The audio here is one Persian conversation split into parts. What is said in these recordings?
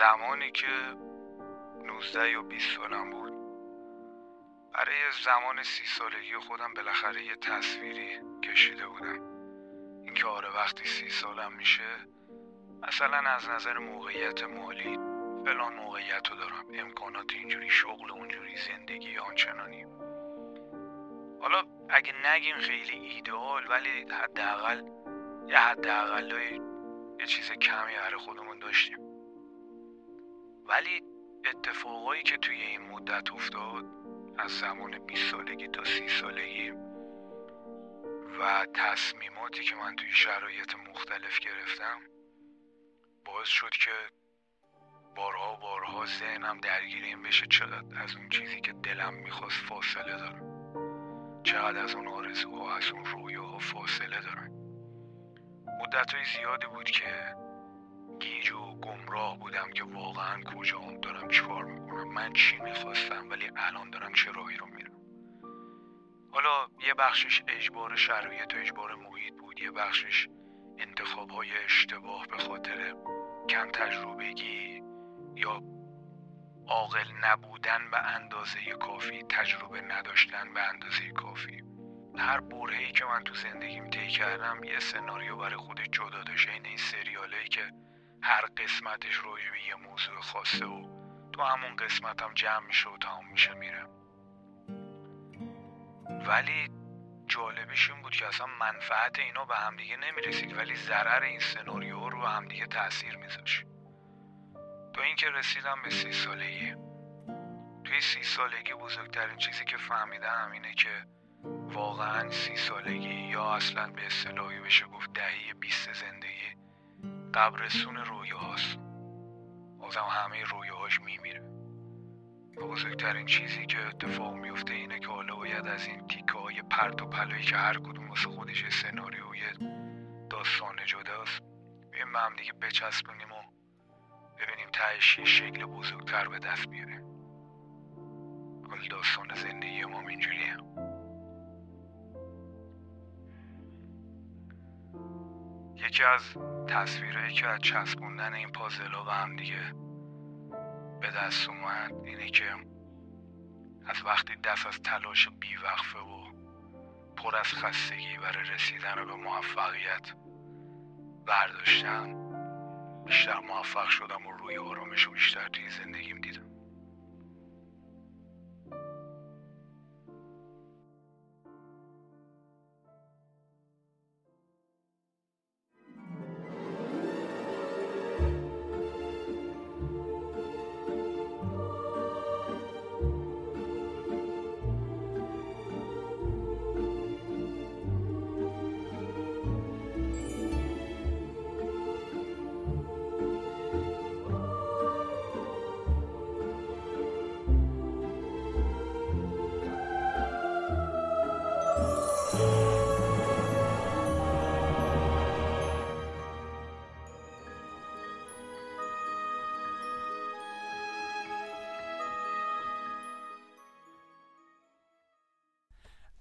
زمانی که 19 یا 20 سالم بود. برای زمان سی سالگی خودم بالاخره یه تصویری کشیده بودم. اینکه آره وقتی سی سالم میشه مثلا از نظر موقعیت مالی فلان موقعیت رو دارم. امکانات اینجوری شغل اونجوری زندگی آنچنانی. حالا اگه نگیم خیلی ایدئال ولی حداقل یه حداقل یه چیز کمی برای خودمون داشتیم. ولی اتفاقایی که توی این مدت افتاد از زمان 20 سالگی تا 30 سالگی و تصمیماتی که من توی شرایط مختلف گرفتم باعث شد که بارها و بارها ذهنم درگیر این بشه چقدر از اون چیزی که دلم می‌خواست فاصله دارم. چقدر از اون آرزوها از اون رویاها فاصله دارم. مدت زیادی بود که گیج و گمراه بودم که واقعا کجا هم دارم چیکار می‌کنم. من چی می‌خواستم ولی الان دارم چه راهی رو میرم؟ حالا یه بخشش اجبار شرایط و اجبار محیط بود یه بخشش انتخاب های اشتباه به خاطر کم تجربگی یا عاقل نبودن به اندازه کافی تجربه نداشتن به اندازه کافی. هر برهی که من تو زندگیم طی کردم یه سناریو برای خودش جدا داشت این این سریاله که هر قسمتش روی به یه موضوع خاصه و تو همون قسمت هم جمع میشه و تمام میشه میره. ولی جالبش این بود که اصلا منفعت اینا به همدیگه نمی‌رسید ولی ضرر این سناریو رو همدیگه تاثیر میذاشت. تا اینکه رسیدم به سی سالگی. توی سی سالگی بزرگترین چیزی که فهمیدم اینه که واقعا سی سالگی یا اصلا به اصطلاحی بشه گفت دهی بیست زندگی قبرسون رویاهاست. آدم همه رویاهاش میمیره. و بزرگترین چیزی که اتفاق میفته اینه که حالا باید از این تیکه های پرت و پلایی که هر کدوم واسه خودش سناریوی داستان جداست بیم به هم دیگه بچسبونیم و ببینیم تهش یه شکل بزرگتر به دست بیاره. حال داستان زندگی ما اینجوریه. یکی از تصویرهایی که از چسبوندن این پازلا و هم دیگه به دست اومد اینه که از وقتی دست از تلاش بیوقفه و پر از خستگی برای رسیدن به موفقیت برداشتم بیشتر موفق شدم و روی آرامش و بیشتر توی زندگیم دیدم.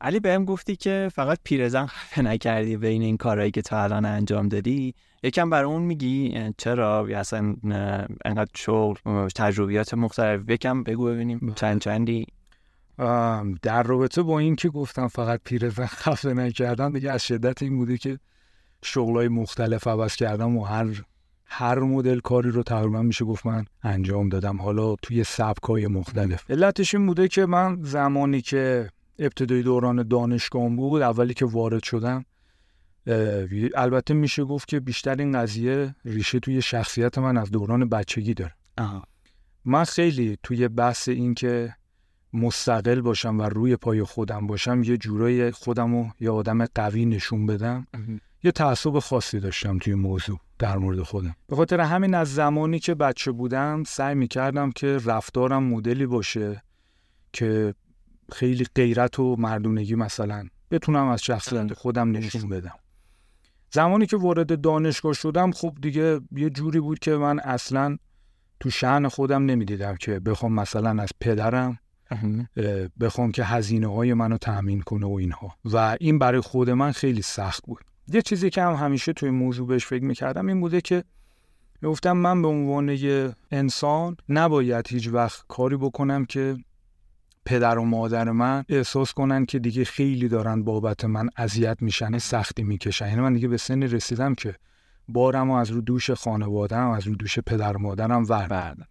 علی بهم گفتی که فقط پیرزن خفه نکردی بین این کارهایی که تا الان انجام دادی. یکم برای اون میگی چرا؟ یا اصلا انقدر شغل تجربیات مختلف. یکم بگو ببینیم. چند چندی. در رابطه با این که گفتم فقط پیرزن خفه نکردم دیگه از شدت این بوده که شغلای مختلف عوض کردم و هر هر مدل کاری رو تقریبا میشه گفت من انجام دادم. حالا توی سبکای مختلف. علتش این بوده که من زمانی که ابتدای دوران دانشگاه بود اولی که وارد شدم البته میشه گفت که بیشتر این قضیه ریشه توی شخصیت من از دوران بچگی داره. من خیلی توی بحث این که مستقل باشم و روی پای خودم باشم یه جورای خودم رو یه آدم قوی نشون بدم. یه تعصب خاصی داشتم توی موضوع در مورد خودم. به خاطر همین از زمانی که بچه بودم سعی می‌کردم که رفتارم مدلی باشه که خیلی غیرت و مردونگی مثلا بتونم از شخصیت خودم نشون بدم. زمانی که وارد دانشگاه شدم خب دیگه یه جوری بود که من اصلا تو شعن خودم نمی‌دیدم که بخوام مثلا از پدرم بخوام که هزینه های منو تأمین کنه و اینها. و این برای خود من خیلی سخت بود. یه چیزی که هم همیشه توی موضوع بهش فکر می‌کردم این بوده که گفتم من به عنوان یه انسان نباید هیچ وقت کاری بکنم که پدر و مادر من احساس کنن که دیگه خیلی دارن بابت من اذیت میشن سختی می‌کشن. یعنی من دیگه به سنی رسیدم که بارم از رو دوش خانواده‌ام از رو دوش پدر و مادرم ور بردم.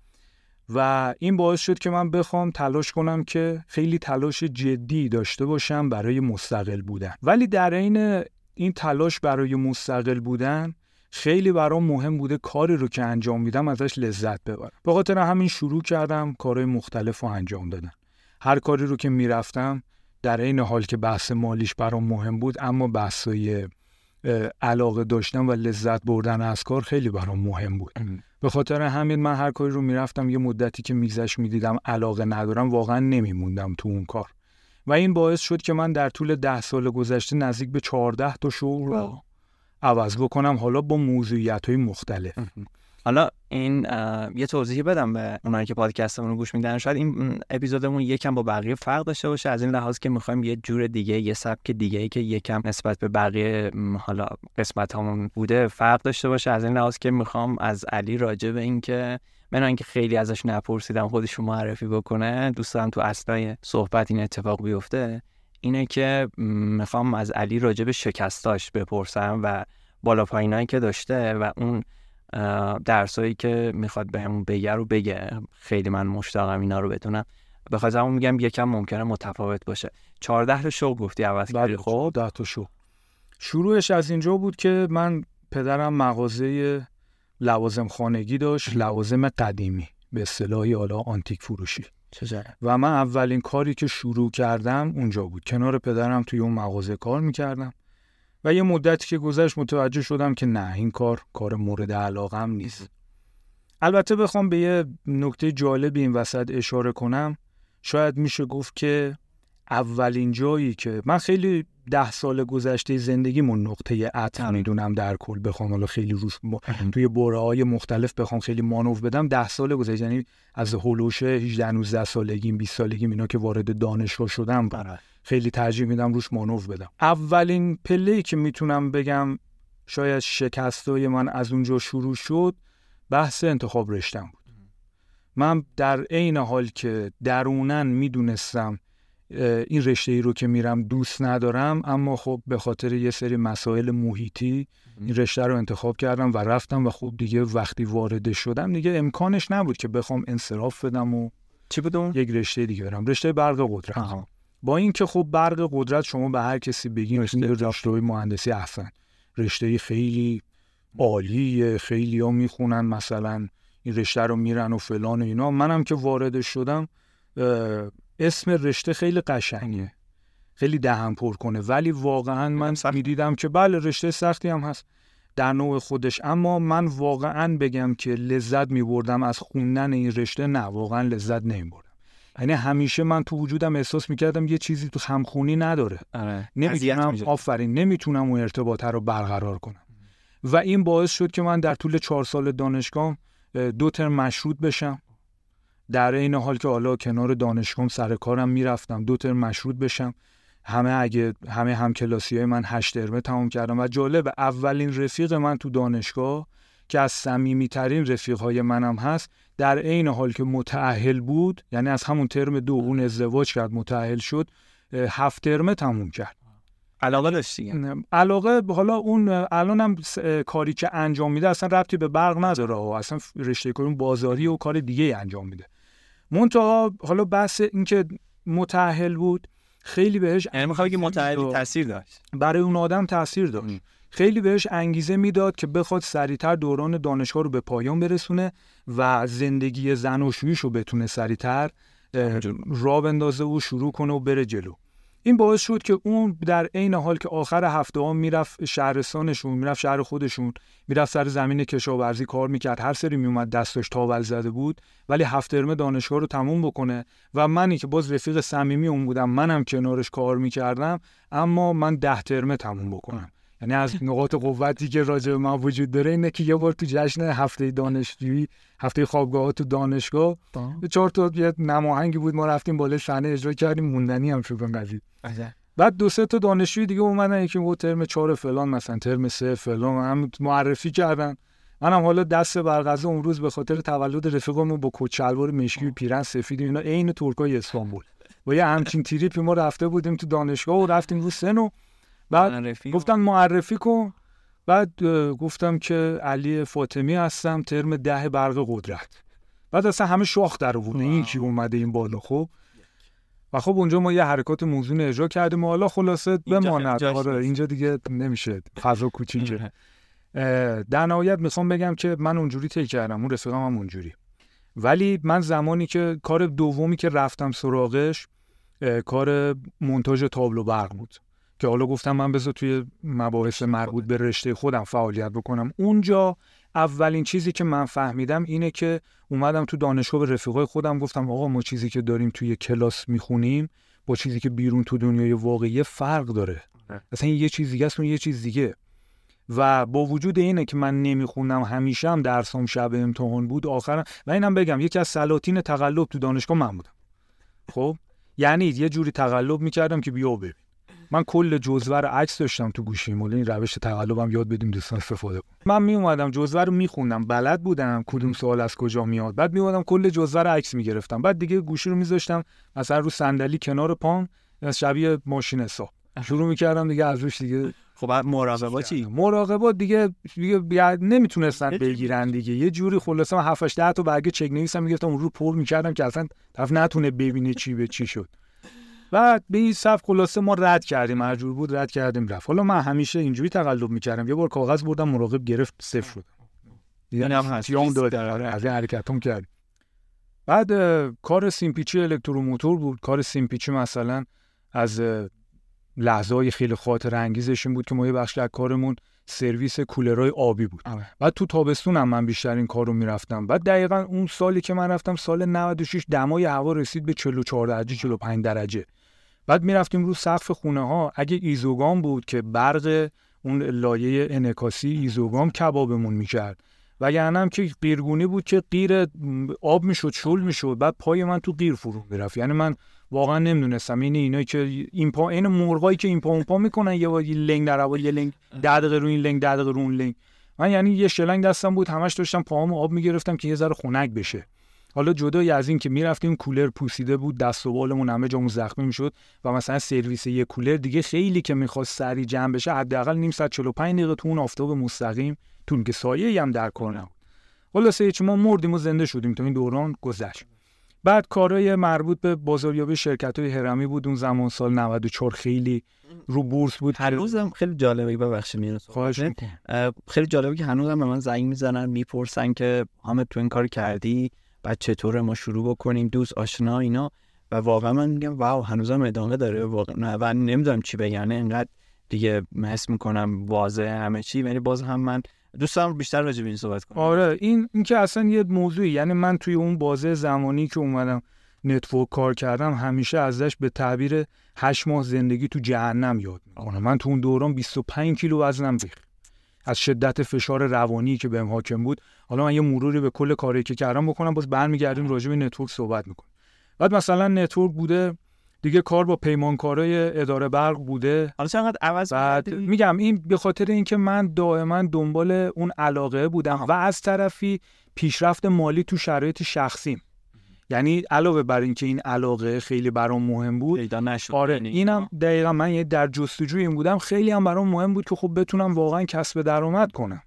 و این باعث شد که من بخوام تلاش کنم که خیلی تلاش جدی داشته باشم برای مستقل بودن. ولی در عین این تلاش برای مستقل بودن خیلی برام مهم بوده کاری رو که انجام میدم ازش لذت ببرم. به خاطر همین شروع کردم کارهای مختلف رو انجام دادن. هر کاری رو که می‌رفتم در این حال که بحث مالیش برام مهم بود اما بحثای علاقه داشتن و لذت بردن از کار خیلی برام مهم بود. به خاطر همین من هر کاری رو می‌رفتم یه مدتی که میگذشت می‌دیدم علاقه ندارم واقعا نمیموندم تو اون کار. و این باعث شد که من در طول ده سال گذشته نزدیک به چهارده تا شغل رو عوض بکنم حالا با موضوعیت های مختلف حالا این یه توضیحی بدم به اونایی که پادکستمون رو گوش میدن. شاید این اپیزودمون یکم با بقیه فرق داشته باشه. از این لحاظ که می‌خوایم یه جور دیگه یه سبک دیگه ای که یکم نسبت به بقیه حالا قسمت همون بوده فرق داشته باشه. از این لحاظ که می‌خوام از علی راجع به این که من اینکه خیلی ازش نپرسیدم خودش معرفی بکنه دوست دارم تو اصلای صحبت این اتفاق بیفته اینه که می‌خوام از علی راجع به شکستاش بپرسم و بالا پایینایی که داشته و اون درسایی که می‌خواد بهمون به بگه رو بگه. خیلی من مشتاقم اینا رو بدونم. به خاطر میگم یکم ممکنه متفاوت باشه. 14 تا شغل گفتی عوض کردی بله، خب؟ 10 تا شغل شروعش از اینجا بود که من پدرم مغازه لوازم خانگی داشت لوازم قدیمی به اصطلاحی حالا آنتیک فروشی. و من اولین کاری که شروع کردم اونجا بود. کنار پدرم توی اون مغازه کار می‌کردم. و یه مدتی که گذشت متوجه شدم که نه این کار کار مورد علاقم نیست. البته بخوام به یه نکته جالب این وسط اشاره کنم. شاید میشه گفت که اولین جایی که من خیلی ده سال گذشته زندگیمون نقطه عطف می‌دونم در کل بخوام حالا خیلی روش توی بره های مختلف بخوام خیلی مانوف بدم. ده سال گذشته یعنی از هولوش 18 19 سالگیم 20 سالگیم اینا که وارد دانشگاه شدم بله. خیلی ترجیح میدم روش مانوف بدم. اولین پله که می‌تونم بگم شاید شکستای من از اونجا شروع شد بحث انتخاب رشتم بود. من در عین حال که درونن می‌دونستم این رشته ای رو که میرم دوست ندارم اما خب به خاطر یه سری مسائل محیطی این رشته رو انتخاب کردم و رفتم و خب دیگه وقتی وارد شدم دیگه امکانش نبود که بخوام انصراف بدم و چی بودم؟ یک رشته دیگه برم. رشته برق قدرت. با اینکه خب برق قدرت شما به هر کسی بگین رشته مهندسی احسن رشته خیلی عالیه خیلی ها می‌خونن مثلا این رشته رو میرن و فلان و اینا. منم که وارد شدم اسم رشته خیلی قشنگه. خیلی دهن پر کنه. ولی واقعا من می‌دیدم که بله رشته سختی هم هست در نوع خودش. اما من واقعا بگم که لذت میبردم از خوندن این رشته. نه واقعا لذت نمیبردم. یعنی همیشه من تو وجودم احساس می‌کردم یه چیزی تو همخونی نداره. آره. نمی‌تونم آفرین نمی‌تونم اون ارتباطه رو برقرار کنم. و این باعث شد که من در طول چهار سال دانشگاه دو ترم مشروط بشم. در این حال که حالا کنار دانشگاه سر کارم می‌رفتم دو ترم مشروط بشم. همه اگه همه همکلاسی های من هشت ترمه تمام کردم. و جالب اولین رفیق من تو دانشگاه که از صمیمیترین رفیق های منم هست در عین حال که متعهل بود یعنی از همون ترم دو اون ازدواج کرد متعهل شد هفت ترمه تموم کرد. علاقه داشتی علاقه حالا اون الانم کاری که انجام میده اصلا ربطی به برق نداره و اصلا رشته کارون بازاری و کار دیگه انجام میده. منتها حالا بحث اینکه متأهل بود خیلی بهش یعنی می‌خوام که متأهلی تاثیر داشت. برای اون آدم تاثیر داشت. خیلی بهش انگیزه می‌داد که بخواد سریعتر دوران دانشگاه رو به پایان برسونه و زندگی زناشوییش رو بتونه سریعتر را بندازه و شروع کنه و بره جلو. این باعث شد که اون در عین حال که آخر هفته ها می‌رفت شهرستانشون می‌رفت شهر خودشون می‌رفت سر زمین کشاورزی کار می‌کرد هر سری میومد دستش تاول زده بود ولی هفت ترم دانشگاه رو تموم بکنه و منی که باز رفیق صمیمی اون بودم منم کنارش کار می‌کردم اما من ده ترمه تموم بکنم. یعنی از نقاط قوتی که راجع به من وجود داره اینه که یه بار تو جشن هفته دانشجویی هفته خوابگاه تو دانشگاه به چهار تا یه نماهنگی بود ما رفتیم بالا صحنه اجرا کردیم موندنی هم شد قضیه بعد دو سه تا دانشجوی دیگه اومدن یکی گفت ترم چهار فلان مثلا ترم سه فلان هم معرفی کردن. منم حالا دست برغزه اون روز به خاطر تولد رفیقمون با کت شلوار مشکی و پیرن سفید اینا عین ترکای استانبول با یه همچین تریپی ما رفته بودیم تو دانشگاه و رفتیم رو سن بعد گفتن معرفی کن. بعد گفتم که علی فاطمی هستم ترم ده برق قدرت. بعد اصلا همه شاخ در آورده این کی اومده این بالا خب؟ و خب اونجا ما یه حرکات موزون اجرا کردیم و حالا خلاصه بماند. آره اینجا دیگه نمیشه. فضا کوچیکه در نهایت می‌خوام بگم که من اونجوری طی کردم. اون رفیقم هم اونجوری. ولی من زمانی که کار دومی که رفتم سراغش کار مونتاژ تابلو برق بود. که حالا گفتم من بذار توی مباحث مربوط به رشته خودم فعالیت بکنم. اونجا اولین چیزی که من فهمیدم اینه که اومدم تو دانشگاه به رفیقای خودم گفتم آقا ما چیزی که داریم توی کلاس می‌خونیم با چیزی که بیرون تو دنیای واقعی فرق داره. اصلا یه چیز دیگه است یه چیز دیگه. و با وجود اینه که من نمیخوندم همیشه هم درسام شب امتحان بود آخرم. و اینم بگم یکی از سلاطین تقلب تو دانشگاه من بودم. خب؟ یعنی یه جوری تقلب می‌کردم که بیا ببین. من کل جزوه رو عکس داشتم تو گوشیم. ولی این روش تقلبم یاد بدیم دوستان استفاده من می اومدم جزوه رو میخوندم. بلد بودم کدوم سوال از کجا میاد. بعد می اومدم کل جزوه رو عکس می‌گرفتم. بعد دیگه گوشی رو میذاشتم مثلا رو صندلی کنار پام شبیه ماشین حساب. شروع می‌کردم دیگه از روش دیگه خب مراقبا چی؟ مراقبا دیگه دیگه نمی‌تونستن بگیرن دیگه. یه جوری خلاصه من 7 8 تا برگه چک نویسم می‌گفتم اون رو پر می‌کردم که اصلا طرف نتونه ببینه چی به چی شد. و به این صف خلاصه ما رد کردیم مجبور بود رد کردیم رفت. حالا من همیشه اینجوری تقلب می‌کردم. یه بار کاغذ بردم مراقب گرفت صفر شد. یعنی هم هست. داد از این حرکتون کرد. بعد کار سیمپیچی الکتروموتور بود. کار سیمپیچی مثلا از لحظه خیلی خاطر انگیزش این بود که ما یه بخش از کارمون سرویس کولرای آبی بود. آه. بعد تو تابستون هم من بیشتر این کار رو می‌رفتم. بعد دقیقا اون سالی که من رفتم سال 96 دمای هوا رسید به 44 درجه 45 درجه. بعد می‌رفتیم رو سقف خونه ها اگه ایزوگام بود که برق اون لایه انکاسی ایزوگام کبابمون می‌کرد. و یعنی هم که قیرگونی بود که قیر آب می‌شد شل می‌شد. بعد پای من تو قیر فرو می‌رفت. یعنی من واقعا نمی‌دونستم. این اینایی که این پا این مرغایی که این پا اون پا می‌کنن یه وقتی لنگ در هوا یه لنگ ده دقیقه این لنگ رو اون لنگ. من یعنی یه شلنگ دستم بود. همش داشتم پاهامو آب می‌گرفتم که یه ذره خنک بشه. حالا جدای از این که می‌رفتیم کولر پوسیده بود دست و بالمون همه جامون زخمی می‌شد و مثلا سرویس یه کولر دیگه خیلی که می‌خواست سری جمع بشه حداقل نیم ساعت 45 دقیقه تو اون آفتاب مستقیم تو که سایه هم در کار نبود. خلاصه ما مردیم و زنده شدیم تو این دوران گذشت. بعد کارهای مربوط به بازاریابی شرکت های هرمی بود. اون زمان سال 94 خیلی رو بورس بود هنوزم خیلی جالبه. ببخشید میرس خواهش خیلی جالبه که هنوزم به من زنگ می‌زنن می‌پرسن که حامد تو این کار کردی؟ بعد چطور ما شروع بکنیم دوست آشنا اینا. و واقعا من میگم واو هنوزم ادامه داره. واقعا و نمی‌دونم چی بگم. انقدر دیگه حس می‌کنم واضح همه چی. ولی باز هم من دوستم بیشتر راجع به این صحبت کنم. آره این اینکه اصلا یه موضوعی. یعنی من توی اون بازه زمانی که اومدم نتورک کار کردم همیشه ازش به تعبیر هشت ماه زندگی تو جهنم یاد می‌کنم من تو اون دوران 25 کیلو وزنم ریخت. از شدت فشار روانی که بهم حاکم بود حالا من یه مروری به کل کاری که کردم بکنم باز برمیگردیم راجع به نتورک صحبت می‌کنیم. بعد مثلا نتورک بوده دیگه کار با پیمانکارای اداره برق بوده. حالا چقدر عوض بعد میگم این به خاطر اینکه من دائما دنبال اون علاقه بودم و از طرفی پیشرفت مالی تو شرایط شخصیم. یعنی علاوه بر اینکه این علاقه خیلی برام مهم بود پیدا نشد. آره یعنی اینم دقیقا من یه در جستجوی این بودم. خیلی هم برام مهم بود که خب بتونم واقعا کسب درآمد کنم.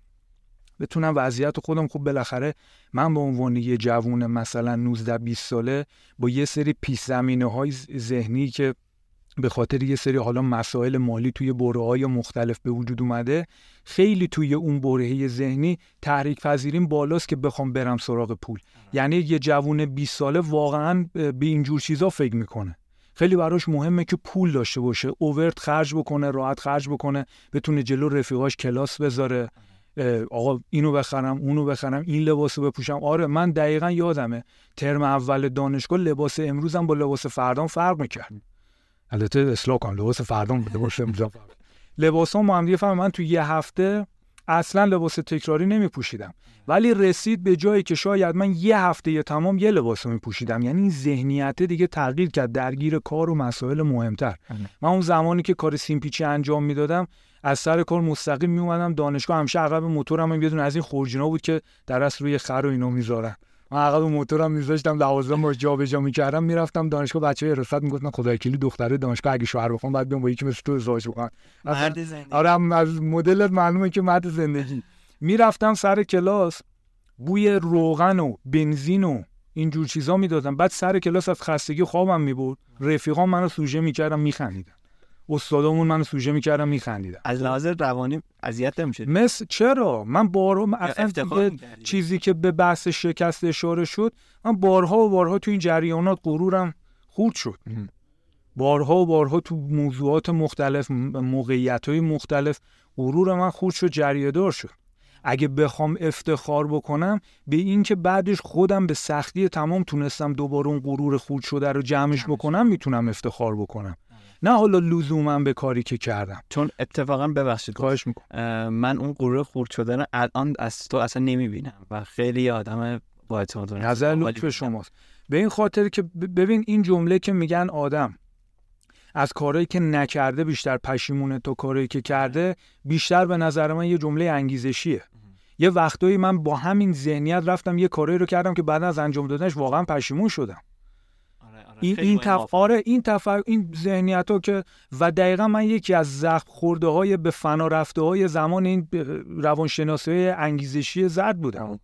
بتونم وضعیت خودم خوب بالاخره من به عنوان یه جوون مثلا 19 20 ساله با یه سری پیش زمینه های ذهنی که به خاطر یه سری حالا مسائل مالی توی بره های مختلف به وجود اومده خیلی توی اون برهه ذهنی تحریک پذیریم بالاست که بخوام برم سراغ پول. یعنی یه جوون 20 ساله واقعا به اینجور چیزا فکر می‌کنه. خیلی براش مهمه که پول داشته باشه اوورت خرج بکنه راحت خرج بکنه بتونه جلو رفیقاش کلاس بذاره آقا اینو بخرم اونو بخرم این لباسو بپوشم. آره من دقیقا یادمه ترم اول دانشگاه لباس امروزم با لباس فردام فرق می‌کرد. البته اصلاح کنم. لباس فردام لباس امروزم فرق لباس ما هم دیگه من تو یه هفته اصلا لباس تکراری نمی پوشیدم ولی رسید به جایی که شاید من یه هفته یه تمام یه لباس می پوشیدم یعنی این ذهنیت دیگه تغییر کرد. درگیر کار و مسائل مهمتر. من اون زمانی که کار سیمپیچی انجام می‌دادم از سر کار مستقیم میومدم دانشگاه. همیشه عقب موتورم هم یه دونه از این خورجینا بود که در اصل روی خر و اینو می‌ذارن. من عقب موتورم میذاشتم لوازم رو جابجا می‌کردم می‌رفتم دانشگاه بچه‌ها حراست می‌گفتن خدای کلی دختره دانشگاه اگه شوهر بخوام بعد بیام با یکی مثل تو ازدواج بکنم مرد زندگی. آره از مدلت معلومه که مرد زندگی. می‌رفتم سر کلاس بوی روغن و بنزین و اینجور چیزا می‌دادم. بعد سر کلاس از خستگی خوابم می‌برد. رفیقام منو سوژه می‌کردم میخندیدن. استادامون منو سوژه می‌کردم میخندیدن. از لحاظ روانی اذیت نمیشه مثل چرا؟ من بارها اصلا افتخار دیگه می‌کردی. چیزی که به بحث شکست اشاره شد من بارها و بارها تو این جریانات غرورم خورد شد. بارها و بارها تو موضوعات مختلف موقعیت های مختلف غرور من خورد شد جریه دار شد. اگه بخوام افتخار بکنم به این که بعدش خودم به سختی تمام تونستم دوباره اون غرور خورد شده رو جمعش بکنم می‌تونم افتخار بکنم. نه حالا لزوما به کاری که کردم چون اتفاقا ببخشید خواهش می‌کنم من اون غرور خورد رو الان از تو اصلا نمی‌بینم و خیلی آدم با اعتماد نظر لطف. شماست به این خاطر که ببین این جمله که میگن آدم از کارهایی که نکرده بیشتر پشیمونه تا کارهایی که کرده بیشتر به نظر من یه جمله انگیزشیه یه وقتایی من با همین ذهنیت رفتم یه کاری رو کردم که بعد از انجام دادنش واقعا پشیمون شدم. این این تف... آره این تفر... این ذهنیت ها که و دقیقا من یکی از زخم خورده های به فنا رفته های زمان این روانشناسی های انگیزشی زرد بودم.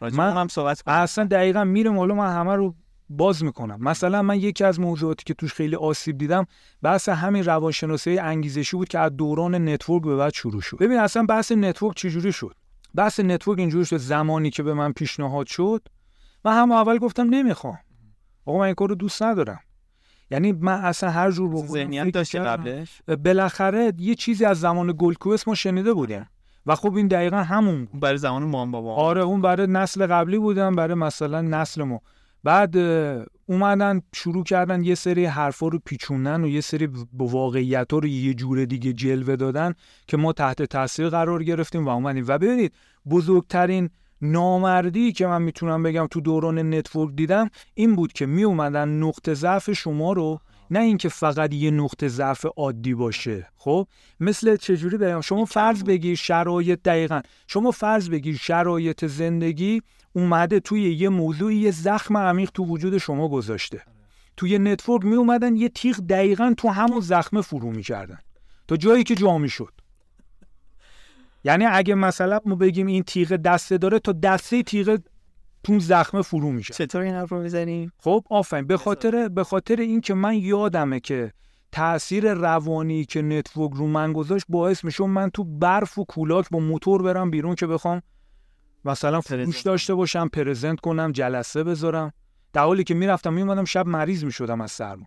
من- هم صحبت کنیم. اصلا دقیقا میرم حالا من همه رو باز می‌کنم. مثلا من یکی از موضوعاتی که توش خیلی آسیب دیدم بحث همین روانشناسی انگیزشی بود که از دوران نتورک به بعد شروع شد. ببین اصلا بحث نتورک چجوری شد؟ بحث نتورک اینجوری شد زمانی که به من پیشنهاد شد من هم اول گفتم نمی‌خوام. آقا من این کار رو دوست ندارم. یعنی من اصلا هر جور بخونم ذهنیت کردم. قبلش؟ بالاخره یه چیزی از زمان گلکوس ما شنیده بودیم. و خب این دقیقا همون. برای زمان مام بابا. آره اون برای نسل قبلی بودن برای مثلا نسل ما بعد اومدن شروع کردن یه سری حرفا رو پیچوندن و یه سری با واقعیت رو یه جور دیگه جلوه دادن که ما تحت تاثیر قرار گرفتیم و اومدیم. و ببینید بزرگترین نامردی که من می‌تونم بگم تو دوران نتورک دیدم این بود که می اومدن نقطه ضعف شما رو نه اینکه فقط یه نقطه ضعف عادی باشه. خب؟ مثل چجوری بگم؟ شما فرض بگیر شرایط دقیقا. شما فرض بگیر شرایط زندگی اومده توی یه موضوعی یه زخم عمیق تو وجود شما گذاشته. توی نتورک می اومدن یه تیغ دقیقا تو همون زخم فرو می‌کردن. تا جایی که جا شد یعنی اگه مثلا ما بگیم این تیغ دسته داره تا دسته تیغ تو اون زخم فرو میشه. چطور این حرف رو می‌زنی؟ خب آفرین. به خاطر به خاطر اینکه من یادمه که تاثیر روانی که نتورک رو من گذاشت باعث میشه من تو برف و کولاک با موتور برم بیرون که بخوام مثلا فروش داشته باشم present کنم جلسه بذارم. در حالی که می‌رفتم میومدم شب مریض می‌شدم از سرما.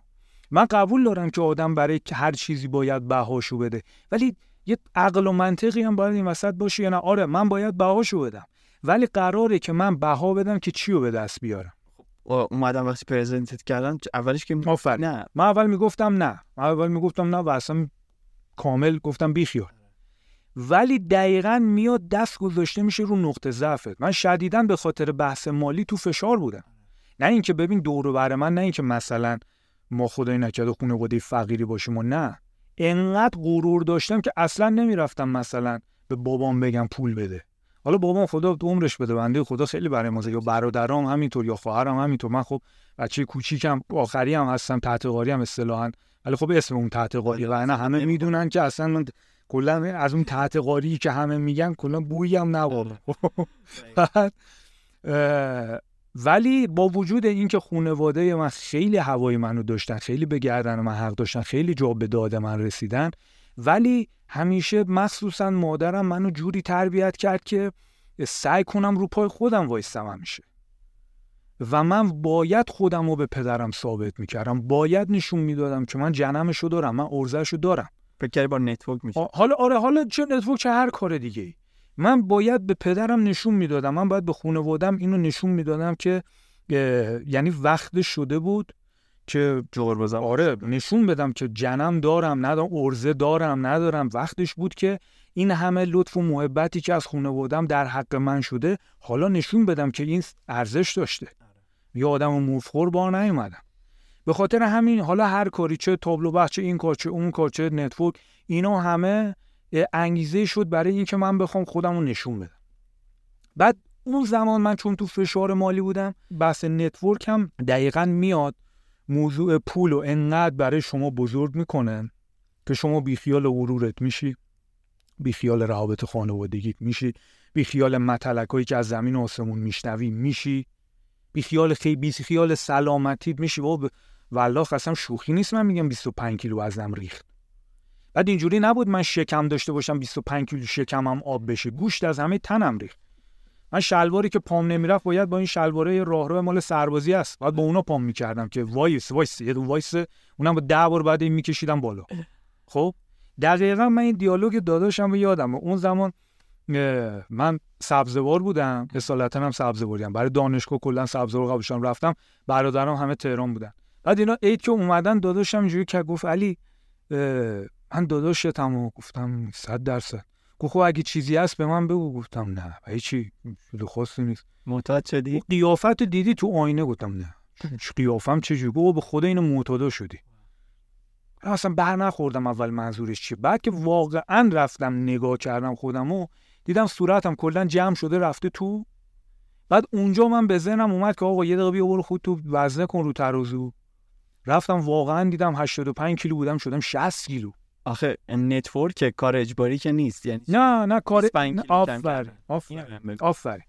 من قبول دارم که آدم برای هر چیزی باید بهاشو بده. ولی یه عقل و منطقی هم باید این وسط باشه یا نه؟ آره من باید بهاشو بدم. ولی قراره که من بها بدم که چی رو به دست بیارم. و اومدم وقتی پرزنتت کردم اولش که آفرین. نه. من اول می‌گفتم نه. من اول می‌گفتم نه و اصلا کامل گفتم بیخیال. ولی دقیقا میاد دست گذاشته میشه رو نقطه ضعفت. من شدیدا به خاطر بحث مالی تو فشار بودم. نه اینکه ببین دور و بر من نه اینکه مثلا ما خدای نکرده خانواده فقیری باشیم و نه. انقدر غرور داشتم که اصلا نمی‌رفتم مثلا به بابام بگم پول بده. حالا بابام خدا عمرش بده بنده خدا خیلی برای ما یا برادرام همینطور یا خواهرم همینطور. من خب بچه کوچیکم آخری هم هستم تحت قاری هم اصطلاحا. ولی خب اسم اون تحت قاری و نه همه می‌دونن که اصلا من کلا از اون تحت قاری که همه میگن کلا بویی هم نبود بعد، اه، ولی با وجود اینکه خانواده من خیلی هوای منو داشتن خیلی به گردن من حق داشتن خیلی جا به داد من رسیدن ولی همیشه مخصوصا مادرم منو جوری تربیت کرد که سعی کنم رو پای خودم وایستم همیشه. و من باید خودم رو به پدرم ثابت می‌کردم. باید نشون می‌دادم که من جنمشو دارم من ارزشو دارم. فکر با نتورک میشه. حالا آره حالا چه نتورک چه هر کار دیگه ای من باید به پدرم نشون می‌دادم. من باید به خانوادم اینو نشون می‌دادم که یعنی وقت شده بود که جور بزن. آره نشون بدم که جنم دارم ندارم ارزه دارم ندارم. وقتش بود که این همه لطف و محبتی که از خانوادم در حق من شده حالا نشون بدم که این ارزش داشته. یه آدم مفخور بار نیومدم. به خاطر همین حالا هر کاری چه تابلو بخش این کار چه اون کار چه نتورک اینا همه انگیزه شد برای اینکه من بخوام خودم رو نشون بدم. بعد اون زمان من چون تو فشار مالی بودم بحث نتورک هم دقیقا میاد موضوع پول رو انقدر برای شما بزرگ می‌کنه که شما بیخیال غرورت میشی بیخیال روابط خانوادگیت میشی بیخیال متلک هایی که از زمین و آسمون میشنوی میشی بیخیال خیلی بیخیال سلامتیت میشی. و والله قسم شوخی نیست من میگم 25 کیلو وزنم ریخت. بعد اینجوری نبود من شکم داشته باشم 25 کیلو شکمم آب بشه. گوشت از همه تنم ریخت. من شلواری که پام نمی‌رفت باید با این شلواره راهرو مال سربازی است. باید با اونا پام می‌کردم که وایس وایس یه وایس. اونم با ده بار بعد این میکشیدم بالا. خب؟ دقیقا من این دیالوگ داداشم رو یادم اون زمان من سبزوار بودم. اصالتا هم سبزواریم برای دانشگاه کلا سبزوار قبلشم رفتم. برادرم همه تهران بودن. بعد اینا عید که اومدن داداشم اینجوری که گفت علی من داداشتم و گفتم صد درصد. گفت خب اگه چیزی هست به من بگو. گفتم نه. هیچی خاصی نیست. معتاد شدی؟ قیافت دیدی تو آینه؟ گفتم نه. قیافم چجوری گفت به خدا اینو معتاد شدی. اصلا بر نخوردم اول منظورش چیه. بعد که واقعا رفتم نگاه کردم خودم و دیدم صورتم کلا جمع شده رفته تو. بعد اونجا من به ذهنم اومد که آقا یه دقیقه بیا برو خود تو وزنه کن رو ترازو. رفتم واقعا دیدم 85 کیلو بودم شدم 60 کیلو. آخه نتورک کار اجباری که نیست یعنی نه نه کار آفر آفر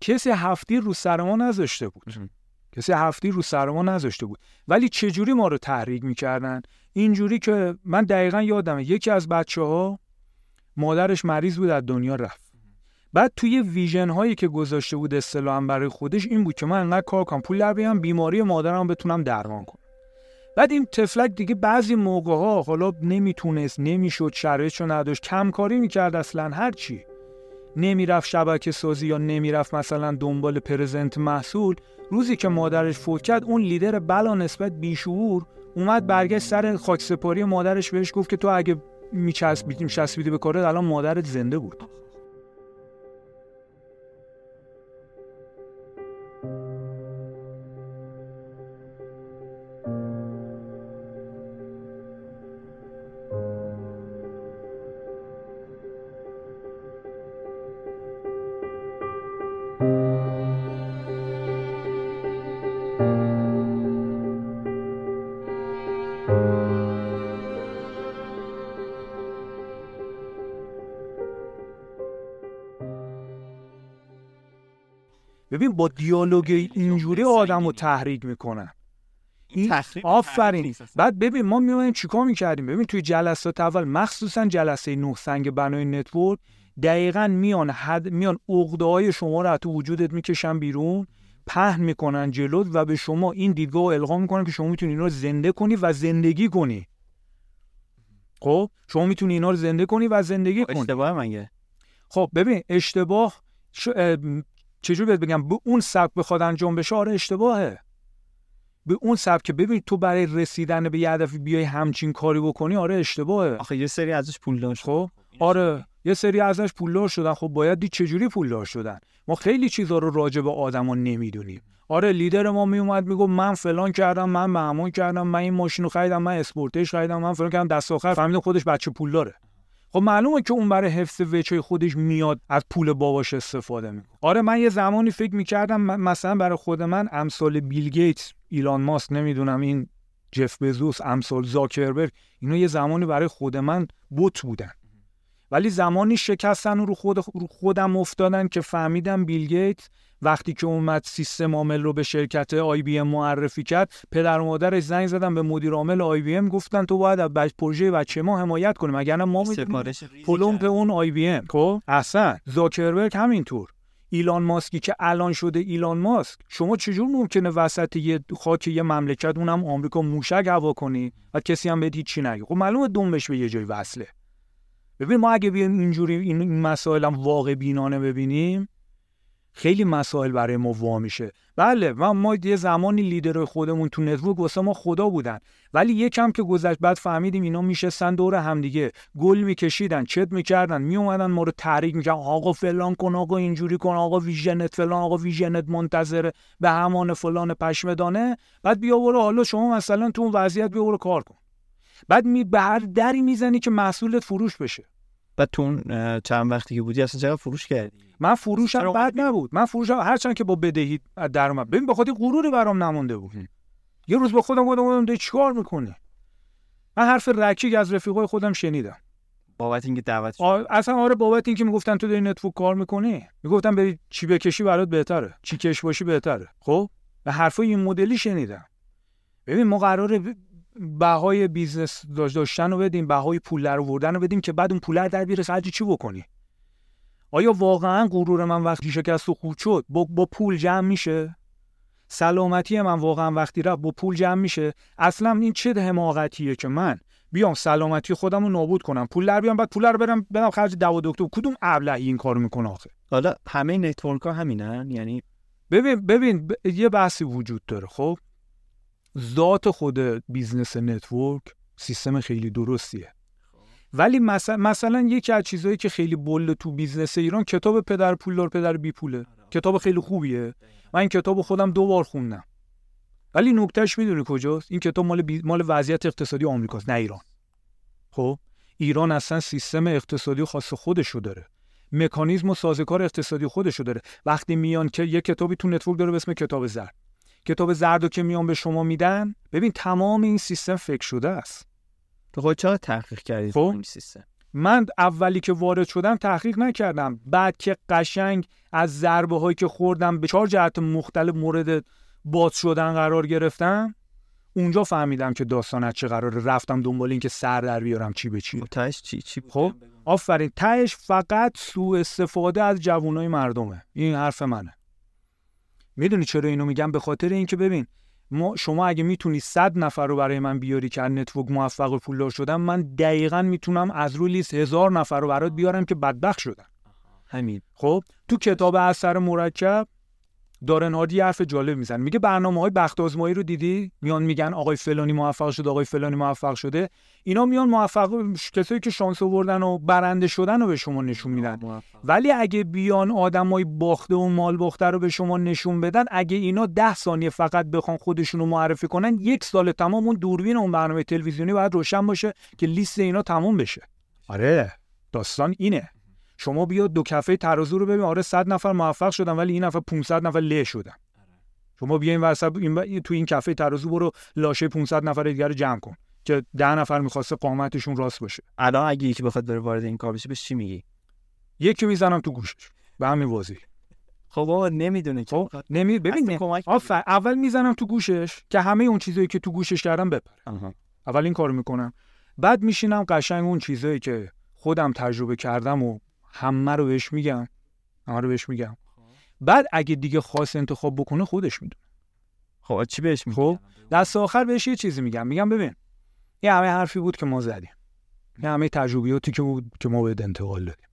کسی هفت‌تیر رو سر ما نذاشته بود. کسی هفت‌تیر رو سر ما نذاشته بود. ولی چجوری ما رو تحریک می‌کردن؟ اینجوری که من دقیقا یادمه یکی از بچه ها مادرش مریض بود از دنیا رفت. بعد توی ویژن هایی که گذاشته بود اصطلاحا برای خودش این بود که من انقدر کار کنم پول در بیام بیماری مادرم بتونم درمان کنم. بعد این تفلک دیگه بعضی موقع ها حالا نمی‌تونست نمی‌شد شرایطشو نداشت. کمکاری می‌کرد اصلا هرچی نمی‌رفت شبکه سازی یا نمی‌رفت مثلا دنبال پرزنت محصول. روزی که مادرش فوت کرد اون لیدر بلا نسبت بیشعور اومد برگشت سر خاک سپاری مادرش بهش گفت که تو اگه میچسبیدیم چسبیدی به کارت الان مادرت زنده بود. ببین با دیالوگ اینجوری آدم رو تحریک می‌کنن. این آفرین. بعد ببین ما میمونیم چیکار می‌کردیم؟ ببین توی جلسات اول مخصوصا جلسه نه سنگ بنای نتورک دقیقا میان حد میان عقده های شما رو تو وجودت می‌کشن بیرون پهن می‌کنن جلوت و به شما این دیدگاه القا می‌کنن که شما می‌تونی اینا رو زنده کنی و زندگی کنی. خب؟ شما می‌تونی اینا رو زنده کنی و زندگی کنی. اشتباه مگه؟ خب ببین اشتباه چجور بهت بگم؟ به اون سبک بخواد انجام بشه آره اشتباهه. به اون سبک که ببین تو برای رسیدن به یه هدفی بیای همچین کاری بکنی آره اشتباهه. آخه یه سری ازش پولدار خب آره یه سری ازش پولدار شدن. خب باید دید چجوری پولدار شدن. ما خیلی چیزا رو راجع به آدما نمی‌دونیم. آره لیدر ما میومد میگو من فلان کردم من به کردم من این ماشین رو خریدم من اسپورتش خریدم من فلان کردم. دست آخر فهمیدم خودش بچه پولداره خب معلومه که اون برای حفظ وجهه خودش میاد از پول باباش استفاده می‌کنه. آره من یه زمانی فکر می‌کردم مثلا برای خود من امثال بیل گیتس ایلان ماسک نمی‌دونم این جف بزوس امثال زاکربرگ اینا یه زمانی برای خود من بت بودن. ولی زمانی شکستن و رو, خود رو خودم افتادن که فهمیدم بیل گیتس وقتی که اومد سیستم عامل رو به شرکت آی بی ام معرفی کرد پدر و مادرش زنگ زدن به مدیر عامل آی بی ام گفتن تو باید از پروژه بچه ما حمایت کنی اگر نه ما پلمپ اون IBM. خب؟ اصلا. زاکربرگ همینطور. ایلان ماسکی که الان شده ایلان ماسک. شما چجور ممکنه وسط یه خاک یه مملکت اونم آمریکا موشک هوا کنی و کسی هم بهت هیچی نگه؟ خب معلومه دمبش به یه جای وصله. ببین ما اگه بیایم اینجوری این مسائل هم واقع بینانه ببینیم خیلی مسائل برای ما وا میشه. بله و ما یه زمانی لیدر خودمون تو نتورک واسه ما خدا بودن. ولی یکم که گذشت بعد فهمیدیم اینا میشستن دور همدیگه گل میکشیدن چت می‌کردن میومدن ما رو تحریک می‌کردن. آقا فلان کن آقا اینجوری کن آقا ویژنت فلان آقا ویژنت منتظره به همان فلان پشمدانه. بعد بیا برو حالا شما مثلا تو اون وضعیت بیا برو کار کن. بعد می به هر دری می‌زنی که محصولت فروش بشه. و تو اون چند وقتی که بودی اصلا چقدر فروش کردی؟ من فروشم بد نبود. من فروشم هرچند که با بدهی در اومد. ببین به خاطر غروری برام نمونده بود. یه روز به خودم گفتم داری چیکار می‌کنی؟ من حرف رکیک از رفیقای خودم شنیدم. بابت اینکه دعوت. آ- اصلا آره بابت اینکه می‌گفتن تو داری نتورک کار می‌کنی؟ می‌گفتن بری چی بکشی برات بهتره. چی کش باشی بهتره. خب؟ و حرفای این مدلی شنیدم. ببین ما قراره بهای بیزنس داشت- داشتن رو بدیم بهای پول در آوردن رو بدیم که بعد اون پول در بیاره. خرج چی بکنی؟ آیا واقعا غرور من وقتی شکست و خورد شد؟ با, با پول جمع میشه؟ سلامتی من واقعا وقتی رفت با پول جمع میشه؟ اصلا این چه حماقتیه که من بیام سلامتی خودم رو نابود کنم پول در بیام بعد پول رو برم بدم خرج دوا دکتر. کدوم ابلهی این کارو می‌کنه آخه؟ حالا همه network ها همینن؟ یعنی ببین ببین ب- یه بحثی وجود داره خب؟ ذات خود business network سیستم خیلی درستیه. ولی مثلا مثلا یکی از چیزهایی که خیلی بلده تو business ایران کتاب پدر پولدار پدر بی پوله. کتاب خیلی خوبیه. من این کتاب خودم دو بار خوندم. ولی نکتهش می‌دونی کجاست؟ این کتاب مال بی... مال وضعیت اقتصادی آمریکاست نه ایران. خب؟ ایران اصلا سیستم اقتصادی خاص خودشو داره. مکانیزم و سازوکار اقتصادی خودشو داره. وقتی میان که یه کتابی تو network داره به اسم کتاب زرد. کتاب زردو که میان به شما میدن ببین تمام این سیستم فکر شده است. تو خود چقدر تحقیق کردی خب. این سیستم؟ من اولی که وارد شدم تحقیق نکردم. بعد که قشنگ از ضربه هایی که خوردم به چهار جهت مختلف مورد باز شدن قرار گرفتم اونجا فهمیدم که داستان از چه قراره. رفتم دنبال این که سر در بیارم چی به چی. خب تهش چی؟ چی؟ خب؟ آفرین. تهش فقط سوء استفاده از جوانای مردمه. این حرف منه. می‌دونی چرا اینو میگم؟ به خاطر اینکه ببین ما شما اگه می‌تونی 100 نفر رو برای من بیاری که از network موفق و پولدار شدن من دقیقا می‌تونم از روی لیست هزار نفر رو برات بیارم که بدبخت شدن. همین. خب؟ تو کتاب اثر مرکب دارن هاردی یه حرف جالب میزن میگه برنامه های بخت آزمایی رو دیدی؟ میان میگن آقای فلانی موفق شده آقای فلانی موفق شده. اینا میان موفق کسایی که شانس آوردن و برنده شدن رو به شما نشون میدن. ولی اگه بیان آدمای باخته و مال باخته رو به شما نشون بدن اگه اینا ده ثانیه فقط بخوان خودشون رو معرفی کنن یک سال تمام اون دوربین اون برنامه تلویزیونی باید روشن باشه که لیست اینا تموم بشه. آره. داستان اینه. شما بیا دو کفه ترازو رو ببین. آره 100 نفر موفق شدن ولی این نفر 500 نفر له شدن. شما بیا این وسط این. تو این کفه ترازو برو لاشه 500 نفر دیگر رو جمع کن که ده نفر می‌خواسته قامتشون راست باشه. الان اگه یکی بخواد بره وارد این کار بشه بهش چی میگی؟ یکی می‌زنم تو گوشش. به همین واضح خب بابا نمی‌دونه که خب. نمی ببین آفر اول می‌زنم تو گوشش که همه اون چیزایی که تو گوشش کردم بپره. اول این کارو می‌کنم. بعد میشینم قشنگ اون چیزایی که خودم تجربه کردم و همه رو بهش میگم. همه رو بهش میگم. بعد اگه دیگه خاص انتخاب بکنه خودش می‌دونه. خب چی بهش میگی؟ خب دست آخر بهش یه چیزی میگم. میگم ببین یه همه حرفی بود که ما زدیم. یه همه تجربیاتی که بود که ما به انتقال دادیم.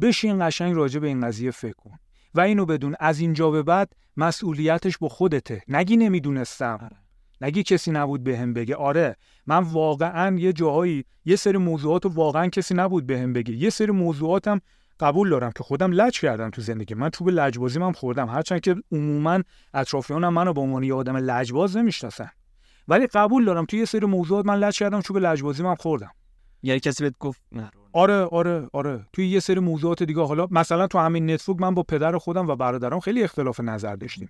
بشین قشنگ راجع به این قضیه فکر کن. و اینو بدون از اینجا به بعد مسئولیتش با خودته. نگی نمی‌دونستم. آره. نگی کسی نبود بهم بگه. آره من واقعا یه جاهایی یه سری موضوعات رو واقعا کسی نبود بهم بگه. یه سری موضوعاتم قبول دارم که خودم لج کردم تو زندگی. من چوب لجبازی هم خوردم. هرچند که عموما اطرافیانم منو به عنوان یه آدم لجباز نمی‌شناسن. ولی قبول دارم تو یه سری موضوعات من لج کردم چوب لجبازی هم خوردم. یعنی کسی بهت گفت نه آره آره آره. توی یه سری موضوعات دیگه حالا مثلا تو همین network من با پدر خودم و برادرم خیلی اختلاف نظر داشتیم.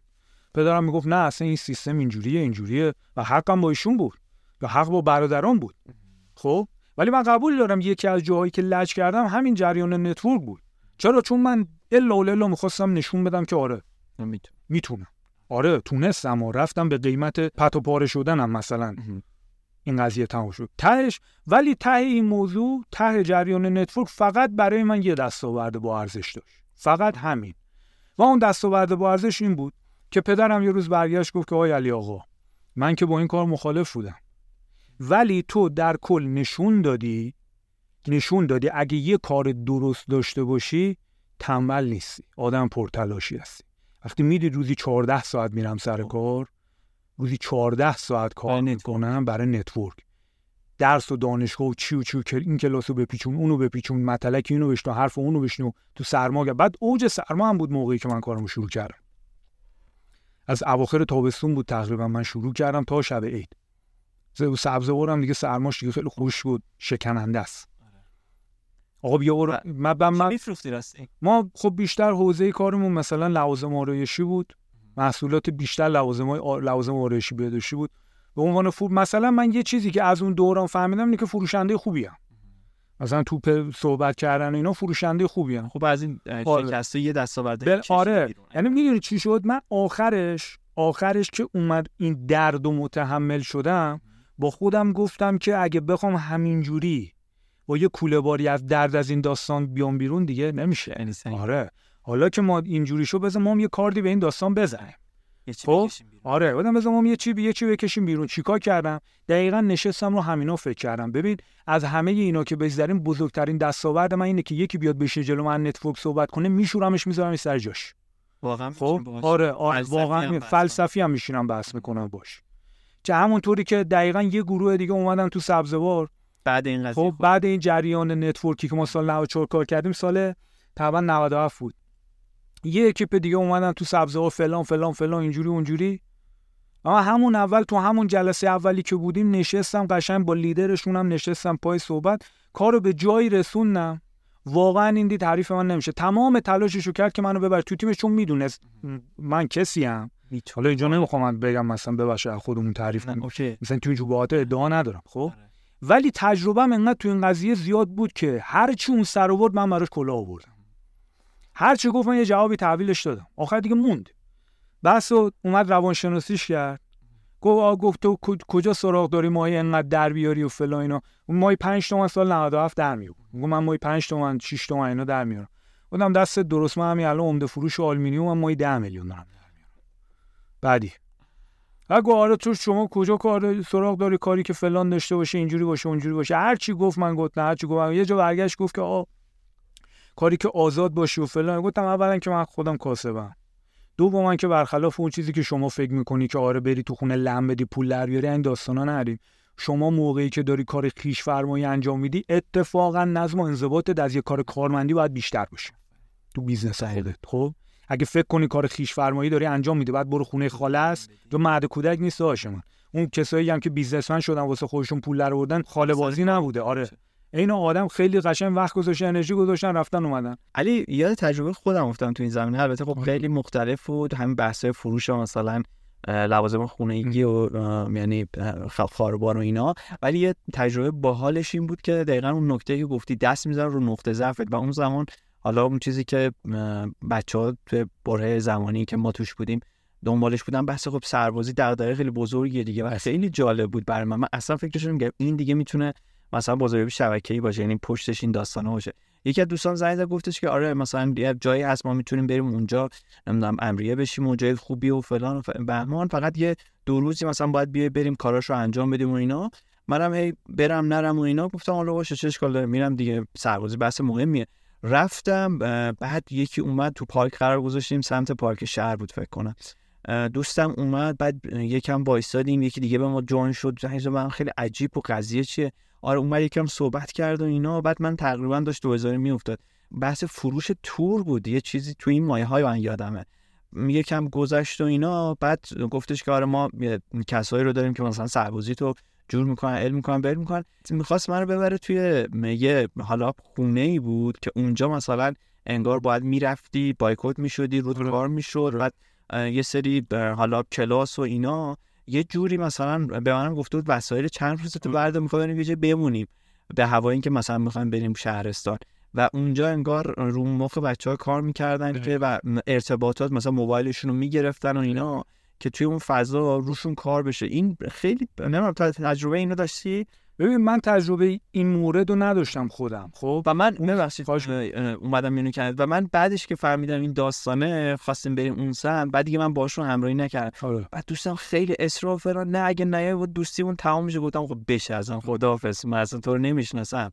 پدرم می‌گفت نه اصلا این سیستم اینجوریه اینجوریه و حقم با ایشون بود و حق با برادران بود. خب؟ ولی من قبول دارم یکی از جاهایی که لج کردم همین جریان network بود. چرا؟ چون من الا و الا می‌خواستم نشون بدم که آره. می‌تونم. آره تونستم و رفتم به قیمت لت و پاره شدنم مثلا. این قضیه تموم شد. تهش ولی ته این موضوع ته جریان network فقط برای من یه دستاورد با ارزش داشت. فقط همین. و اون دستاورد با ارزش این بود که پدرم یه روز برگشت گفت که آقای علی آقا من که با این کار مخالف بودم ولی تو در کل نشون دادی نشون دادی اگه یه کار درست داشته باشی تنبل نیستی آدم پرتلاشی هستی وقتی میدی روزی 14 ساعت میرم سر کار روزی 14 ساعت کار. می‌کنم برای network درس و دانشگاه و چی و چی و این کلاس رو بپیچون اونو بپیچون متلک اینو بشنو حرف اونو بشنو تو سرما. بعد اوج سرما هم بود موقعی که من کارمو شروع کردم از اواخر تابستون بود تقریبا. من شروع کردم تا شب عید. ز- سبزوارم دیگه سرماش دیگه خیلی خوش بود. شکننده است. آقا بیا برو. من من, من ما خب بیشتر حوزه کارمون مثلا لوازم آرایشی بود. محصولات بیشتر لوازم لوازم آرایشی بهداشتی بود. به عنوان فور مثلا من یه چیزی که از اون دوران فهمیدم اینه که فروشنده خوبی هم. مثلا تو پ- صحبت کردن و اینا فروشنده خوبی هم. خب از این آره. شکست یه دستاورده بل آره. یعنی می‌دونی چی شد من آخرش آخرش که اومد این درد و متحمل شدم با خودم گفتم که اگه بخوام همینجوری با یه کوله باری از درد از این داستان بیام بیرون دیگه نمیشه. آره حالا که ما اینجوری شو بذار ما هم یه کاردی به این داستان بزنیم یه چی خب،. آره ما هم یه چی یه چی بکشیم بیرون. چیکار کردم؟ دقیقا نشستم رو همینا فکر کردم. ببین از همه اینا که بگذریم بزرگترین دستاورد من اینه که یکی بیاد بشه جلو من network صحبت کنه میشورمش می‌ذارم سر جاش. واقعا خب؟ آره, آره هم واقعا فلسفی هم میشینم بحث می‌کنم باش. که همونطوری که دقیقا یه گروه دیگه اومدن تو سبزوار. بعد این قضیه خب بعد این جریان network ی که ما سال 94 کار کردیم سال تقریبا 97 بود. یه اکیپ دیگه اومدن تو سبزوار فلان فلان فلان اینجوری اونجوری. اما همون اول تو همون جلسه اولی که بودیم نشستم قشنگ با لیدرشون هم نشستم پای صحبت. کارو به جایی رسوندم. واقعا این دید تعریف من نمیشه. تمام تلاششو کرد که منو ببر تو تیمش چون می‌دونست من کسی ام. حالا اینجا نمی‌خوام من بگم مثلا ببخشید خودمون تعریف کنم مثلا تو این جوبهات ادعا ندارم خب؟ آره. ولی تجربهم انقدر تو این قضیه زیاد بود که هر چی اون سر آورد من براش کلاه آوردم. هر چی گفت من یه جوابی تحویلش دادم. آخر دیگه موند. بس و اومد روانشناسیش کرد. گفت گفت تو کج- کجا سراغ داری ماهی انقدر در بیاری و فلان اینا. ماهی 5 تومن سال 97 در میاد گفت من ماهی 5 تومن 6 تومن اینا در میارم گفتم دست درست من همین الان عمده فروش و آلومینیوم ماهی 10 میلیون دارم در میارم بعدی. اگه آره تو شما کجا کار سراغ داری کاری که فلان داشته باشه اینجوری باشه اونجوری باشه. هر چی گفت من گفت نه هر چی گفت یه جا برگشت گفت که آ کاری که آزاد باشی و فلان. گفتم اولا که من خودم کاسبم. دوم که برخلاف اون چیزی که شما فکر می‌کنی که آره بری تو خونه لم بدی پول در بیاری این داستانا نریم. شما موقعی که داری کار خویش فرمایی انجام میدی اتفاقا نظم و انضباطت از یه کار کارمندی باید بیشتر باشه. تو business خودت خب؟ اگه فکر کنی کار خویش فرمایی داری انجام میدی بعد برو خونه خاله است یا مهد کودک نیست داشه من اون کسایی هم که businessman شدن واسه خودشون پول در آوردن خاله بازی نبوده. آره. این آدم خیلی قشنگ وقت گذاشتن انرژی گذاشتن رفتن اومدن. علی یاد تجربه خودم افتادم تو این زمینه. البته خب خیلی مختلف بود. همین بحث فروش مثلا لوازم خونگی و یعنی خاربار و اینا. ولی یه تجربه باحالش این بود که دقیقا اون نکته که گفتی دست می‌زنه رو نقطه ضعفت. و اون زمان حالا اون چیزی که بچه ها تو بره زمانی که ما توش بودیم دنبالش بودن بحث خب سربازی دغدغه خیلی بزرگیه دیگه. و خیلی جالب بود برای من. من اصلا فکرش نمی‌کردم این دیگه می‌تونه مثلا بازاریابی شبکه‌ای باشه یعنی پشتش این داستانه باشه. یکی از دوستان زنگ زد گفتش که آره مثلا یه جایی هست ما می‌تونیم بریم اونجا نمی‌دونم امریه بشیم و جای خوبی و فلان و بهمان. فقط یه دو روزی مثلا باید بیای بریم کاراشو انجام بدیم و اینا. منم هی برم نرم و اینا. گفتم حالا باشه چه اشکال داره؟ میرم دیگه سربازی بحث مهمیه. رفتم بعد یکی اومد تو پارک قرار گذاشتیم سمت پارک شهر بود فکر کنم. دوستم اومد بعد یکم وایسادیم یکی دیگه به ما جوین شد. من خیلی عجیب و قضیه چیه؟ آره اومد یکم صحبت کرد و اینا بعد من تقریبا داشت 2000 میافتاد. بحث فروش تور بود یه چیزی تو این مایه های من یادمه. یکم گذشت و اینا بعد گفتش که آره ما کسایی رو داریم که مثلا سربازی تو جور می‌کنن علم می‌کنن بر می‌کنن. می‌خواست من رو ببره توی یه حالا خونه ای بود که اونجا مثلا انگار باید می‌رفتی بایکوت می‌شدی رو کار می‌شد بعد یه سری حالا کلاس و اینا. یه جوری مثلا به منم گفته بود وسایل چند روز تو برده می‌خوای بریم یه بمونیم به هوای اینکه مثلا می‌خوایم بریم شهرستان. و اونجا انگار رو مخ بچه ها کار می‌کردن که و ارتباطات مثلا موبایلشون رو می‌گرفتن و اینا که توی اون فضا روشون کار بشه. این خیلی نمی‌دونم تجربه اینو داشتی؟ ببین من تجربه این مورد رو نداشتم خودم. خب؟ و من ببخشید خواهش اه، اه، اومدم اینو کرد. و من بعدش که فهمیدم این داستانه خواستیم بریم اون سمت بعد دیگه من باشون همراهی نکردم. آره. بعد دوستم خیلی اصرار و فلان نه اگه نه بود دوستیمون تمام میشه. گفتم خب بشه ازم خداحافظ من اصلا تو رو نمی‌شناسم.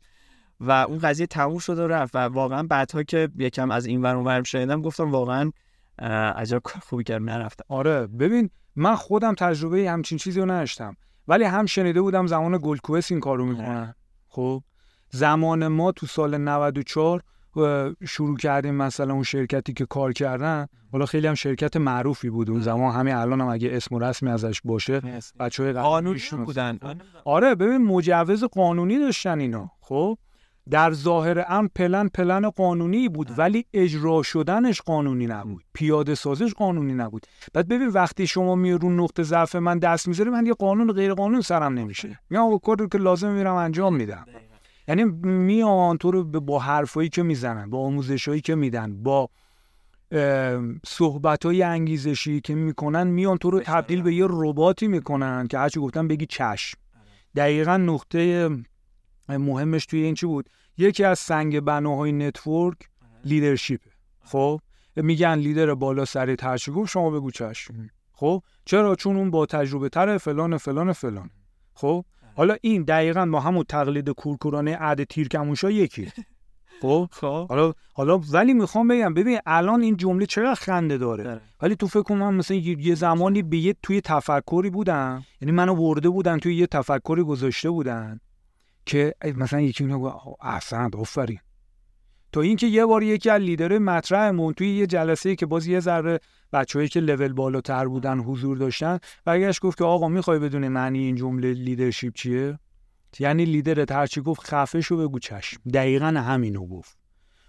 و اون قضیه تموم شد و رفت. و واقعا بعدها که یکم از این ور اون ور شنیدم گفتم واقعا عجب خوبی کردم نرفتم آره. ببین من خودم تجربه همچین چیزی رو نداشتم. ولی هم شنیده بودم زمان گلکوس این کارو می‌کنن خب. زمان ما تو سال 94 اه، شروع کردیم مثلا اون شرکتی که کار کردن. حالا خیلی هم شرکت معروفی بود اون زمان. همین الان هم اگه اسم و رسمی ازش باشه بچه های قانونی بودن. آره ببین مجوز قانونی داشتن اینا. خب. در ظاهر امر پلن پلن قانونی بود ولی اجرا شدنش قانونی نبود. پیاده سازش قانونی نبود. بعد ببین وقتی شما می رو نقطه ضعف من دست می‌ذاری من یه قانون غیر قانون سرم نمیشه. میام کاری که لازم میرم انجام میدم. یعنی میان تو رو با حرفایی که می‌زنن با آموزشایی که میدن با صحبت های انگیزشی که می‌کنن میان تو رو تبدیل به یه رباتی می‌کنن که هرچی گفتن بگی چشم. دقیقا نقطه مهمش توی این چی بود؟ یکی از سنگ بناهای نتورک لیدرشیپ خب؟ میگن لیدر بالا سر گفت شما بگو چشم خب؟ چرا؟ چون اون با تجربه تره فلان فلان فلان. خب؟ حالا این دقیقا با همون تقلید کورکورانه عد تیرکموشا یکی. خب؟ خب. حالا حالا ولی می‌خوام بگم ببین الان این جمله چقدر خنده داره. داره. ولی تو فکر من مثلا یه زمانی به یه توی تفکری بودم. یعنی منو برده بودن توی یه تفکری گذاشته بودن. که مثلا یکی میگه گفت احسن آفرین. تا اینکه یه بار یکی از لیدر مطرحمون توی یه جلسه که باز یه ذره بچه‌ای که لول بالاتر بودن حضور داشتن برگشت گفت که آقا می‌خوای بدونی معنی این جمله لیدرشپ چیه؟ یعنی لیدرت هرچی گفت خفه شو بگو چشم. دقیقا همینو گفت.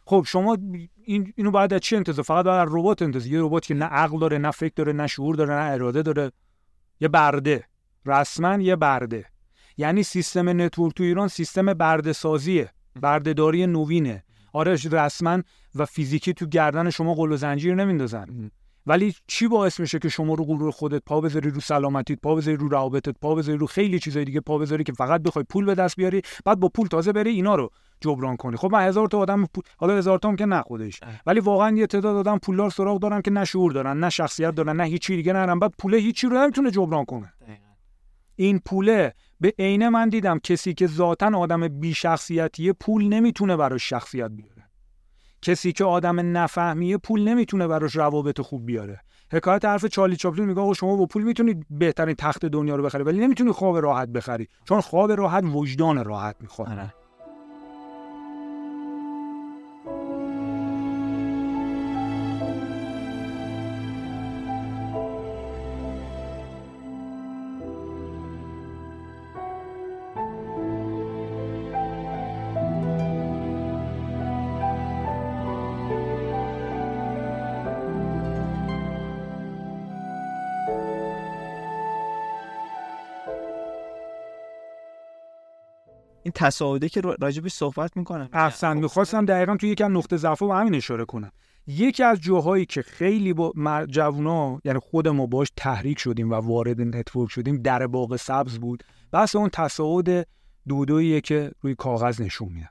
خب شما این اینو باید از چی انتظار؟ فقط باید از ربات انتظار. یه ربات که نه عقل داره نه فکر داره نه شعور داره نه اراده داره. یه برده. رسما یه برده. یعنی سیستم network تو ایران سیستم برده سازیه بردهداری نوینه. آره رسما و فیزیکی تو گردن شما غل و زنجیر نمیندازن. ولی چی باعث میشه که شما رو غرور خودت پا بذاری رو سلامتیت پا بذاری رو روابطت پا بذاری رو خیلی چیزای دیگه پا بذاری که فقط بخوای پول به دست بیاری بعد با پول تازه بری اینا رو جبران کنی. خب من هزار تا آدم پول... حالا هزار تا هم که نه خودش. ولی واقعا یه تعداد آدم پولدار سراغ دارم که نه شعور دارن نه شخصیت دارن نه هیچی دیگه ندارن. بعد پول هیچی رو نمی‌تونه جبران کنه. این پوله به عینه من دیدم کسی که ذاتا آدم بی شخصیتیه پول نمی‌تونه براش شخصیت بیاره. کسی که آدم نفهمیه پول نمی‌تونه براش روابط خوب بیاره. حکایت حرف چارلی چاپلین میگه شما با پول می‌تونید بهترین تخت دنیا رو بخری ولی نمی‌تونی خواب راحت بخری چون خواب راحت وجدان راحت می‌خواد. تصاعده که را- راجبش صحبت می‌کنم. احسن می‌خواستم دقیقا توی یکم نقطه ضعف رو همین اشاره کنم. یکی از جاهایی که خیلی با جوونا یعنی خود ما باش تحریک شدیم و وارد network شدیم در باغ سبز بود. بحث اون تصاعد دودوییه که روی کاغذ نشون میدن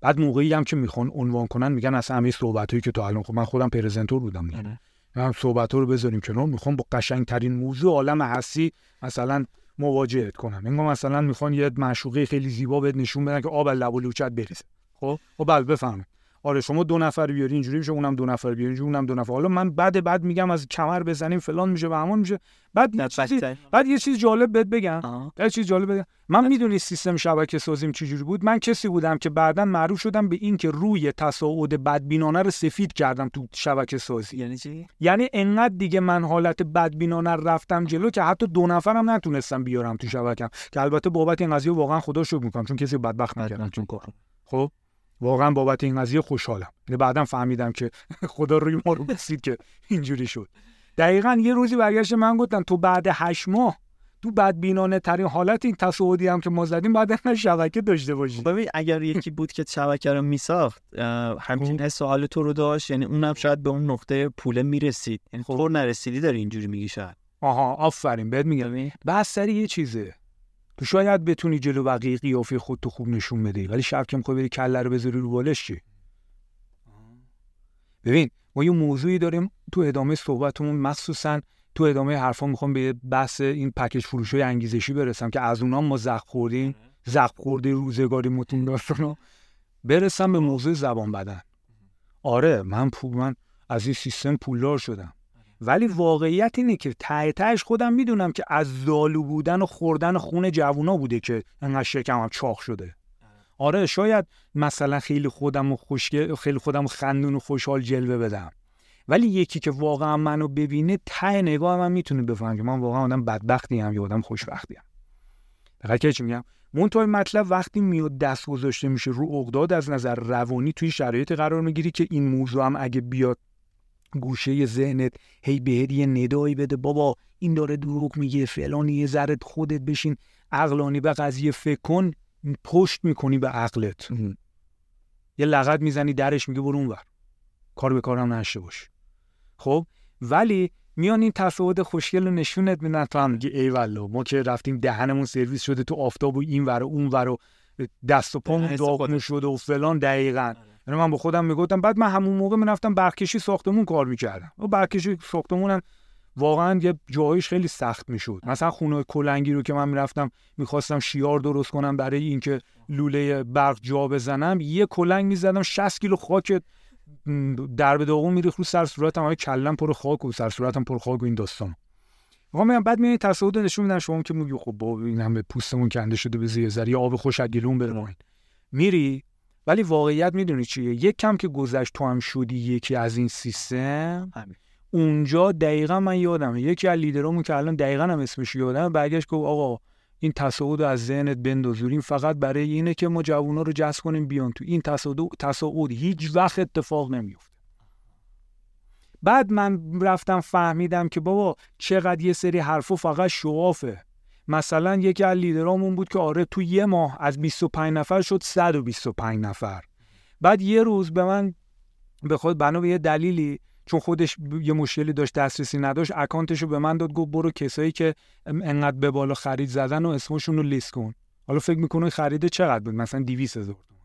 بعد موقعی هم که می‌خوان عنوان کنن میگن اصلا همه صحبتایی که تا الان خب من خودم presenter بودم دیگه. آره. هم صحبت رو بذاریم کنار. می‌خوام با قشنگترین موضوع عالم هستی مثلا مواجهت کنم. انگار مثلا می‌خوان یه معشوقه خیلی زیبا بهت نشون بدن که آب لب و لوچت بریزه. خب؟ خب بله بفهمه آره شما دو نفر بیاری اینجوری میشه اونم دو نفر بیاری اینجوری اونم دو نفر. حالا من بعد بعد میگم از کمر بزنیم فلان میشه و همان میشه. بعد یه چیزی. بعد یه چیز جالب بهت بگم. یه چیز جالب بگم. من می‌دونی سیستم شبکه سازیم چجوری بود؟ من کسی بودم که بعدا معروف شدم به این که روی تصاعد بدبینانه رو سفید کردم تو شبکه سازی. یعنی چی؟ یعنی انقدر دیگه من حالت بدبینانه رفتم جلو که حتی دو نفرم نتونستم بیارم تو شبکم. که البته بابت این قضیه واقعا خدا شکر می‌کنم چون کسی بدبخت نکردم. چون کار خب؟ واقعا بابت این قضیه خوشحالم. یعنی بعدم فهمیدم که خدا روی ما رو بسید که اینجوری شد. دقیقا یه روزی برگشت من گفتم تو بعد هشت ماه تو بدبینانه ترین حالت این تصاعدی هم که ما زدیم بعد شبکه داشته باشی ببین اگر یکی بود که شبکه رو میساخت همچین حس و حال تو رو داشت یعنی اونم شاید به اون نقطه پوله می‌رسید. یعنی تو نرسیدی داری اینجوری میگی شاید. آها آفرین بهت میگم. بس سری یه چیزه. تو شاید بتونی جلو بقیه قیافه خود تو خوب نشون بدی ولی شب که می‌خوای بری کله رو بذاری رو بالش چی؟ ببین ما یه موضوعی داریم تو ادامه صحبتمون مخصوصا تو ادامه حرفا می‌خوام به بحث این پکیج فروش انگیزشی برسم که از اونها ما زخم خوردیم زخم خورده روزگاری متون داستانا برسم به موضوع زبان بدن. آره من پول من از این سیستم پولدار شدم. ولی واقعیت اینه که ته تهش خودم می‌دونم که از زالو بودن و خوردن خون جوونا بوده که انقدر شکمم چاق شده. آره شاید مثلا خیلی خودم و خوشگل خیلی خودم و خندون و خوشحال جلوه بدم. ولی یکی که واقعا منو ببینه ته نگاه من می‌تونه بفهم که من واقعا آدم بدبختی هم یا آدم خوشبختی فقط که چی میگم؟ منتهای مطلب وقتی میاد دست گذاشته میشه رو اقداد از نظر روانی توی شرایط قرار می‌گیری که این موضوع هم اگه بیاد گوشه ذهنت هی بهت یه ندایی بده بابا این داره دروغ میگه فلانی یه ذره خودت بشین عقلانی به قضیه فکر کن پشت می‌کنی به عقلت. یه لغت می‌زنی درش میگه برو اونور. کار به کارم نشه باش. خب ولی میان این تصاعد خوشگل رو نشونت میدن. تو هم میگی ای والله ما که رفتیم دهنمون سرویس شده تو آفتاب و این ور و اون ور و دست و پامون داغون شده و فلان دقیقا. یعنی من با خودم می‌گفتم بعد من همون موقع می‌رفتم برکشی ساختمون کار می‌کردم. و برکشی ساختمونم واقعا یه جایش خیلی سخت می‌شد. مثلا خونه کلنگی رو که من می‌رفتم می‌خواستم شیار درست کنم برای اینکه لوله برق جا بزنم یه کلنگ می‌زدم 60 کیلو خاک در به داغون میریخت رو سر صورتم. همه کلم پر خاک و سر صورتم پر خاک و این داستان. آقا بعد میای تصاعد نشون میدن شما که میگی خب با این همه پوستمون کنده شده به زیر زری آب خوش گلون بره میری ولی واقعیت می‌دونی چیه؟ یک کم که گذشت تو هم شدی یکی از این سیستم اونجا دقیقا من یادم یکی از لیدرامون که الان دقیقا هم اسمش یادم برگشت گفت آقا این تصاعد از ذهنت بندازوریم فقط برای اینه که ما جوونا رو جذب کنیم بیان تو. این تصاعد تصاعد هیچ وقت اتفاق نمیفته بعد من رفتم فهمیدم که بابا چقدر یه سری حرفو فقط شوافه. مثلا یکی از لیدرامون بود که آره تو یه ماه از 25 نفر شد 125 نفر. بعد یه روز به من به خود بنا به یه دلیلی چون خودش یه مشکلی داشت دسترسی نداشت اکانتش رو به من داد گفت برو کسایی که انقدر به بالا خرید زدن و اسمشون رو لیست کن. حالا فکر می‌کنه خرید چقدر بود؟ مثلا 200 هزار تومن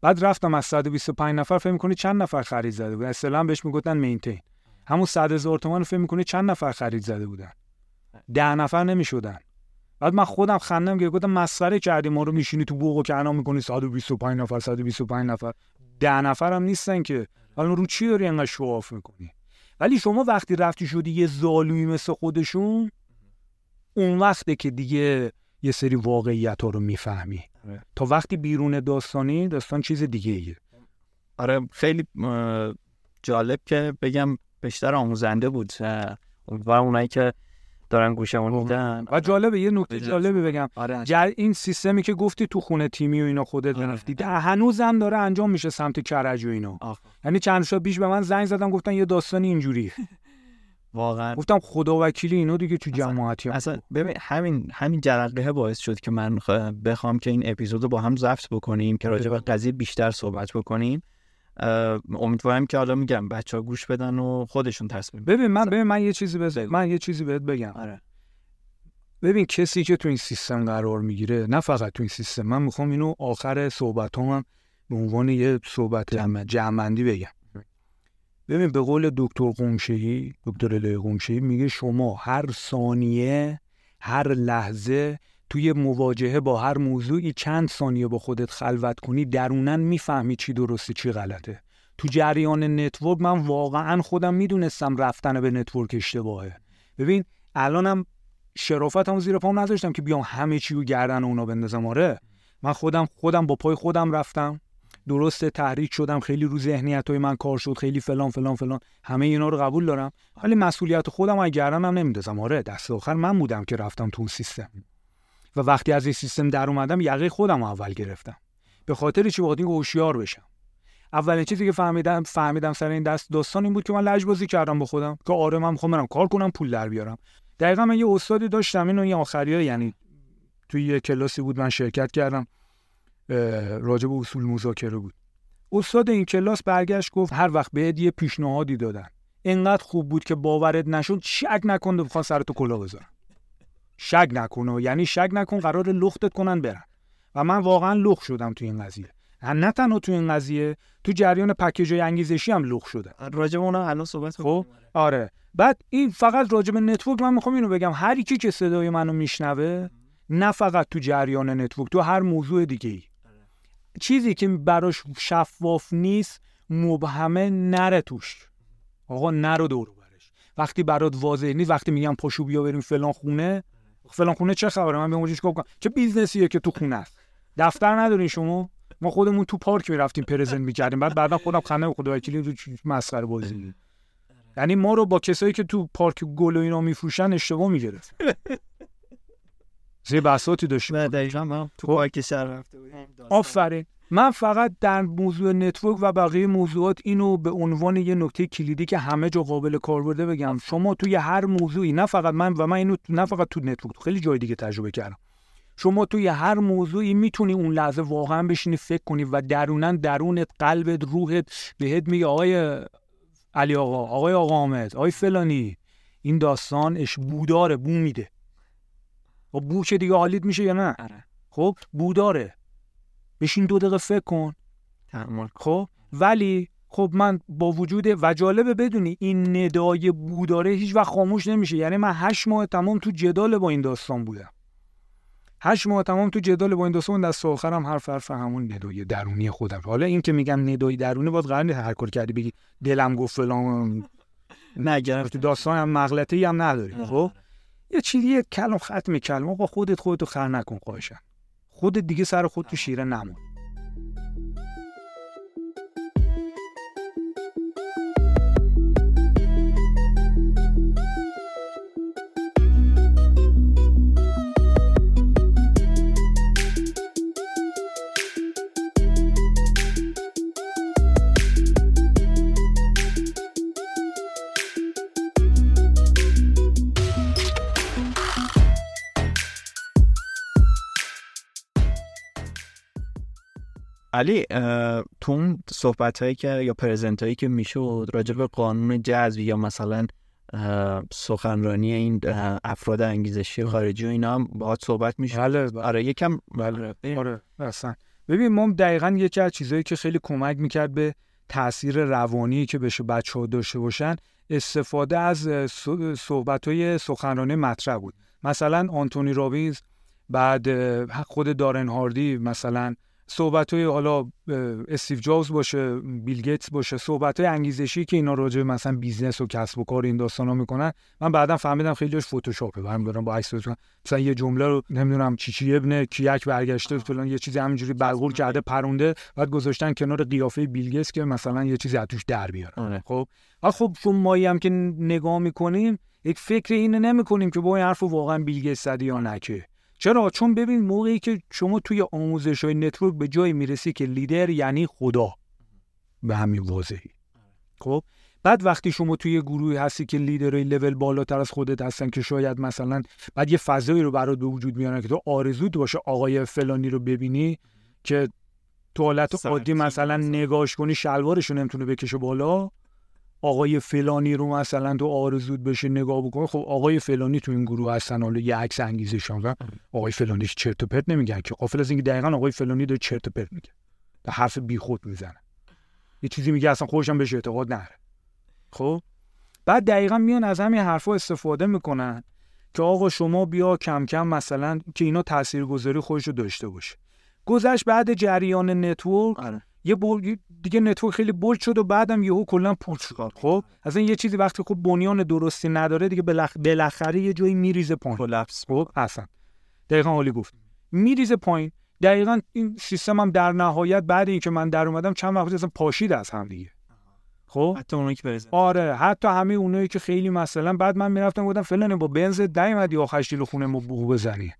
بعد رفتم از 125 نفر فکر می‌کنی چند نفر خرید زده بود اصلا بهش می‌گفتن مینتین همون 100 هزار تومن فکر می‌کنی چند نفر خرید زده بودن؟ ده نفر نمی‌شدن. بعد من خودم خندم که گفتم مسخره کردی ما رو میشینی تو بوق و کنا می‌کنی 125 نفر 125 نفر. ده نفر هم نیستن که. حالا رو چی داری انقدر شواف می‌کنی؟ ولی شما وقتی رفتی شدی یه ظالمی مثل خودشون اون وقته که دیگه یه سری واقعیت ها رو می‌فهمی. آره. تا وقتی بیرون داستانی داستان چیز دیگه ایه آره خیلی جالب که بگم بیشتر آموزنده بود. امیدوارم اونایی که دارن گوشمون. میدن. و جالبه یه نکته جالبه بگم. آره. جر این سیستمی که گفتی تو خونه تیمی و اینا خودت آره. رفتی هنوزم داره انجام میشه سمت کرج و اینا. یعنی چند شب بیش به من زنگ زدن گفتن یه داستان اینجوری. واقعا. گفتم خدا وکیلی اینو دیگه تو جماعتی اصلا ببین همین همین جرقه باعث شد که من بخوام که این اپیزود با هم ضبط بکنیم که راجع به قضیه بیشتر صحبت بکنیم. امیدوارم که حالا میگم بچه ها گوش بدن و خودشون تصمیم ببین من ببین من یه چیزی بزن من یه چیزی بهت بگم. آره. ببین کسی که تو این سیستم قرار می‌گیره نه فقط تو این سیستم من می‌خوام اینو آخر صحبت هم به عنوان یه صحبت جمع‌بندی بگم. ببین به قول دکتر قمشه‌ای دکتر الهی قمشه‌ای میگه شما هر ثانیه هر لحظه توی مواجهه با هر موضوعی چند ثانیه با خودت خلوت کنی درونا می‌فهمی چی درسته چی غلطه. تو جریان network من واقعا خودم می‌دونستم رفتن به network اشتباهه. ببین الانم شرافتمو زیر پام نذاشتم که بیام همه چی رو گردن اونا بندازم. آره من خودم خودم با پای خودم رفتم. درست تحریک شدم خیلی رو ذهنیت های من کار شد خیلی فلان فلان فلان. همه اینا رو قبول دارم. ولی مسئولیت خودم اگه گردنم نمیندازم. آره دست آخر من بودم که رفتم تو سیستم. و وقتی از این سیستم در اومدم یقه خودم اول گرفتم. به خاطر چی؟ بخاطر هوشیار بشم. اولین چیزی که فهمیدم فهمیدم سر این دست داستان این بود که من لجبازی کردم با خودم. که آره من می‌خوام برم کار کنم پول در بیارم. دقیقا من یه استادی داشتم اینو یه آخریه یعنی توی یه کلاسی بود من شرکت کردم. راجع به اصول مذاکره بود. استاد این کلاس برگشت گفت هر وقت بهت یه پیشنهادی دادن اینقدر خوب بود که باورت نشد شک نکن بخوان سرتو کلاه بذارن شک نکن یعنی شک نکن قراره لختت کنن برن. و من واقعا لخت شدم تو این قضیه. نه تنها تو این قضیه تو جریان package انگیزشی هم لخت شده راجب اونا الان صحبت خب؟ آره. بعد این فقط راجب network من می‌خوام اینو بگم. هر کی که صدای منو میشنوه نه فقط تو جریان network تو هر موضوع دیگه ای چیزی که براش شفاف نیست مبهمه نره توش. آقا نرو دور برش. وقتی برات واضح نیست وقتی میگم پاشو بیا بریم فلان خونه فلان خونه چه خبره؟ من به اونجا چیکار کنم چه business یه که تو خونه است؟ دفتر ندارین شما؟ ما خودمون تو پارک می‌رفتیم present می‌کردیم. بعد بعدا خودم خنده خدا وکیلی رو مسخره بازی یعنی ما رو با کسایی که تو پارک گل و اینا میفروشن اشتباه می‌گرفت. زی بساتی داشت و دقیقا من تو خب. پارک شهر رفته داستان. آفرین. من فقط در موضوع network و بقیه موضوعات اینو به عنوان یه نکته کلیدی که همه جا قابل کاربرده بگم. شما توی هر موضوعی نه فقط من و من اینو نه فقط تو network تو خیلی جای دیگه تجربه کردم. شما توی هر موضوعی می‌تونی اون لحظه واقعا بشینی فکر کنی و درونا درونت قلبت روحت بهت میگه آقای علی آقا آقای آقا حامد آقای فلانی این داستان آش بوداره بو میده. و بو که دیگه حالیت میشه یا نه؟ آره. خب بوداره. بشین دو دقیقه فکر کن. تحمل خب؟ ولی خب من با وجود و جالبه بدونی این ندای بوداره هیچ وقت خاموش نمیشه. یعنی من هشت ماه تمام تو جدال با این داستان بودم. هشت ماه تمام تو جدال با این داستان دست آخرم حرف حرف همون ندای درونی خودم. حالا این که میگم ندای درونی باید قرار هر کار کردی بگی دلم گفت فلان. نه گرفت تو داستان هم مغلطه هم نداری. خب؟ یه چیزی کلم ختم کلم. آقا خودت خودتو خر نکن خواهشم. خودت دیگه سر خود تو شیره نمون علی تو اون صحبت هایی که یا پرزنت هایی که می‌شد راجع به قانون جذب یا مثلا سخنرانی این افراد انگیزشی خارجی و اینا هم باهات صحبت میشه بله بله. آره یکم بله. بریم. آره اصلا. ببین ما دقیقا یکی از چیزهایی که خیلی کمک می‌کرد به تاثیر روانی که بشه بچه ها داشته باشن استفاده از صحبت های سخنرانی مطرح بود. مثلا آنتونی رابینز بعد خود دارن هاردی مثلا صحبت های حالا استیو جابز باشه بیل گیتس باشه صحبت های انگیزشی که اینا راجع مثلا بیزنس و کسب و کار این داستانا می‌کنن من بعدا فهمیدم خیلیش فتوشاپه برم دارم با عکس بزنم مثلا یه جمله رو نمی‌دونم چی چی ابن کیک برگشته فلان یه چیزی همینجوری بلغور کرده پرونده بعد گذاشتن کنار قیافه بیلگس که مثلا یه چیزی از توش در بیاره. آره. خب؟ خب چون مایی هم که نگاه می‌کنیم یک فکر اینو نمی‌کنیم که با این حرف رو واقعا بیل گیتس زده یا نه که. چرا؟ چون ببین موقعی که شما توی آموزش های network به جایی می‌رسی که لیدر یعنی خدا. به همین واضحی خب؟ بعد وقتی شما توی گروهی هستی که leader های level بالاتر از خودت هستن که شاید مثلا بعد یه فضایی رو برات به وجود میارن که تو آرزوت باشه آقای فلانی رو ببینی که تو حالت عادی مثلا. نگاش کنی شلوارشو نمی‌تونه بکشه بالا. آقای فلانی رو مثلا تو آرزوت بشه نگاه بکنی خب آقای فلانی تو این گروه هستن حالا یه عکس انگیزشی‌ان و آقای فلانی چرت و پرت نمیگن که غافل از اینکه دقیقا آقای فلانی داره چرت و پرت میگه حرف بیخود می‌زنه. یه چیزی میگه اصلا خودشم بهش اعتقاد نداره. خب؟ بعد دقیقا میان از همین حرفا استفاده می‌کنن که آقا شما بیا کم کم مثلا که اینا تاثیرگذاری خودش رو داشته باشه. گذشت بعد جریان network. آره. یه بول دیگه نتورک خیلی بولد شد و بعدم یهو کلا پوچ شد خب اصلا یه چیزی وقتی خب بنیان درستی نداره دیگه بلخ... بالاخره یه جایی میریزه پایین. کلپس خب اصلا. دقیقا عالی گفت. میریزه پایین. دقیقا این سیستم هم در نهایت بعد اینکه من در اومدم چند وقت اصلا پاشید از هم دیگه. خب؟ حتی اونایی که پرزنت آره حتی همه اونایی که خیلی مثلا بعد من می‌رفتم گفتم فلانه با بنز نیومدی آخرش دیل خونه ما بوق بزنی.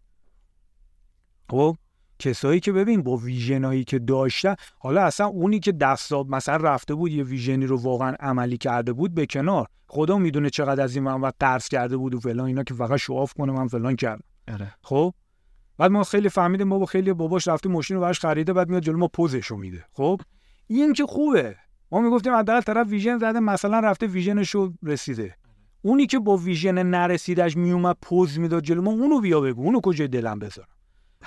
خب؟ کسایی که ببین با ویژنایی که داشتن حالا اصلا اونی که دستاب مثلا رفته بود یه ویژنی رو واقعا عملی کرده بود به کنار. خدا می‌دونه چقدر از این من وقت قرض کرده بود و فلان اینا که فقط شواف کنه من فلان کردم. آره. خب؟ بعد ما خیلی فهمیدیم بابا خیلی باباش رفته ماشین رو براش خریده بعد میاد جلو ما پوزشو میده. خب؟ این که خوبه. ما می‌گفتیم حداقل طرف ویژن زده مثلا رفته ویژنش رو رسیده. اونی که با ویژن نرسیدش میومد پوز می‌داد جلو ما اونو بیا بگو. اونو کجای دلم بذارم؟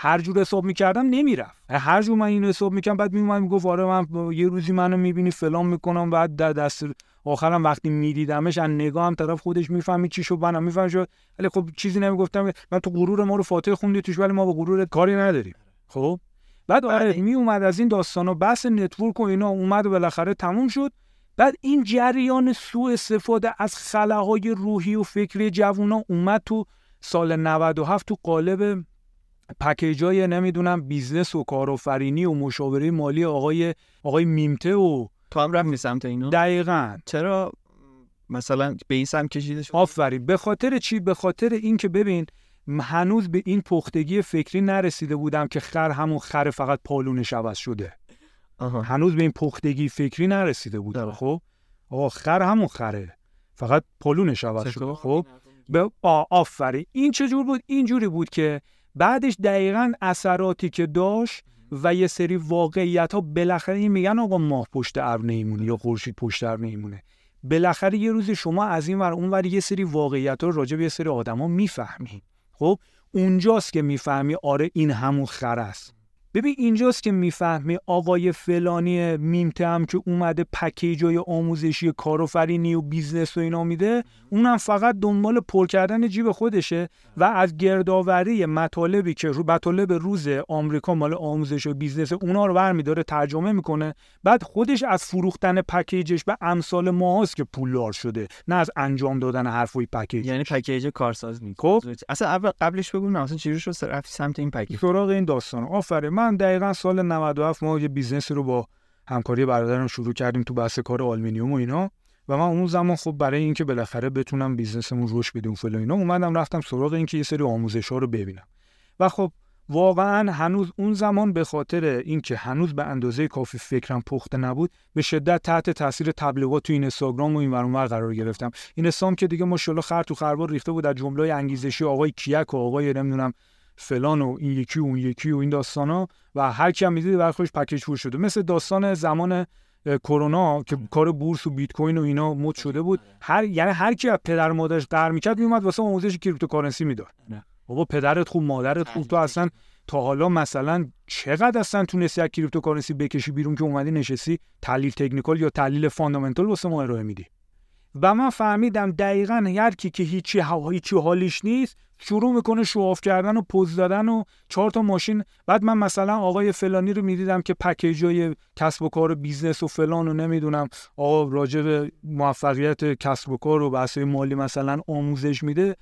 هر جور حساب می‌کردم نمی‌رفت. هر جور من اینو حساب می‌کردم بعد میومد می‌گفت آره من یه روزی منو می‌بینی فلان می‌کنم. بعد در دست آخرم وقتی میدیدمش از نگاه هم طرف خودش می‌فهمی چی شد منم می‌فهمی شد. ولی خب چیزی نمی‌گفتم. من تو غرور ما رو فاتح خوندی توش ولی ما با غرورت کاری نداریم. خب؟ بعد آره می اومد از این داستان و بحث network و اینا اومد و بالاخره تموم شد. بعد این جریان سوء استفاده از خلأهای روحی و فکری جوونا اومد تو سال 97 تو قالب package ای نمی‌دونم business و کارآفرینی و مشاوره مالی آقای آقای میمته و تو هم رفتی سمت اینو؟ دقیقاً. چرا مثلا به این سمت کشیده شد آفرین. به خاطر چی؟ به خاطر اینکه ببین هنوز به این پختگی فکری نرسیده بودم که خر همون خر فقط پالونش عوض شده. آها. هنوز به این پختگی فکری نرسیده بودم. خب؟ آقا خر همون خره. فقط پالونش عوض شده؟ خب؟ به آفرین. این چجور بود؟ اینجوری بود که بعدش دقیقا اثراتی که داشت و یه سری واقعیت ها بالاخره میگن آقا ماه پشت ابر نمیمونه یا خورشید پشت ابر نمیمونه بالاخره یه روزی شما از این ور اون ور یه سری واقعیت ها راجع به یه سری آدما می‌فهمی. خب اونجاست که می‌فهمی آره این همون خر است. ببین اینجاست که می‌فهمی آقای فلانی میمته هم که اومده package ای آموزشی کارآفرینی و business و اینا میده اونم فقط دنبال پر کردن جیب خودشه و از گردآوری مطالبی که رو مطالب روز آمریکا مال آموزش و بیزنس اونا رو برمیداره ترجمه می‌کنه. بعد خودش از فروختن پکیجش به امثال ماهاست که پولدار شده نه از انجام دادن حرفای پکیج. یعنی پکیج کارساز نیست. خب. اصلا اول قبلش بگو مثلا چجوری شد؟ سمت این پکیج. سراغ این داستان. آفرین. من دقیقا سال 97 ما یه بیزنسی رو با همکاری برادرم شروع کردیم تو بحث کار آلومینیوم و اینا و من اون زمان خب برای اینکه بالاخره بتونم بیزنسمون رشد بده و اینا اومدم رفتم سراغ اینکه یه سری آموزش ها رو ببینم. و خب واقعا هنوز اون زمان به خاطر اینکه هنوز به اندازه کافی فکرم پخته نبود به شدت تحت تاثیر تبلیغات تو این اینستاگرام و این ور اونور قرار گرفتم. این که دیگه ماشاءالله خر تو خربار ریخته بود از جمله انگیزشی آقای کیک و آقای نمی‌دونم فلان و این یکی و اون یکی و این داستانا و هر کی هم می‌دید برای خودش پکیج فروش شده. مثل داستان زمان کرونا که کار بورس و بیت کوین و اینا مد شده بود. هر یعنی هر کی از پدر مادرش قرض می‌کرد میومد واسه آموزش cryptocurrency می‌داد. نه. بابا پدرت خوب مادرت خوب تو اصلا تا حالا مثلا چقدر اصلا تونستی از cryptocurrency بکشی بیرون که اومدی نشستی؟ تحلیل technical یا تحلیل fundamental واسه ما ارائه میدی؟ و من فهمیدم دقیقا هر کی که هیچی هیچی حالیش نیست شروع می‌کنه show off کردن و پوز دادن و چهار تا ماشین. بعد من مثلا آقای فلانی رو می‌دیدم که پکیجای کسب و کار و بیزنس و فلان و نمی‌دونم. آقا راجع به موفقیت کسب و کار و بحث مالی مثلا آموزش میده.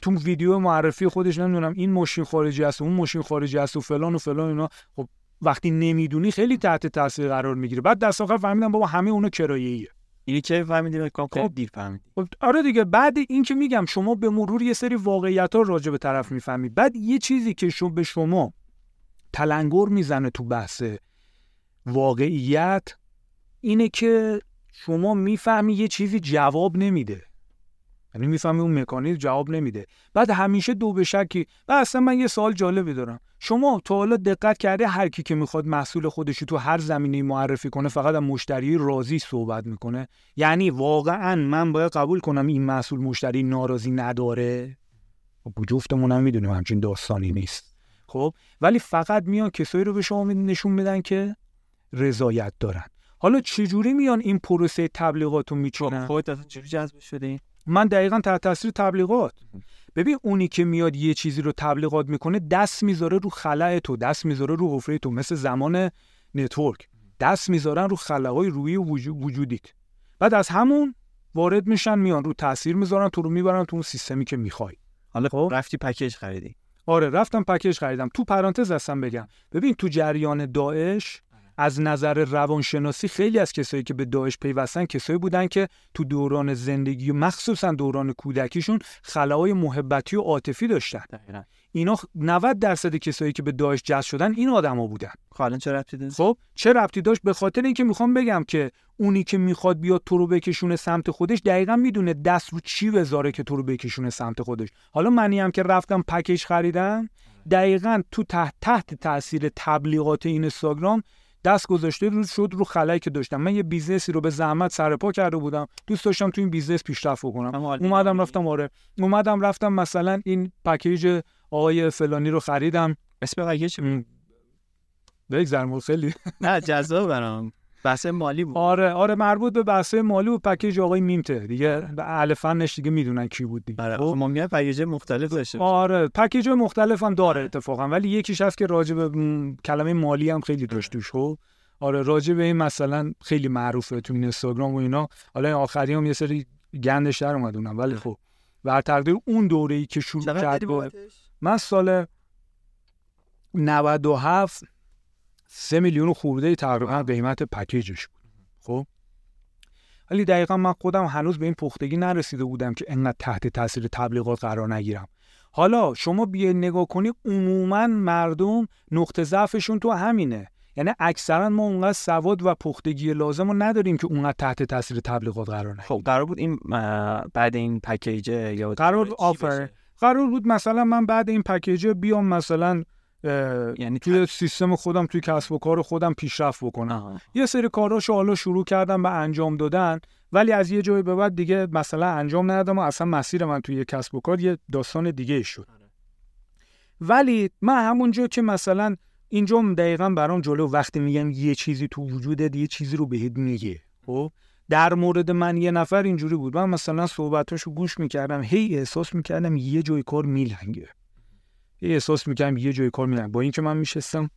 تو ویدیو معرفی خودش نمی‌دونم این ماشین خارجی است اون ماشین خارجی است و فلان و فلان اینا. خب وقتی نمی‌دونی خیلی تحت تاثیر قرار می‌گیره. بعد دست آخر فهمیدم بابا همه اونا کرایه‌ایه. اینی که فهمیدی بکنم خیلی خب. دیر فهمیدی خب آره دیگه. بعد این که میگم شما به مرور یه سری واقعیت ها راجع به طرف می‌فهمید. بعد یه چیزی که شما به شما تلنگر می‌زنه تو بحث واقعیت اینه که شما می‌فهمی یه چیزی جواب نمیده. یعنی می‌فهمی اون مکانیزم جواب نمیده. بعد همیشه دو به شکی. و اصلا من یه سوال جالبی دارم. شما تا حالا دقت کرده هر کی که می‌خواد محصول خودش تو هر زمینه معرفی کنه فقط از مشتری راضی صحبت می‌کنه؟ یعنی واقعا من باید قبول کنم این محصول مشتری ناراضی نداره؟ خب جفتمون هم می‌دونیم همچین داستانی نیست. خب ولی فقط میان کسایی رو به شما نشون میدن که رضایت دارن. حالا چجوری میان این پروسه تبلیغات رو میچینن خودت اصلا چجوری جذب شدی؟ من دقیقا تحت تاثیر تبلیغات. ببین اونی که میاد یه چیزی رو تبلیغات می‌کنه دست می‌ذاره رو خلأ تو دست می‌ذاره رو حفره تو مثل زمان network. دست می‌ذارن رو خلاهای روی وجو- وجودیت. بعد از همون وارد میشن میان رو تاثیر می‌ذارن تو رو می‌برن تو اون سیستمی که می‌خوای. حالا خب. رفتی پکیج خریدی. آره رفتم پکیج خریدم. تو پرانتز هستم بگم. ببین تو جریان داعش از نظر روانشناسی خیلی از کسایی که به داعش پیوستن کسایی بودن که تو دوران زندگی و مخصوصا دوران کودکیشون خلاهای محبتی و عاطفی داشتن. دقیقاً. اینا خ- 90 درصد کسایی که به داعش جذب شدن این آدما بودن. خب الان چه ربطی داره؟ خب چه ربطی داشت؟ به خاطر اینکه می‌خوام بگم که اونی که می‌خواد بیاد تو رو بکشونه سمت خودش دقیقا می‌دونه دست رو چی بذاره که تو رو بکشونه سمت خودش. حالا منی هم که رفتم پکیج خریدم دقیقا تو تحت تحت تاثیر تبلیغات این اینستاگرام دست گذاشته رو شد رو خلایی که داشتم. من یه بیزنسی رو به زحمت سرپا کرده بودم. دوست داشتم تو این بیزنس پیشرفت بکنم. اومدم رفتم آره. اومدم رفتم مثلا این پکیج آقای فلانی رو خریدم. اسم؟ م، بگذرم خیلی. نه جذاب برام. بحث مالی بود. آره آره مربوط به بحث مالی و پکیج آقای میمته. دیگه اهل فنش دیگه می‌دونن کی بود دیگه. آره خب؟ ممکنه پکیج مختلف داشته باشه. آره پکیج مختلف هم داره اتفاقا. ولی یکیش هست که راجع به کلمه مالی هم خیلی داشت توش خب؟ آره راجع به این مثلا خیلی معروفه تو این اینستاگرام و اینا. حالا این آخری هم یه سری گندش در اومد اونم ولی خب. بر تقدیر اون دوره ای که شروع کرد؟ من سال 97 سه میلیون خورده تقریبا قیمت پکیجش بود. خب؟ ولی دقیقا من خودم هنوز به این پختگی نرسیده بودم که انقدر تحت تاثیر تبلیغات قرار نگیرم. حالا شما بیاید نگاه کنی عموما مردم نقطه ضعفشون تو همینه. یعنی اکثرا ما اونقدر سواد و پختگی لازم رو نداریم که اونقدر تحت تاثیر تبلیغات قرار نگیریم. خب قرار بود این بعد این پکیجه یا قرار آفر؟ قرار بود مثلا من بعد این پکیج بیام مثلا یعنی توی سیستم خودم توی کسب و کار خودم پیشرفت بکنم. یه سری کاراشو حالا شروع کردم به انجام دادن ولی از یه جایی به بعد دیگه مثلا انجام ندادم و اصلا مسیر من توی کسب و کار یه داستان دیگه شد. ولی من همونجا که مثلا اینجا دقیقا برام جلو وقتی میگم یه چیزی تو وجودت یه چیزی رو بهت میگه. خب؟ در مورد من یه نفر اینجوری بود. من مثلا صحبتاشو گوش می‌کردم هی احساس می‌کردم یه جای کار میلنگه. احساس می‌کردم یه جای کار میلنگه با اینکه من میشستم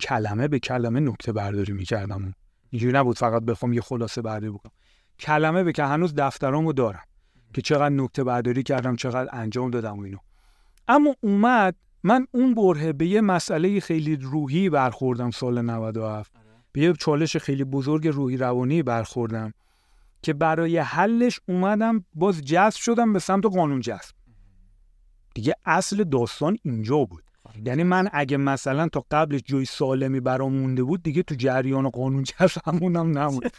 کلمه به کلمه نکته برداری می‌کردم. اینجوری نبود فقط بخوام یه خلاصه برداری بکنم. کلمه به که هنوز دفترامو دارم که چقدر نکته برداری کردم چقدر انجام دادم و اینو. اما اومد من اون بره به یه مسئله خیلی روحی برخوردم سال 97 به یه چالش خیلی بزرگ روحی روانی برخوردم که برای حلش اومدم باز جذب شدم به سمت قانون جذب. دیگه اصل داستان اینجا بود. یعنی من اگه مثلا تا قبلش جای سالمی برام مونده بود دیگه تو جریان قانون جذب همونم نمود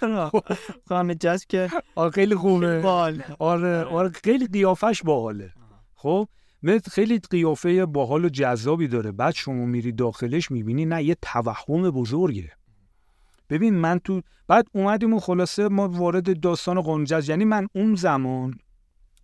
خانه جذب که آره خیلی خوبه. بال. آره آره. خیلی قیافش باحاله. خب مثل خیلی قیافه باحال و جذابی داره. بعد شما میری داخلش می‌بینی نه یه توهم بزرگه. ببین من تو بعد اومدیم و خلاصه ما وارد داستان قانون جذب یعنی من اون زمان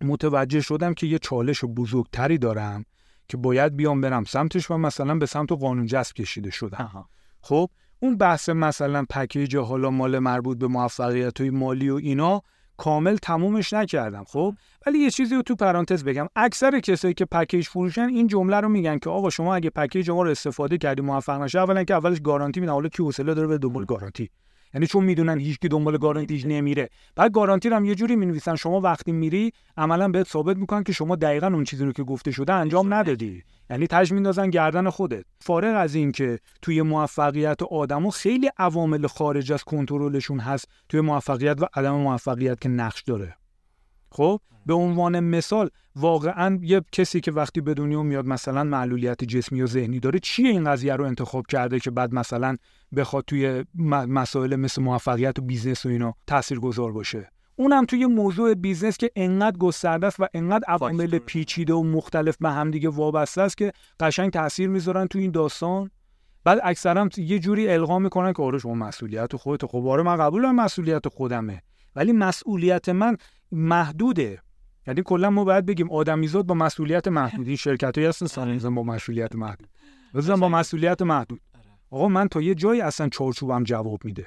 متوجه شدم که یه چالش بزرگتری دارم که باید بیام برم سمتش و مثلا به سمت قانون جذب کشیده شدم. خب اون بحث مثلا پکیج حالا مال مربوط به موفقیت های مالی و اینا کامل تمومش نکردم خب؟ ولی یه چیزی رو تو پرانتز بگم. اکثر کسایی که پکیج فروشن این جمله رو میگن که آقا شما اگه پکیج ما رو استفاده کردی موفق نشه اولا که اولش گارانتی میدن حالا کی حوصله داره به دنبال گارانتی؟ یعنی چون می‌دونن هیچ کی دنبال گارانتیش نمیره. بعد گارانتی رو هم یه جوری می‌نویسن شما وقتی میری عملا بهت ثابت می‌کنن که شما دقیقا اون چیزی رو که گفته شده انجام ندادی. یعنی تج میندازن گردن خودت. فارغ از این که توی موفقیت آدمو خیلی عوامل خارج از کنترلشون هست توی موفقیت و عدم موفقیت که نقش داره. خب به عنوان مثال واقعا یه کسی که وقتی به دنیا میاد مثلا معلولیت جسمی و ذهنی داره چیه این قضیه رو انتخاب کرده که بعد مثلا بخواد توی مسائل مثل موفقیت و بیزنس و اینا تاثیرگذار باشه؟ اونم توی موضوع بیزنس که انقدر گسترده است و انقدر عوامل. پیچیده و مختلف به همدیگه وابسته است که قشنگ تاثیر می‌ذارن تو این داستان. بعد اکثرا یه جوری القا می‌کنن که آره شما مسئولیت خودت خب آره من قبولم مسئولیت خودمه. ولی مسئولیت من محدوده. یعنی کلا ما باید بگیم آدمیزاد با مسئولیت محدود. این شرکت هایی هستن سرنزم با مسئولیت محدود. بزن با مسئولیت محدود. آقا من تا یه جایی اصلا چارچوبم جواب میده.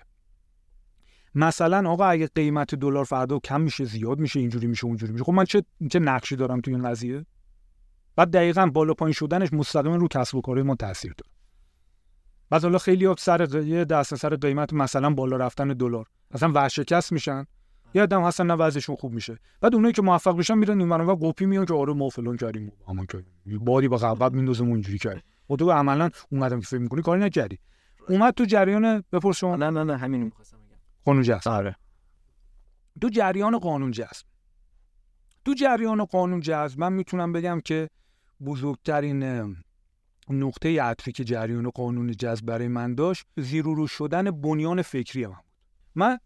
مثلا آقا اگه قیمت دلار فردا کم میشه زیاد میشه اینجوری میشه اونجوری میشه. خب من چه چه نقشی دارم تو این قضیه؟ بعد دقیقا بالا پایین شدنش مستقیما رو کسب و کارهای ما تاثیر داره. بعد حالا خیلی سر یه دست سر قیمت مثلا بالا رفتن دلار. اصلا ورشکست میشن. یه آدم هستن نه وضعشون خوب میشه. بعد اونایی که موفق میشن میرن این و قپی میان که آره ما فلان کردیم. همون کردیم بادی با قبط میندازم اونجوری کرد و تو عملا اونقدر که فکر می‌کنی کاری نکردی. اومد تو جریان بپرس شما. نه نه نه همین می‌خواستم بگم. قانون جذب. آره. تو جریان قانون جذب. تو جریان قانون جذب من می‌تونم بگم که بزرگترین نقطه عطفی که جریان قانون جذب برای من داشت زیر و رو شدن بنیان فکری من بود. من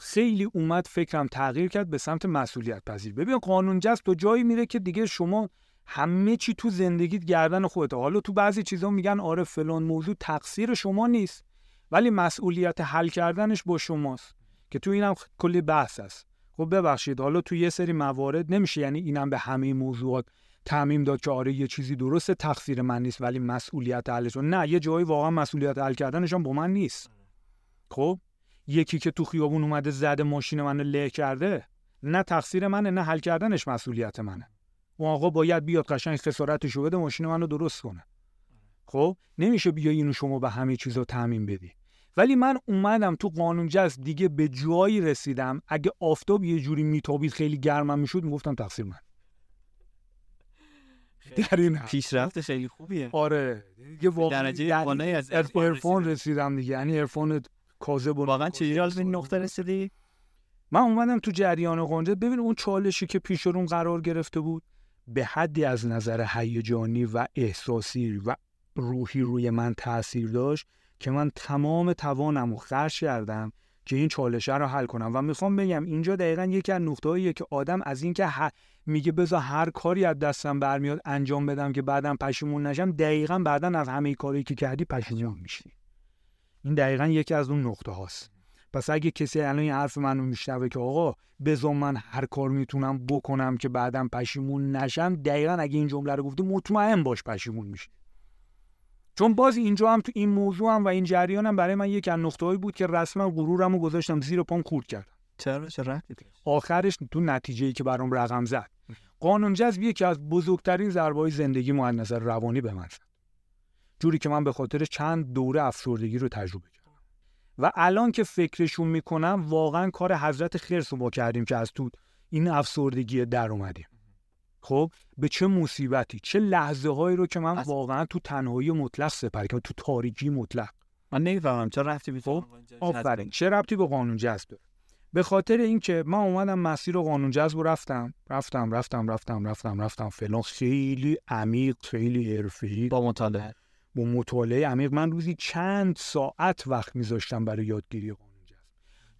خیلی اومد فکرم تغییر کرد به سمت مسئولیت پذیر ببین قانون جذب تو جایی میره که دیگه شما همه چی تو زندگیت گردن خودته. حالا تو بعضی چیزا میگن آره فلان موضوع تقصیر شما نیست ولی مسئولیت حل کردنش با شماست که تو اینم کلی بحث است. خب ببخشید حالا تو یه سری موارد نمیشه یعنی اینم به همه موضوعات تعمیم داد که آره یه چیزی درسته تقصیر من نیست ولی مسئولیت حلش. نه یه جایی واقعا مسئولیت حل کردنش هم با من نیست. خب؟ یکی که تو خیابون اومده زده ماشین منو له کرده نه تقصیر منه نه حل کردنش مسئولیت منه. اون آقا باید بیاد قشنگ خسارتش رو بده ماشین منو درست کنه. خب نمیشه بیا اینو شما به همه چیزا تعمین بدی. ولی من اومدم تو قانون جذب دیگه به جایی رسیدم. اگه آفتاب یه جوری میتابید خیلی گرمم می‌شد می‌گفتم تقصیر من. در این حد. پیشرفت خیلی خوبیه. آره. دیگه واقعا درجه از ارف- ارفان. رسیدم دیگه. یعنی ارفان کاذب و واقعا حالا به این نقطه رسیدی؟ من اومدم تو جریان قانون ببین اون چالشی که پیش روم قرار گرفته بود به حدی از نظر هیجانی و احساسی و روحی روی من تاثیر داشت که من تمام توانم رو خرج کردم که این چالشه رو حل کنم. و می‌خوام بگم اینجا دقیقا یکی از نقطه‌ایه که آدم از اینکه میگه بذار هر کاری از دستم برمیاد انجام بدم که بعدم پشیمون نشم دقیقا بعدا از همه کاری که کردی پشیمون میشی. این دقیقا یکی از اون نقطه هاست. پس اگه کسی الان این حرف منو میشنوه که آقا بذار من هر کار می‌تونم بکنم که بعدم پشیمون نشم دقیقا اگه این جمله رو گفته مطمئن باش پشیمون میشی. چون باز اینجا هم تو این موضوع هم و این جریان هم برای من یک از نقطه‌ای بود که رسما غرورمو گذاشتم زیر پام خورد کردم. چرا؟ چرا آخرش تو نتیجه که برام رقم زد. قانون جذب یکی از بزرگترین ضربه‌های زندگی نظر روانی به من زد. جوری که من به خاطر چند دوره افسردگی رو تجربه کردم. و الان که فکرشون می‌کنم واقعا کار حضرت خرس رو با کردیم که از تو این افسردگی در اومدیم. خب به چه مصیبتی چه لحظه هایی رو که من واقعا تو تنهایی مطلق سپری کردم تو تاریکی مطلق. من نمی‌فهمم چه رفتی به خب آفرین. چه ربطی به قانون جذب؟ داره به خاطر اینکه من اومدم مسیر قانون جذب رفتم. رفتم رفتم رفتم رفتم رفتم. فلان خیلی عمیق خیلی حرفه‌ای. با مطالعه. با مطالعه عمیق. من روزی چند ساعت وقت میذاشتم برای یادگیری قانون جذب.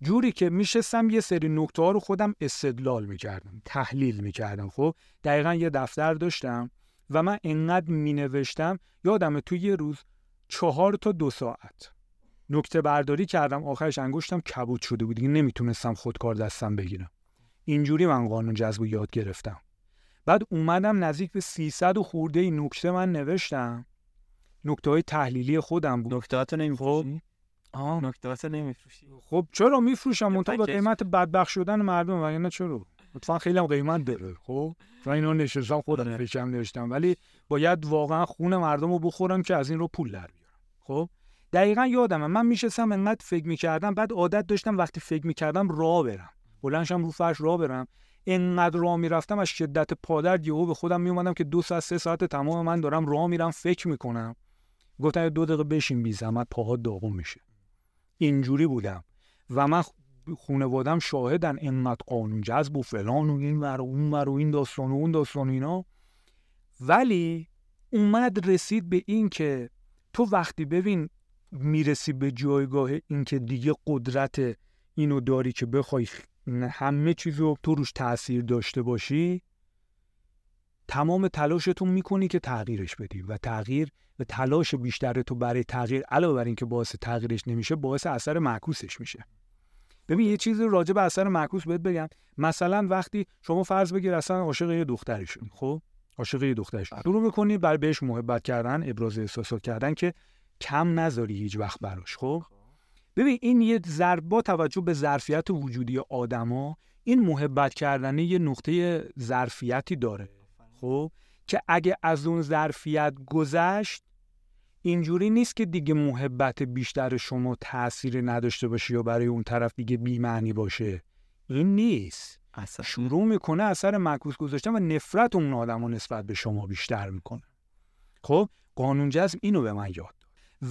جوری که میشستم یه سری نکته ها رو خودم استدلال می‌کردم تحلیل می‌کردم. خب دقیقا یه دفتر داشتم و من انقدر مینوشتم یادم توی یه روز چهار تا دو ساعت. نکته برداری کردم آخرش انگشتم کبود شده بود. دیگه نمی‌تونستم خودکار دستم بگیرم. اینجوری من قانون جذب یاد گرفتم. بعد اومدم نزدیک به 300 و خورده نکته من نوشتم. نکته های تحلیلی خودم بود. نکتهاتو نمیفروشی؟ آه نکتهاتو نمیفروشی. خب چرا میفروشم؟ منتها به قیمت بدبخت شدن مردم و نه چرا؟ لطفا خیلی هم قیمت داره خب؟ و اینو نشستم خودم آره. فکرم نوشتم. ولی باید واقعا خون مردم رو بخورم که از این رو پول در بیارم خب؟ دقیقا یادمه من میشستم انقدر فکر می‌کردم بعد عادت داشتم وقتی فکر می‌کردم راه برم. بلنشم رو فرش راه برم. انقدر راه می‌رفتم از شدت پادر یهو به خودم میومدم که دو ساعت سه ساعت تمام من دارم راه میرم فکر می‌کنم. گفتم دو دقیقه بشین بی زحمت پاها داغون میشه. اینجوری بودم. و من خونوادم شاهدن انقدر قانون جذب و فلان و این ور اون ور و این داستان و اون داستان و اینا. ولی اومد رسید به این که تو وقتی ببین می‌رسی به جایگاه اینکه دیگه قدرت اینو داری که بخوای همه چیز رو تو روش تاثیر داشته باشی تمام تلاشتون می‌کنی که تغییرش بدی. و تغییر و تلاش بیشتر تو برای تغییر علاوه بر اینکه باعث تغییرش نمیشه باعث اثر معکوسش میشه. ببین یه چیزی راجع به اثر معکوس بهت بگم. مثلا وقتی شما فرض بگیر اصلا عاشق یه دختری شدی خب؟ عاشق یه دختری شدی شروع می‌کنی برای بهش محبت کردن ابراز احساسات کردن که کم نذاری هیچ وقت براش خب؟ ببین این یه ضرب با توجه به ظرفیت وجودی آدما این محبت کردن یه نقطه ظرفیتی داره خب؟ که اگه از اون ظرفیت گذشت اینجوری نیست که دیگه محبت بیشتر شما تأثیر نداشته باشه یا برای اون طرف دیگه بیمعنی باشه. این نیست. اصلا. شروع می‌کنه اثر معکوس گذاشتن و نفرت اون آدم نسبت به شما بیشتر می‌کنه. خب قانون جذب اینو به من یاد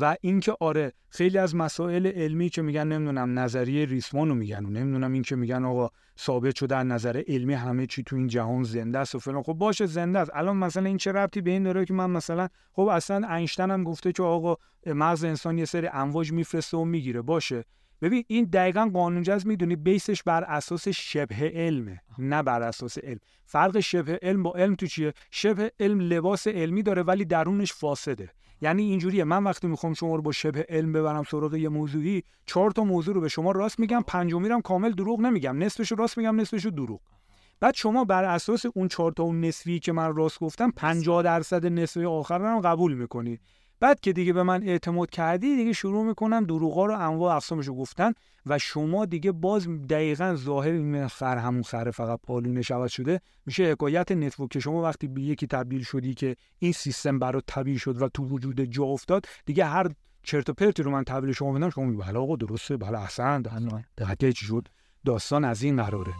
و اینکه آره خیلی از مسائل علمی که میگن نمی‌دونم نظریه ریسمان رو میگن و نمی‌دونم این که میگن آقا ثابت شده در نظر علمی همه چی تو این جهان زنده است و فلان. خب باشه زنده است. الان مثلا این چه ربطی به این داره که من مثلا خب اصلا اینشتین هم گفته که آقا مغز انسان یه سری امواج میفرسته و می‌گیره. باشه. ببین این دقیقا قانون جذب می‌دونی بیسش بر اساس شبه علمه نه بر اساس علم. فرق شبه علم با علم تو چیه؟ شبه علم لباس علمی داره ولی درونش فاسده. یعنی اینجوریه من وقتی می‌خوام شما رو با شبه علم ببرم سراغ یه موضوعی چهار تا موضوع رو به شما راست میگم پنجمی رو کامل دروغ نمیگم نصفش راست میگم نصفش دروغ. بعد شما بر اساس اون چهار تا اون نصفی که من راست گفتم 50 درصد نصفی آخر رو قبول می‌کنی. بعد که دیگه به من اعتماد کردی دیگه شروع می‌کنم دروغا رو انواع اقسامش گفتن و شما دیگه باز دقیقا ظاهر این خر همون خر فقط پالونش عوض شده میشه حکایت network. که شما وقتی به یکی تبدیل شدی که این سیستم برات طبیعی شد و تو وجود جا افتاد دیگه هر چرت و پرتی رو من تبدیل شما بدم شما میگی بله آقا درسته بله احسن دقیقا چی شد؟ داستان از این قراره.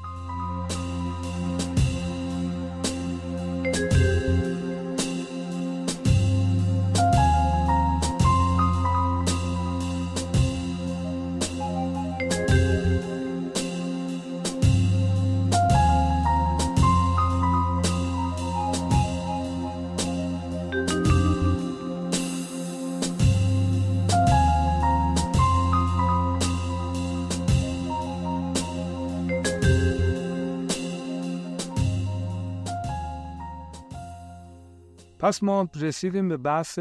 پس ما رسیدیم به بحث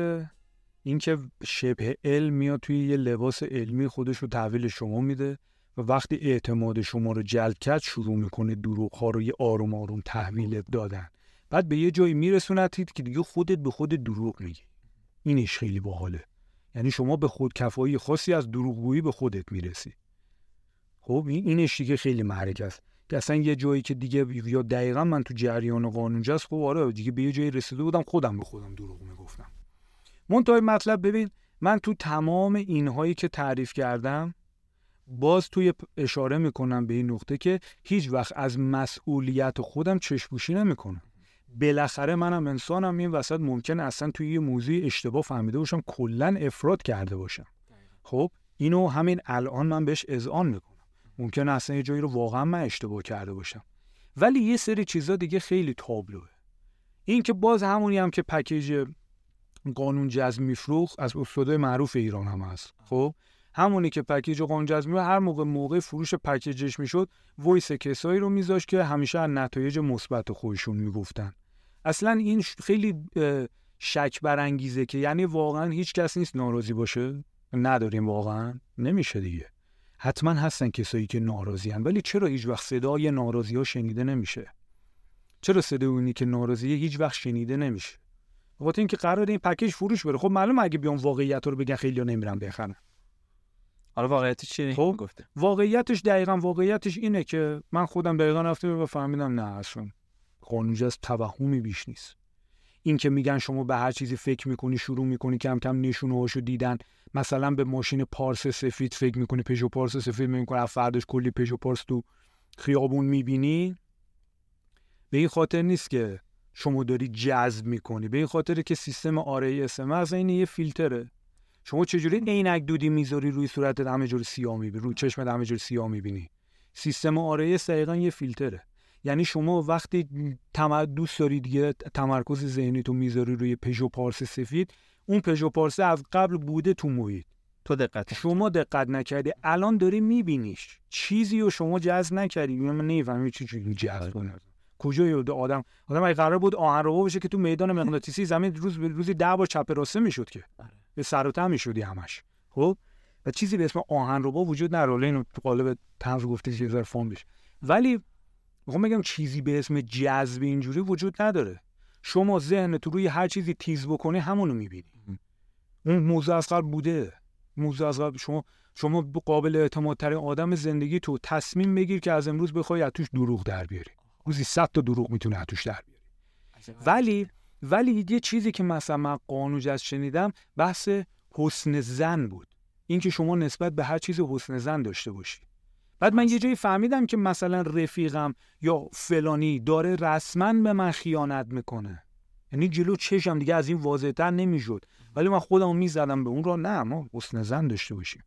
اینکه شبه علم میاد توی یه لباس علمی خودش رو تحویل شما میده و وقتی اعتماد شما رو جلب کرد شروع می‌کنه دروغ ها رو یه آروم آروم تحویل دادن. بعد به یه جایی میرسونتید که دیگه خودت به خود دروغ میگی. اینش خیلی باحاله. یعنی شما به خود کفایی خاصی از دروغگویی به خودت می‌رسی. خب این اینش دیگه خیلی محرک است. اصلا یه جایی که دیگه یا دقیقا من تو جریان قانونجه است خب آره دیگه به یه جایی رسیده بودم خودم به خودم دروغ می‌گفتم. منتهای مطلب ببین من تو تمام اینهایی که تعریف کردم باز توی اشاره می‌کنم به این نقطه که هیچ وقت از مسئولیت خودم چشپوشی نمی‌کنم. بالاخره منم انسانم این وسط ممکن اصلا توی یه موضوع اشتباه فهمیده باشم کلا افراد کرده باشم. خب اینو همین الان من بهش اذعان می‌کنم. ممکن اصلا یه جایی رو واقعا من اشتباه کرده باشم. ولی یه سری چیزا دیگه خیلی تابلوه. این که باز همونی هم که پکیج قانون جذب می‌فروخت از استادای معروف ایران هم هست. خب؟ همونی که پکیج قانون جذبی هر موقع موقع فروش پکیجش می‌شد voice کسایی رو می‌ذاشت که همیشه از نتایج مثبت خودشون می‌گفتن. اصلا این خیلی شک برانگیزه که یعنی واقعا هیچ کس نیست ناراضی باشه. نداریم واقعا. نمیشه دیگه. حتما هستن کسایی که ناراضی ولی چرا هیچ وقت صدای ناراضی ها شنیده نمیشه؟ چرا صدای اونی که ناراضیه هیچ وقت شنیده نمیشه؟ وقتی اینکه قرار این پکیج فروش بره. خب معلومه اگه بیان واقعیت رو بگن خیلی نمیرن بخرن. حالا واقعیتش چیه؟ خب گفته. واقعیتش دقیقا واقعیتش اینه که من خودم دقیقا رفتم و فهمیدم نه اصلا. قانونجه از توهمی بیش نیست. این که میگن شما به هر چیزی فکر می‌کنی شروع می‌کنی کم کم نشونه هاشو دیدن. مثلا به ماشین پارس سفید فکر می‌کنی پژو پارس سفید می‌کنی فردش کلی پژو پارس تو خیابون می‌بینی. به این خاطر نیست که شما داری جذب می‌کنی. به این خاطر که سیستم آره اسم از این یه فیلتره. شما چجوری عینک دودی می‌ذاری روی صورت همه جور سیاه می‌بینی روی چشم همه جور سیاه می‌بینی. سیستم آره دقیقا یه فیلتره. یعنی شما وقتی دوست داری دیگه تمرکز ذهنی تو می‌ذاری روی پژو پارس سفید اون پژو پارس از قبل بوده تو محیط. تو دقت شما دقت نکردی. الان داری میبینیش. چیزی رو شما جذب نکردی. من نمی‌فهمی چی چیزی جذب کنه کجا یاد آدم آدم اگه قرار بود آهن رو بشه که تو میدان مغناطیسی زمین روز به روزی ده بار چپ راسته می‌شد که. آره. به سر و ته می‌شدی همش. خب؟ و چیزی به اسم آهن رو وجود نداره. اینو تو قالب طنز گفته چیزا فرم بشه. ولی می‌خوام بگم چیزی به اسم جذب اینجوری وجود نداره. شما ذهن تو روی هر چیزی تیز بکنی همونو می‌بینی. اون موزه از قبل بوده. موزه از قبل شما شما قابل اعتماد ترین آدم زندگی تو تصمیم بگیر که از امروز بخوای از توش دروغ در بیاری. روزی 100 تا دروغ می‌تونه از توش در بیاری. ولی ولی یه چیزی که مثلا من قانون از شنیدم بحث حسن زن بود. اینکه شما نسبت به هر چیزی حسن زن داشته باشی. بعد من یه جایی فهمیدم که مثلا رفیقم یا فلانی داره رسما به من خیانت می‌کنه. یعنی جلو چشم دیگه از این واضحتر نمی‌شد. ولی من خودم می‌زدم به اون را نه ما حسن زن داشته باشیم.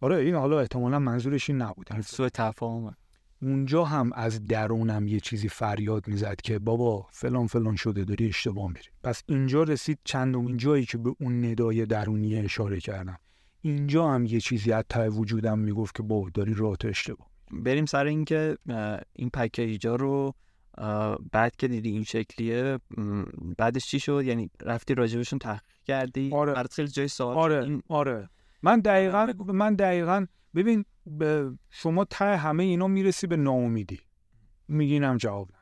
آره این حالا احتمالا منظورش این نبود. سوء تفاهم اونجا هم از درونم یه چیزی فریاد می‌زد که بابا فلان فلان شده داری اشتباه میری. پس اینجا رسید چندمین جایی که به اون ندای درونی اشاره کردم. اینجا هم یه چیزی از ته وجودم می‌گفت که بابا داری راه اشتباه بریم سر اینکه این پکیجا رو بعد که دیدی این شکلیه بعدش چی شد؟ یعنی رفتی راجبشون تحقیق کردی؟ آره. برات خیلی جای سوال. آره این... آره. من دقیقا من دقیقا ببین به شما ته همه اینا می‌رسی به ناامیدی. میگینم جواب نداد.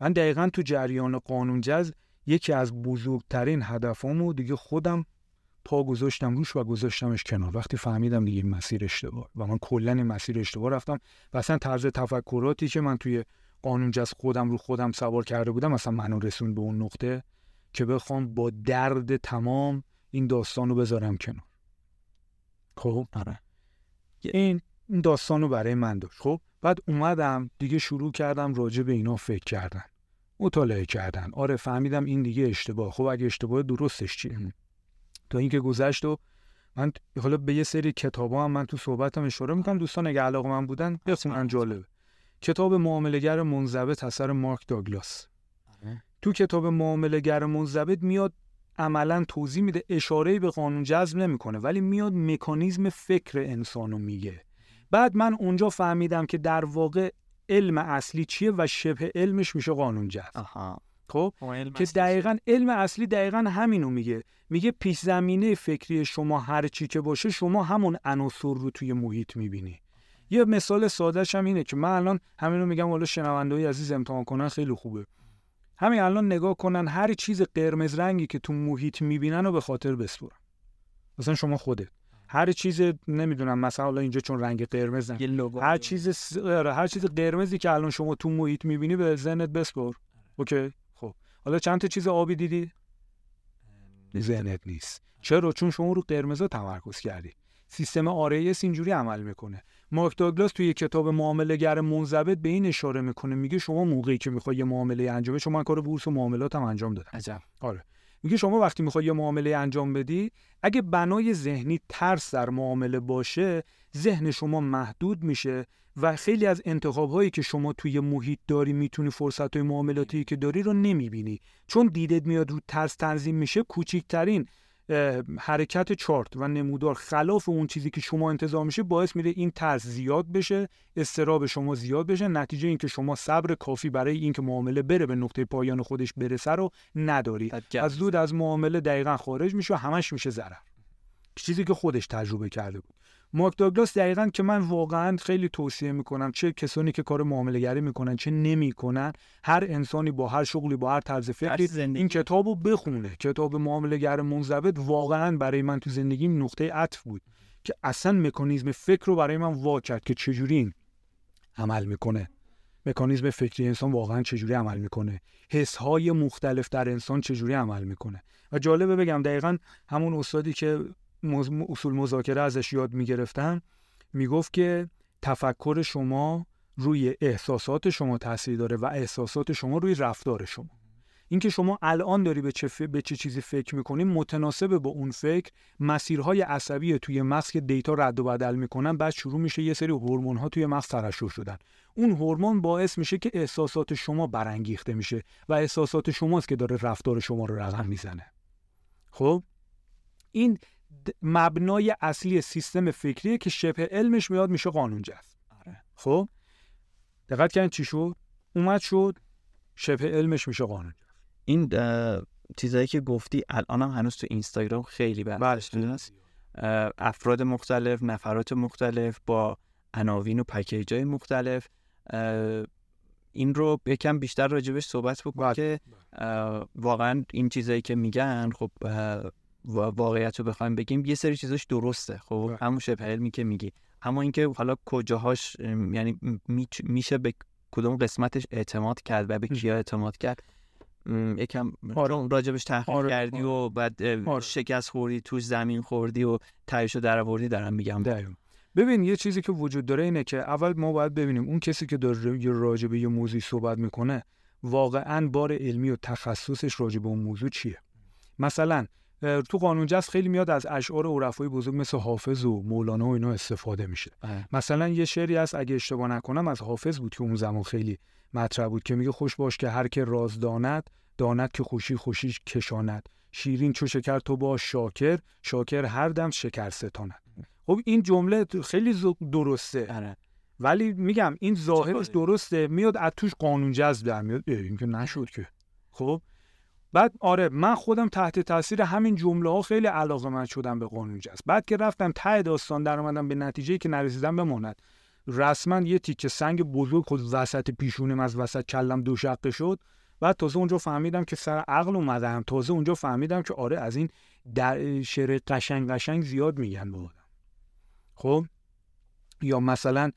من دقیقا تو جریان قانون جز یکی از بزرگترین هدفامو دیگه خودم پا گذاشتم روش و گذاشتمش کنار. وقتی فهمیدم دیگه مسیر اشتباه. و من کلا مسیر اشتباه رفتم و اصلا طرز تفکراتی که من توی قانون جز خودم رو خودم سوار کرده بودم اصلا منو رسون به اون نقطه که بخوام با درد تمام این داستان رو بذارم کنار. خب؟ آره. این این داستان رو برای من داشت. خب؟ بعد اومدم دیگه شروع کردم راجع به اینا فکر کردن. مطالعه کردن. آره فهمیدم این دیگه اشتباه. خب اگه اشتباه درستش چیه؟ تا اینکه گذشت و من حالا به یه سری کتابا هم من تو صحبتم اشاره می‌کنم. دوستان اگه علاقه من بودن بخونن. جالبه. کتاب معاملهگر منضبط اثر مارک داگلاس. آره. تو کتاب معاملهگر منضبط میاد عملا توضیح میده اشاره به قانون جذب نمی‌کنه ولی میاد مکانیزم فکر انسانو میگه. بعد من اونجا فهمیدم که در واقع علم اصلی چیه و شبه علمش میشه قانون جذب. خب که دقیقا علم اصلی دقیقا همینو میگه. میگه پیش زمینه فکری شما هر چی که باشه شما همون عناصر رو توی محیط می‌بینی. یه مثال سادهش هم اینه که من الان همینو میگم والا شنوندهای عزیز امتحان کنن خیلی خوبه. همین الان نگاه کنن هر چیز قرمز رنگی که تو محیط می‌بینن رو به خاطر بسپرن. مثلا شما خودت. هر چیز نمی‌دونم مثلا حالا اینجا چون رنگ قرمز هر چیز س... آره، هر چیز قرمزی که الان شما تو محیط می‌بینی به ذهنت بسپر. اوکی؟ خب حالا چند تا چیز آبی دیدی؟ ذهنت نیست. چرا؟ چون شما رو قرمزا تمرکز کردی. سیستم RAS اینجوری عمل می‌کنه. مارک داگلاس توی کتاب معامله گر منضبط به این اشاره می‌کنه. میگه شما موقعی که می‌خوای یه معامله انجام شما کار بورس و معاملات هم انجام دادم عجب. آره. میگه شما وقتی می‌خوای یه معامله انجام بدی اگه بنای ذهنی ترس در معامله باشه ذهن شما محدود میشه و خیلی از انتخاب هایی که شما توی محیط داری می‌تونی فرصت های معاملاتی که داری رو نمی‌بینی. چون دیدت میاد رو ترس تنظیم میشه کوچیکترین حرکت چارت و نمودار خلاف اون چیزی که شما انتظار میشه باعث میره این ترس زیاد بشه استراب شما زیاد بشه نتیجه اینکه شما صبر کافی برای اینکه معامله بره به نقطه پایان خودش برسه رو نداری. از زود از معامله دقیقا خارج میشه و همش میشه ضرر. چیزی که خودش تجربه کرده بود. مارک داگلاس دقیقا که من واقعا خیلی توصیه می‌کنم چه کسانی که کار معامله گری می‌کنن چه نمی‌کنن هر انسانی با هر شغلی با هر طرز فکری این کتاب رو بخونه. کتاب معامله گر منضبط واقعا برای من تو زندگیم نقطه عطف بود که اصلا مکانیزم فکر رو برای من وا کرد که چجوری این عمل می‌کنه. مکانیزم فکری انسان واقعا چجوری عمل می‌کنه؟ حس های مختلف در انسان چجوری عمل می‌کنه؟ و جالبه بگم دقیقا همون استادی که اصول مذاکره ازش یاد می‌گرفتم. می‌گفت که تفکر شما روی احساسات شما تاثیر داره و احساسات شما روی رفتار شما. اینکه شما الان داری به چه, ف... به چه چیزی فکر می‌کنی متناسب با اون فکر مسیرهای عصبی توی مغز که دیتا رد و بدل می‌کنن بعد شروع میشه یه سری هورمون ها توی مغز ترشح شدن. اون هورمون باعث میشه که احساسات شما برانگیخته میشه و احساسات شماست که داره رفتار شما رو رقم می‌زنه. خب؟ این مبنای اصلی سیستم فکریه که شبه علمش میاد میشه قانونجست آره. خب؟ دقت کردین چی شد؟ اومد شد شبه علمش میشه قانون این چیزایی که گفتی الان هم هنوز تو اینستاگرام خیلی بحث بله افراد مختلف نفرات مختلف با عناوین و پکیج های مختلف این رو یکم بیشتر راجبش صحبت بکن بله. که واقعا این چیزایی که میگن خب واقعیت رو بخوایم بگیم یه سری چیزاش درسته خب. همون شبه علمی که میگی اما اینکه حالا کجاهاش یعنی میشه به کدوم قسمتش اعتماد کرد و به کیا اعتماد کرد یکم آره. راجبش تحقیق آره. کردی و بعد آره. شکست خوردی توش زمین خوردی و تایشو در آوردی دارم میگم. ببین یه چیزی که وجود داره اینه که اول ما باید ببینیم اون کسی که داره یه راجبه یه موضوعی صحبت می‌کنه واقعا بار علمی و تخصصش راجبه اون موضوع چیه مثلا تو قانون جست خیلی میاد از اشعار عرفای بزرگ مثل حافظ و مولانا و اینا استفاده میشه. اه. مثلا یه شعری هست اگه اشتباه نکنم از حافظ بود که اون زمان خیلی مطرح بود که میگه خوش باش که هر که راز داند داند که خوشی خوشیش کشاند. شیرین چو شکر تو باش شاکر شاکر هر دم شکر ستاند. خب این جمله خیلی درسته. آره. ولی میگم این ظاهرش درسته میاد از توش قانون جذب در میاد. این که نشد که. خب؟ بعد آره من خودم تحت تاثیر همین جمله ها خیلی علاقه من شدم به قانون جذب بعد که رفتم ته داستان در اومدم به نتیجه که نرسیدم بماند رسما یه تیکه سنگ بزرگ خود وسط پیشونم از وسط کلم دو شقه شد. بعد تازه اونجا فهمیدم که سر عقل اومدم. تازه اونجا فهمیدم که آره از این در شعر قشنگ قشنگ زیاد میگن به آدم خب؟ یا مثلا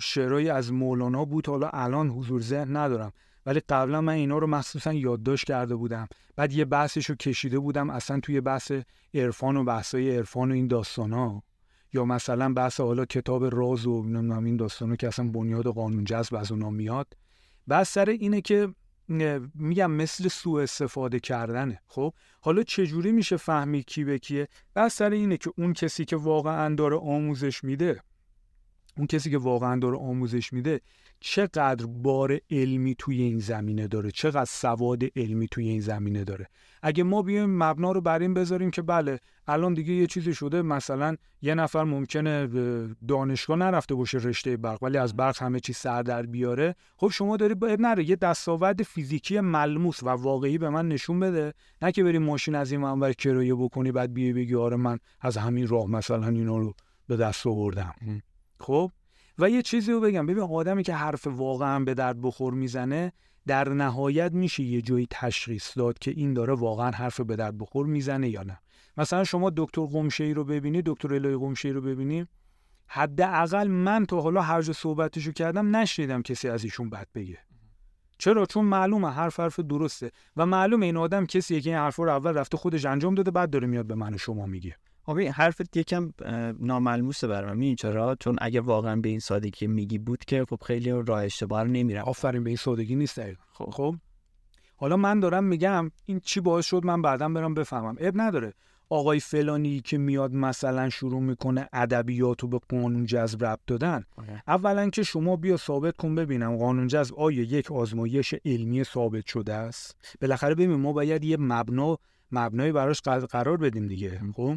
شعرهایی از مولانا بود حالا الان حضور ذهن ندارم. ولی قبلا من اینا رو مخصوصا یادداشت کرده بودم. بعد یه بحثش رو کشیده بودم اصلا توی بحث عرفان و بحثای عرفان و این داستانا. یا مثلا بحث حالا کتاب راز و نمی‌دونم این داستانا که اصلا بنیاد قانون جذب از اونا میاد. بحث سر اینه که میگم مثل سوء استفاده کردنه. خب حالا چجوری میشه فهمید کی به کیه؟ بحث سر اینه که اون کسی که واقعا داره آموزش میده اون کسی که واقعا داره آموزش میده چقدر بار علمی توی این زمینه داره چقدر سواد علمی توی این زمینه داره. اگه ما بیایم مبنا رو بر این بذاریم که بله الان دیگه یه چیزی شده مثلا یه نفر ممکنه دانشگاه نرفته باشه رشته برق ولی از برق همه چی سر در بیاره. خب شما داری باید نره یه دستاورد فیزیکی ملموس و واقعی به من نشون بده. نه که بری ماشین از این منور کرایه بکنی بعد بیای بگی آره من از همین راه مثلا اینا رو به دست آوردم. خب؟ و یه چیزی رو بگم. ببین آدمی که حرف واقعا به درد بخور می‌زنه در نهایت میشه یه جایی تشخیص داد که این داره واقعا حرف به درد بخور می‌زنه یا نه. مثلا شما دکتر قمشه رو ببینی دکتر الهی قمشه رو ببینی حداقل من تا حالا هر جا صحبتشو کردم نشنیدم کسی از ایشون بد بگه. چرا؟ چون معلومه حرف حرف درسته. و معلومه این آدم کسیه که این حرف رو اول رفته خودش انجام داده بعد داره میاد به من و شما میگه. خب این حرفت یکم ناملموسه برام این چرا؟ چون اگه واقعا به این سادگی میگی بود که خب خیلی راه اشتباه نمیرم. آفرین به این سادگی نیست خب. خب. حالا من دارم میگم این چی باعث شد من بعدا برام بفهمم. اب نداره. آقای فلانی که میاد مثلا شروع می‌کنه ادبیات رو به قانون جذب ربط دادن. آه. اولا که شما بیا ثابت کن ببینم قانون جذب آیا یک آزمایش علمی ثابت شده است؟ بالاخره ببین ما باید یه مبنا مبنایی براش قرار بدیم دیگه. خب؟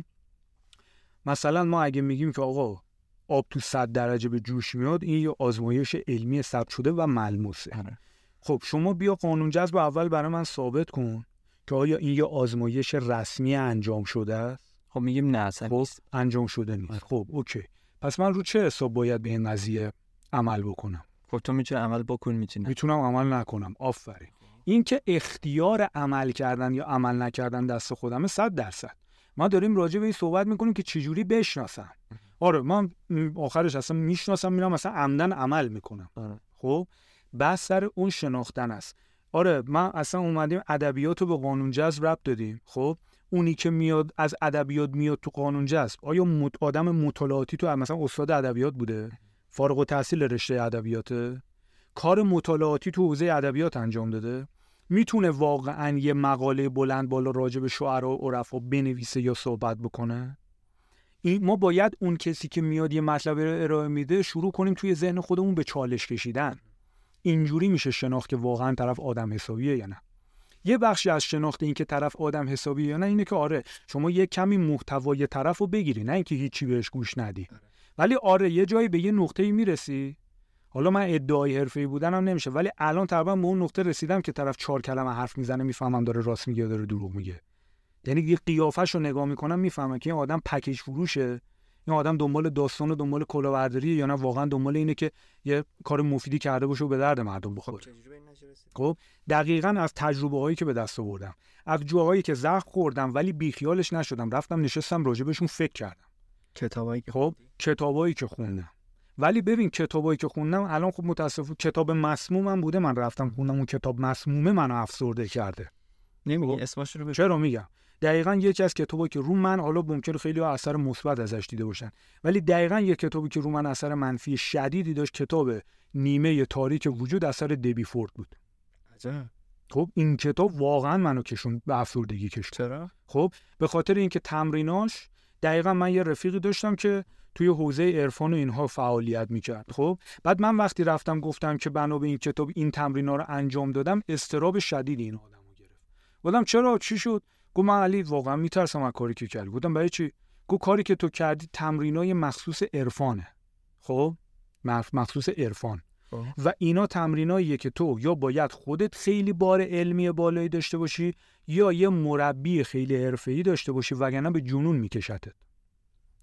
مثلا ما اگه میگیم که آقا آب تو 100 درجه به جوش میاد این یه آزمایش علمی ثبت شده و ملموسه. آره. خب شما بیا قانون جذب اول برای من ثابت کن که آیا این یه آزمایش رسمی انجام شده است؟ خب میگیم نه خب انجام شده نیست. آره. خب اوکی. پس من رو چه حساب باید به این قضیه عمل بکنم؟ خب تو می‌تونی عمل بکن می‌تونی می‌تونم عمل نکنم. آفرین. این که اختیار عمل کردن یا عمل نکردن دست خودمه صد درصد. ما داریم راجع به این صحبت می‌کنیم که چجوری بشناسم آره من آخرش اصلا می‌شناسم میرم مثلا عمدن عمل می‌کنم. آره. خب؟ بس سر اون شناختن است. آره من اصلا اومدیم ادبیات رو به قانون جذب ربط دادیم. خب؟ اونی که میاد از ادبیات میاد تو قانون جذب. آیا آدم مطالعاتی تو مثلا استاد ادبیات بوده؟ فارغ التحصیل رشته ادبیاته. کار مطالعاتی تو حوزه ادبیات انجام داده. می‌تونه واقعا یه مقاله بلند بالا راجع به شعرا و عرفا بنویسه یا صحبت بکنه؟ این ما باید اون کسی که میاد یه مطلب رو ارائه میده شروع کنیم توی ذهن خودمون به چالش کشیدن. اینجوری میشه شناخت که واقعا طرف آدم حسابیه یا نه. یه بخشی از شناخت این که طرف آدم حسابیه یا نه اینه که آره شما یه کمی محتوای طرف رو بگیری نه اینکه هیچی بهش گوش ندی. ولی آره یه جایی به یه نقطه‌ای می‌رسی. حالا من ادعای حرفه‌ای بودنم نمیشه ولی الان تقریبا به اون نقطه رسیدم که طرف چهار کلمه حرف می‌زنه می‌فهمم داره راست میگه یا داره دروغ میگه. یعنی یه قیافش رو نگاه می‌کنم می‌فهمم که این آدم پکیج فروشه این آدم دنبال داستان و دنبال کلاهبرداری یا نه واقعا دنبال اینه که یه کار مفیدی کرده باشه و به درد مردم بخوره. خب دقیقا از تجربه هایی که به دست آوردم از جاهایی که زخم خوردم ولی بیخیالش نشدم رفتم نشستم راجبشون فکر کردم. کتابایی که خب کتابایی که خوندم. ولی ببین کتابایی که خوندم الان خب متاسف کتاب مسمومم بوده. من رفتم خوندم اون کتاب مسمومه منو افسرده کرده. نمیگی؟ خب؟ اسمش رو چرا میگم؟ دقیقا یکی از کتابایی که رو من حالا ممکن خیلی اثر مثبت ازش دیده باشن. ولی دقیقا یک کتابی که رو من اثر منفی شدیدی داشت کتاب نیمه تاریک وجود اثر دبی فورد بود. عجب. خب این کتاب واقعا منو کشون به افسردگی کشون چرا؟ خب به خاطر اینکه تمریناش دقیقا من یه رفیقی داشتم که توی حوزه عرفان و اینها فعالیت می‌کرد. خب بعد من وقتی رفتم گفتم که بنا به این کتاب این تمرینا رو انجام دادم استراب شدید این آدمو گرفت. گفتم چرا؟ چی شد؟ گفت من علی واقعا میترسم از کاری که کردی. گفتم برای چی؟ گفت کاری که تو کردی تمرینای مخصوص عرفانه. خب مخصوص عرفان. خب. و اینا تمریناییه که تو یا باید خودت خیلی بار علمی بالایی داشته باشی یا یه مربی خیلی حرفه‌ای داشته باشی وگرنه به جنون میکشتت.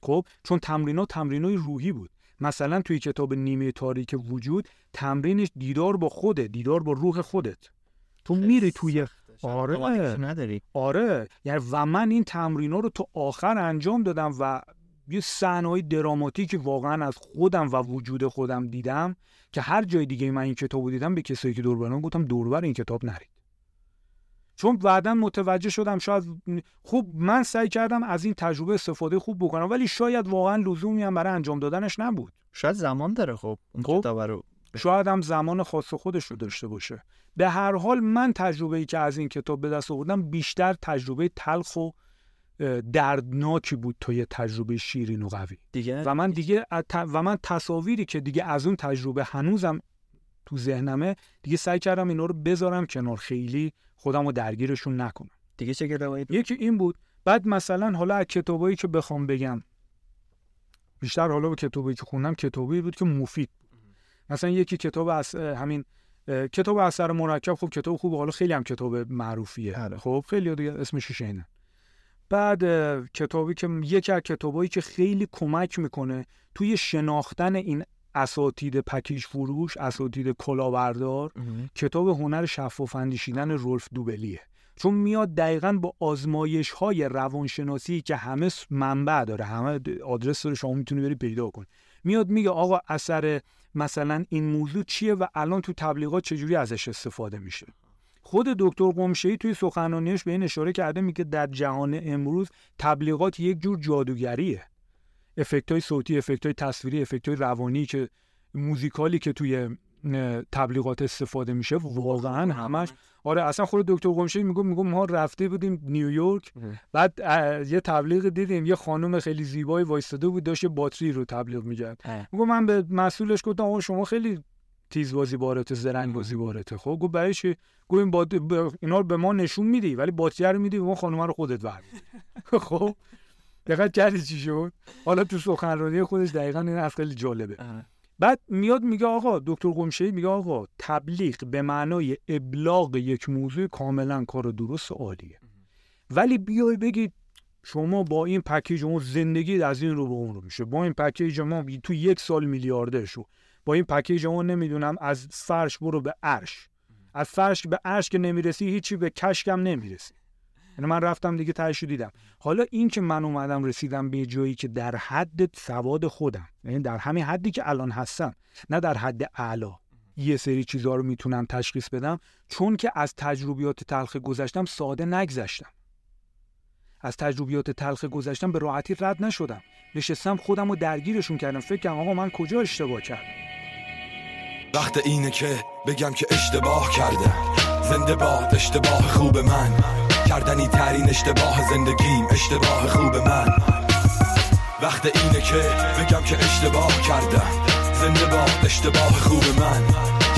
خب چون تمرینات تمرینای روحی بود. مثلا توی کتاب نیمه تاریک وجود تمرینش دیدار با خوده دیدار با روح خودت. تو میری توی آره. نداری؟ آره. یعنی و من این تمرینا رو تا آخر انجام دادم و یه صحنه‌های دراماتیک واقعا از خودم و وجود خودم دیدم که هر جای دیگه من این کتاب دیدم به کسایی که دور برم گفتم دوربر این کتاب نرید. چون بعدا متوجه شدم شاید خوب من سعی کردم از این تجربه استفاده خوب بکنم ولی شاید واقعا لزومی هم برای انجام دادنش نبود. شاید زمان داره خب اون خب. رو. شاید هم زمان خاص خودش رو داشته باشه. به هر حال من تجربه ای که از این کتاب به دست آوردم بیشتر تجربه تلخ و دردناکی بود تا یه تجربه شیرین و قوی. دیگه و من دیگه و من تصاویری که دیگه از اون تجربه هنوزم تو ذهنمه دیگه سعی کردم اینا رو بذارم کنار خیلی خودم رو درگیرشون نکنم. دیگه چه کتابایی یکی این بود بعد مثلا حالا از کتابایی که بخوام بگم. بیشتر حالا به کتابی که خوندم کتابی بود که مفید بود. مثلا یکی کتاب از همین کتاب اثر مرکب خب کتاب خوب حالا خیلی هم کتاب معروفیه. بله. خب خیلی دیگه اسمش شینه بعد کتابی که یکی از کتابایی که خیلی کمک می‌کنه توی شناختن این اساتید پکیج فروش اساتید کلاهبردار کتاب هنر شفاف اندیشیدن رولف دوبلیه. چون میاد دقیقا با آزمایش های روانشناسی که همه منبع داره همه آدرس داره شما می‌تونی بری پیدا کن. میاد میگه آقا اثر مثلا این موضوع چیه و الان تو تبلیغات چجوری ازش استفاده میشه؟ خود دکتر قمشه‌ای توی سخنرانیش به این اشاره کرده میگه در جهان امروز تبلیغات یک جور جادوگریه. افکتای صوتی افکتای تصویری افکتای روانی که موزیکالی که توی تبلیغات استفاده میشه واقعا همش. آره اصلا خود دکتر قمشی میگم میگم ما رفته بودیم نیویورک. بعد یه تبلیغ دیدیم یه خانم خیلی زیبایی وایستاده بود داشت باتری رو تبلیغ می‌کرد. اه. میگم من به مسئولش گفتم آقا شما خیلی تیز بازی بارته زرنگ بازی بارته خب گفت برای چی؟ گفت این بات... ب- اینا رو به ما نشون میدی ولی باتری رو میدی به ما خانم رو خودت ور خب دقت کردی چی شد؟ حالا تو سخنرانی خودش دقیقا این حرف خیلی جالبه. آره. بعد میاد میگه آقا دکتر قمشه‌ای میگه آقا تبلیغ به معنای ابلاغ یک موضوع کاملا کار درست عالیه. ولی بیای بگی شما با این پکیج ما زندگی از این رو به اون رو میشه. با این پکیج ما تو یک سال میلیاردر شو با این پکیج ما نمی‌دونم از فرش برو به عرش. از فرش به عرش که نمی‌رسی هیچی به کشکم نمی‌رسی. یعنی من رفتم دیگه تهش دیدم. حالا این که من اومدم رسیدم به جایی که در حد سواد خودم یعنی در همین حدی که الان هستم نه در حد اعلا یه سری چیزها رو می‌تونم تشخیص بدم چون که از تجربیات تلخ گذشتم ساده نگذشتم. از تجربیات تلخ گذشتم به راحتی رد نشدم. نشستم خودم رو درگیرشون کردم. فکر کردم آقا من کجا اشتباه کردم؟ وقت اینه که بگم که اشتباه کردم. زنده باد اشتباه خوب من. کردنی ترین اشتباه زندگیم اشتباه خوب من. وقت اینه که بگم که اشتباه کردم. زنده باد اشتباه خوب من.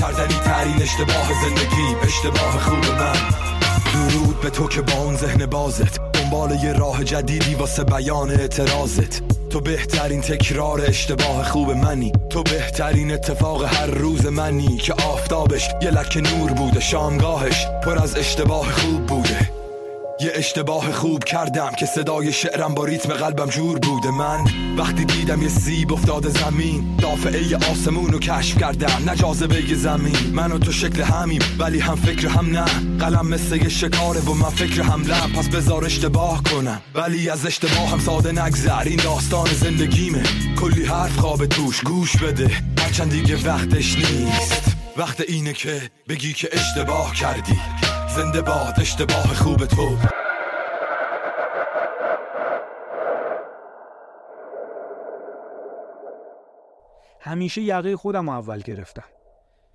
کردنی ترین اشتباه زندگیم اشتباه خوب من. درود به تو که با اون ذهن بازت دنبال یه راه جدیدی واسه بیان اعتراضت. تو بهترین تکرار اشتباه خوب منی. تو بهترین اتفاق هر روز منی. که آفتابش یه لکه نور بوده شامگاهش پر از اشتباه خوب بوده. یه اشتباه خوب کردم که صدای شعرم با ریتم قلبم جور بوده. من وقتی دیدم یه سیب افتاده زمین دافعه آسمون رو کشف کردم. نه جاذبه زمین من و تو شکل همیم ولی هم فکر هم نه. قلم مثل یه شکاره و من فکر حملم پس بذار اشتباه کنم ولی از اشتباه هم ساده نگذر. این داستان زندگیمه. کلی حرف خواب توش گوش بده. هرچند دیگه وقتش نیست. وقت اینه که بگی که اشتباه کردی. زنده باد اشتباه خوب تو. همیشه یقه خودم رو اول گرفتم.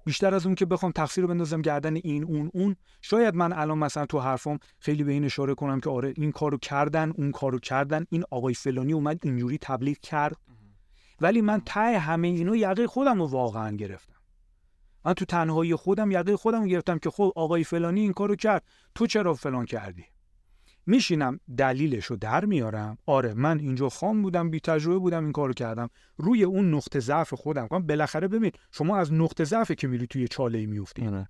بیشتر از اون که بخوام تقصیر رو بندازم گردن این اون اون شاید من الان مثلا تو حرفام خیلی به این اشاره کنم که آره این کارو کردن اون کارو کردن این آقای فلانی اومد اینجوری تبلیغ کرد. ولی من ته همه اینو یقه خودم رو واقعا گرفتم. من تو تنهایی خودم یقه خودم گرفتم که خب آقای فلانی این کارو کرد. تو چرا فلان کردی؟ میشینم دلیلش رو در میارم. آره من اینجا خام بودم بی تجربه بودم این کارو کردم. روی اون نقطه ضعف خودم. کنم بالاخره ببین شما از نقطه ضعفی که میری توی چاله میفتی آره.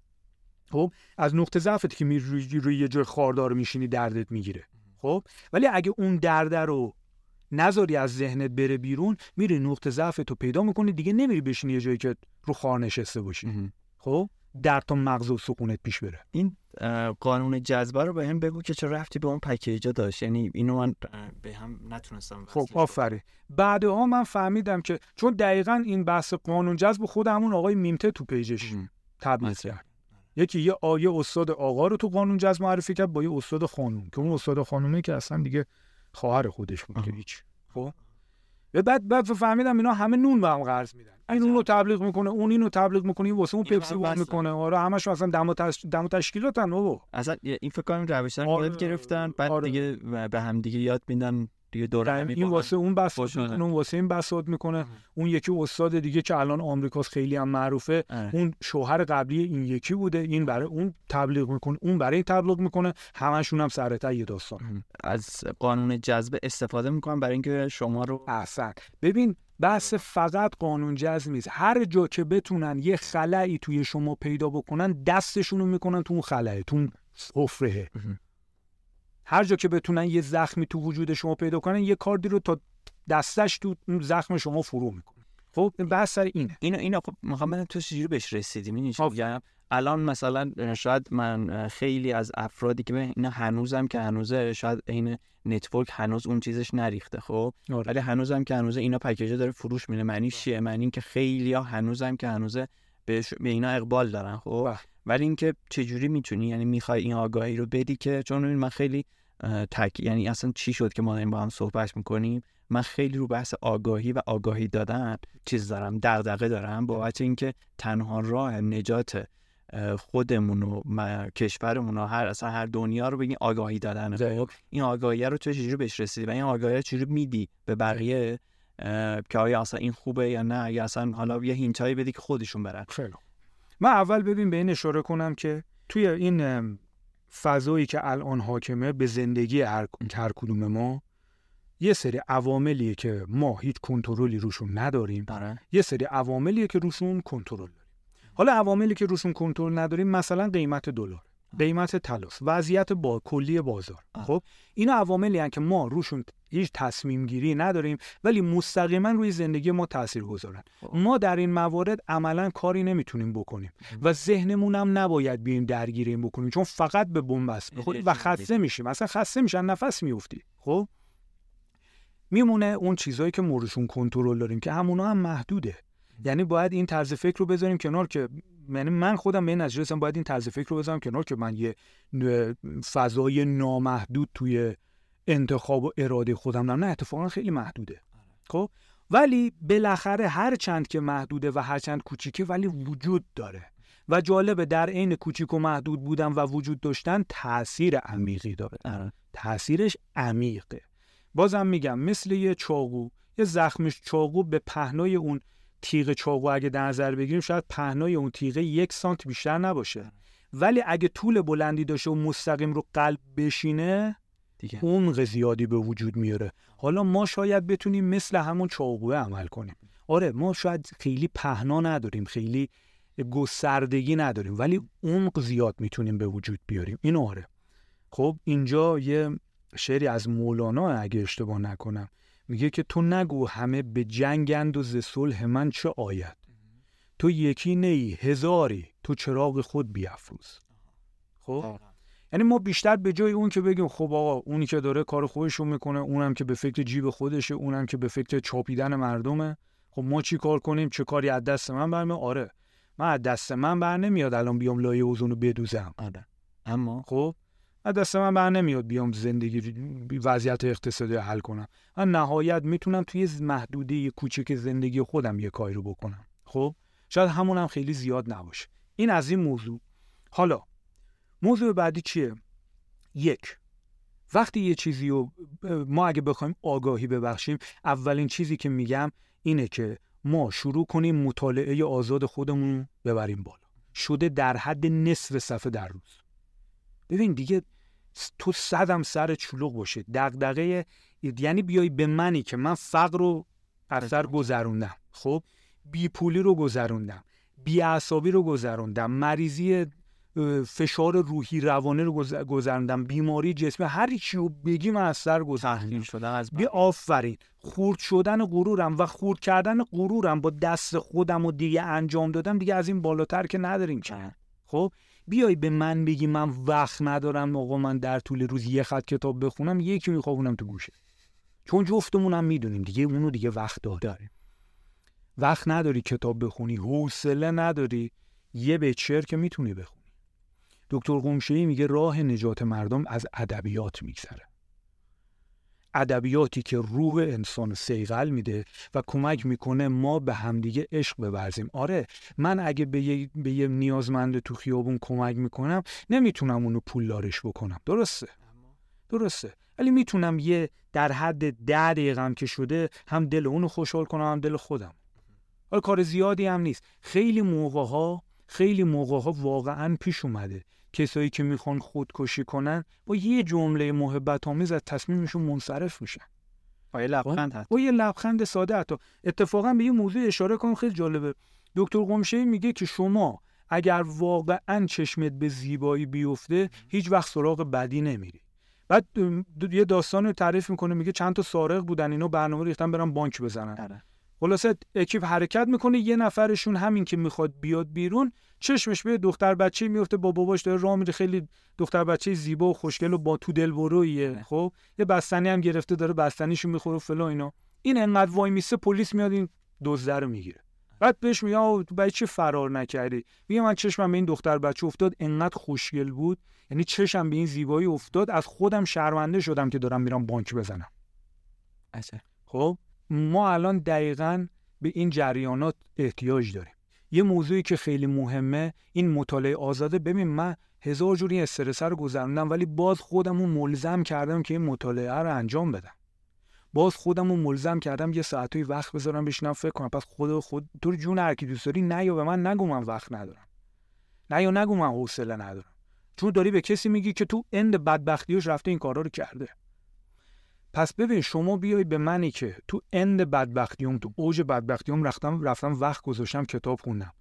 خب از نقطه ضعفت که میری روی, روی یه جای خاردار میشینی دردت می‌گیره. خب ولی اگه اون درد رو نذاری از ذهنت بره بیرون میری نقطه ضعفت رو پیدا می‌کنی دیگه نمیری بشینی یه جایی که رو خار نشسته باشی. خب؟ در تا مغز و سکونت پیش بره. این قانون جذبه رو به هم بگو که چه رفتی به اون پکیجا داشت. یعنی اینو من به هم نتونستم خب آفرین. بعدها من فهمیدم که چون دقیقا این بحث قانون جذب خود همون آقای میمته تو پیجش. تبلیغ مثلا. کرد. یکی یه آیه استاد آقا رو تو قانون جذب معرفی کرد با یه استاد خانوم. که اون استاد خانومه که اصلا دیگه خواهر خودش بود که. هیچ. خب؟ و بعد بعد فهمیدم اینا همه نون به هم قرض میدن. این اون رو تبلیغ می‌کنه اون اینو تبلیغ می‌کنه این واسه اون پپسی بستن. می‌کنه. آره همش اصلا دم و تش... دم و تشکیلاتن بابا. اصلا این فکر کنم روشن آره، گرفتن بعد آره. دیگه به هم دیگه یاد میدن دیگه دور این واسه اون خوشحالن. می‌کنه اون واسه این بساط می‌کنه. اون یکی استاد دیگه که الان آمریکاست خیلی هم معروفه. آره. اون شوهر قبلی این یکی بوده. این برای اون تبلیغ می‌کنه. اون برای این تبلیغ می‌کنه. همشون هم سرتا یه داستان. از قانون جذب استفاده می‌کنم برای اینکه شما رو احسن. ببین بحث فقط قانون جذب نیست. هر جا که بتونن یه خلایی توی شما پیدا بکنن دستشونو می‌کنن تو اون خلاه تو اون حفره. هر جا که بتونن یه زخمی تو وجود شما پیدا کنن یه کاردی رو تا دستش تو اون زخم شما فرو می‌کنه خب بحث سر اینه. اینو اینو خب می‌خوام تو چجوری بهش رسیدی. میگم؟ الان مثلا شاید من خیلی از افرادی که اینا هنوزم که هنوزه شاید این network هنوز اون چیزش نریخته خب؟ آره. ولی هنوزم که هنوزه اینا پکیجه داره فروش میره معنیش چیه؟ معنی این که خیلی ها هنوزم که هنوزه بهش- به اینا اقبال دارن خب؟ بله. ولی اینکه چجوری می‌تونی؟ یعنی می‌خوای این آگاهی رو بدی که؟ چون من خیلی تک یعنی اصلا چی شد که ما داریم با هم صحبت می‌کنیم؟ من خیلی رو بحث آگاهی و آگاهی دادن چیز دارم دغدغه دارم بابت اینکه تنها راه نجات خودمون و کشورمون و هر اصلا هر دنیا رو بگین آگاهی دادن. دقیق. این آگاهی رو تو چجوری بهش رسیدی و این آگاهی رو چجوری میدی به بقیه؟ که آیا اصلا این خوبه یا نه؟ یا اصلا حالا یه هینتایی بدی که خودشون برن. خیلی. من اول ببین به این اشاره کنم که توی این فضایی که الان حاکمه به زندگی هر, هر کدوم ما یه سری عواملیه که ما هیچ کنترلی روشون نداریم. آره. یه سری عواملیه که روشون کنترل داریم. حالا عواملی که روشون کنترل نداریم مثلا قیمت دلار. قیمت طلاست وضعیت با کلی بازار. آه. خب اینا عواملی هستن که ما روشون هیچ تصمیم گیری نداریم ولی مستقیما روی زندگی ما تاثیر گذارن خب. ما در این موارد عملا کاری نمی‌تونیم بکنیم و ذهنمون هم نباید بیایم درگیر این بکنیم چون فقط به بنبست بخوریم و خسته میشیم. اصلا خسته میشن نفس میفتی خب؟ میمونه اون چیزهایی که موردشون کنترل داریم که همونا هم محدوده. یعنی باید این طرز فکر رو بذاریم کنار که یعنی من خودم به این نتیجه باید این طرز فکر رو بذارم کنار که من یه فضای نامحدود توی انتخاب و اراده خودم دارم. نه اتفاقا خیلی محدوده. خب؟ ولی بالاخره هر چند که محدوده و هر چند کوچیکه ولی وجود داره. و جالبه در عین کوچیک و محدود بودن و وجود داشتن تاثیر عمیقی داره. آره. تاثیرش عمیقه. بازم میگم مثل یه چاقو یه زخمش چاقو به پهنای اون تیغ چاقو اگه در نظر بگیریم شاید پهنای اون تیغه یک سانت بیشتر نباشه. ولی اگه طول بلندی داشته و مستقیم رو قلب بشینه دیگه. عمق زیادی به وجود میاره. حالا ما شاید بتونیم مثل همون چاقوه عمل کنیم. آره ما شاید خیلی پهنا نداریم خیلی گستردگی نداریم ولی عمق زیاد می‌تونیم به وجود بیاریم. این آره. خب اینجا یه شعری از مولانا اگه اشتباه نکنم میگه که تو نگو همه به جنگند و ز صلح من چه آید. تو یکی نیی هزاری. تو چراغ خود بیافروز خب؟ یعنی ما بیشتر به جای اون که بگیم خب آقا اونی که داره کار خودشو می‌کنه اونم که به فکر جیب خودشه اونم که به فکر چاپیدن مردمه. خب ما چی کار کنیم؟ چه کاری از دست من برمیاد آره. من از دست من بر نمیاد الان بیام لایه اوزون رو بدوزم. آره. اما خب؟ از دست من بر نمیاد بیام زندگی وضعیت اقتصادی حل کنم. من نهایت می‌تونم توی محدوده کوچک زندگی خودم یه کاری رو بکنم. خب؟ شاید همونم خیلی زیاد نباشه. این از این موضوع. حالا موضوع بعدی چیه؟ یک وقتی یه چیزی رو ما اگه بخوایم آگاهی ببخشیم اولین چیزی که میگم اینه که ما شروع کنیم مطالعه آزاد خودمون ببریم بالا. شده در حد نصف صفحه در روز. ببین دیگه تو صدم سر چلوغ باشه. دغدغه یعنی بیای به منی که من فقر رو اثر گذروندم. خب؟ بی پولی رو گذروندم. بی اعصابی رو گذروندم. مریضی فشار روحی روانه رو گذروندم. بیماری جسمی هر چی رو بگی من از سر گذروندم. شدن از بی آفرین. خورد شدن غرورم و خورد کردن غرورم با دست خودم و دیگه انجام دادم دیگه از این بالاتر که نداریم که. خب؟ بیای به من بگی من وقت ندارم آقا من در طول روز یه خط کتاب بخونم یکی میخوابونم تو گوشه. چون جفتمونم می‌دونیم دیگه اونو دیگه وقت داریم وقت نداری کتاب بخونی حوصله نداری یه بچر که می‌تونی بخونی. دکتر قمشه‌ای میگه راه نجات مردم از ادبیات میگذره. ادبیاتی که روح انسان سیغل میده و کمک می‌کنه ما به همدیگه عشق بورزیم. آره من اگه به یه, به یه نیازمند تو خیابون کمک می‌کنم نمی‌تونم اونو پولدارش بکنم. درسته؟ درسته. ولی می‌تونم یه در حد ده دقیقه هم که شده هم دل اونو خوشحال کنم هم دل خودم. حالا کار زیادی هم نیست. خیلی موقع ها خیلی موقع ها واقعا پیش اومده کسایی که می‌خوان خودکشی کنن با یه جمله محبت آمیز از تصمیمشون منصرف میشن. با یه لبخند با یه لبخند ساده حتی. اتفاقا به یه موضوع اشاره کنم خیلی جالبه. دکتر قمشه میگه که شما اگر واقعا چشمت به زیبایی بیفته هیچ وقت سراغ بدی نمیری. بعد یه داستان رو تعریف می‌کنه میگه چند تا سارق بودن اینو برنامه ریختن برن بانک بزنن. آره. خلاصه اکیپ حرکت می‌کنه یه نفرشون همین که می‌خواد بیاد بیرون چشمش به دختر بچه میفته با باباش داره راه میره. خیلی دختر بچه زیبا و خوشگل و با تو دل برویه خب؟ یه بستنی هم گرفته داره بستنیشو می‌خوره و فلان اینا. این انقدر وای میسه پلیس میاد این دزده رو می‌گیره. بعد بهش میگه آقا تو چه فرار نکردی؟ میگه من چشمم به این دختر بچه افتاد انقدر خوشگل بود. یعنی چشم به این زیبایی افتاد از خودم شرمنده شدم که دارم میرم بانک بزنم. خب؟ ما الان دقیقا به این جریانات احتیاج داریم. یه موضوعی که خیلی مهمه این مطالعه آزاده. ببین من هزار جوری استرس رو گذروندم ولی باز خودمو ملزم کردم که این مطالعه رو انجام بدم. باز خودمو ملزم کردم یه ساعتی وقت بذارم بشینم فکر کنم. پس خود خود تو جون هر کی دوست داری نه به من نگو من وقت ندارم. نه یا نگو من حوصله ندارم. چون داری به کسی میگی که تو اند بدبختیش رفته این کارا رو کرده. پس ببین شما بیای به منی که تو اند بدبختیوم تو اوج بدبختیوم رفتم رفتم وقت گذاشتم کتاب خوندم.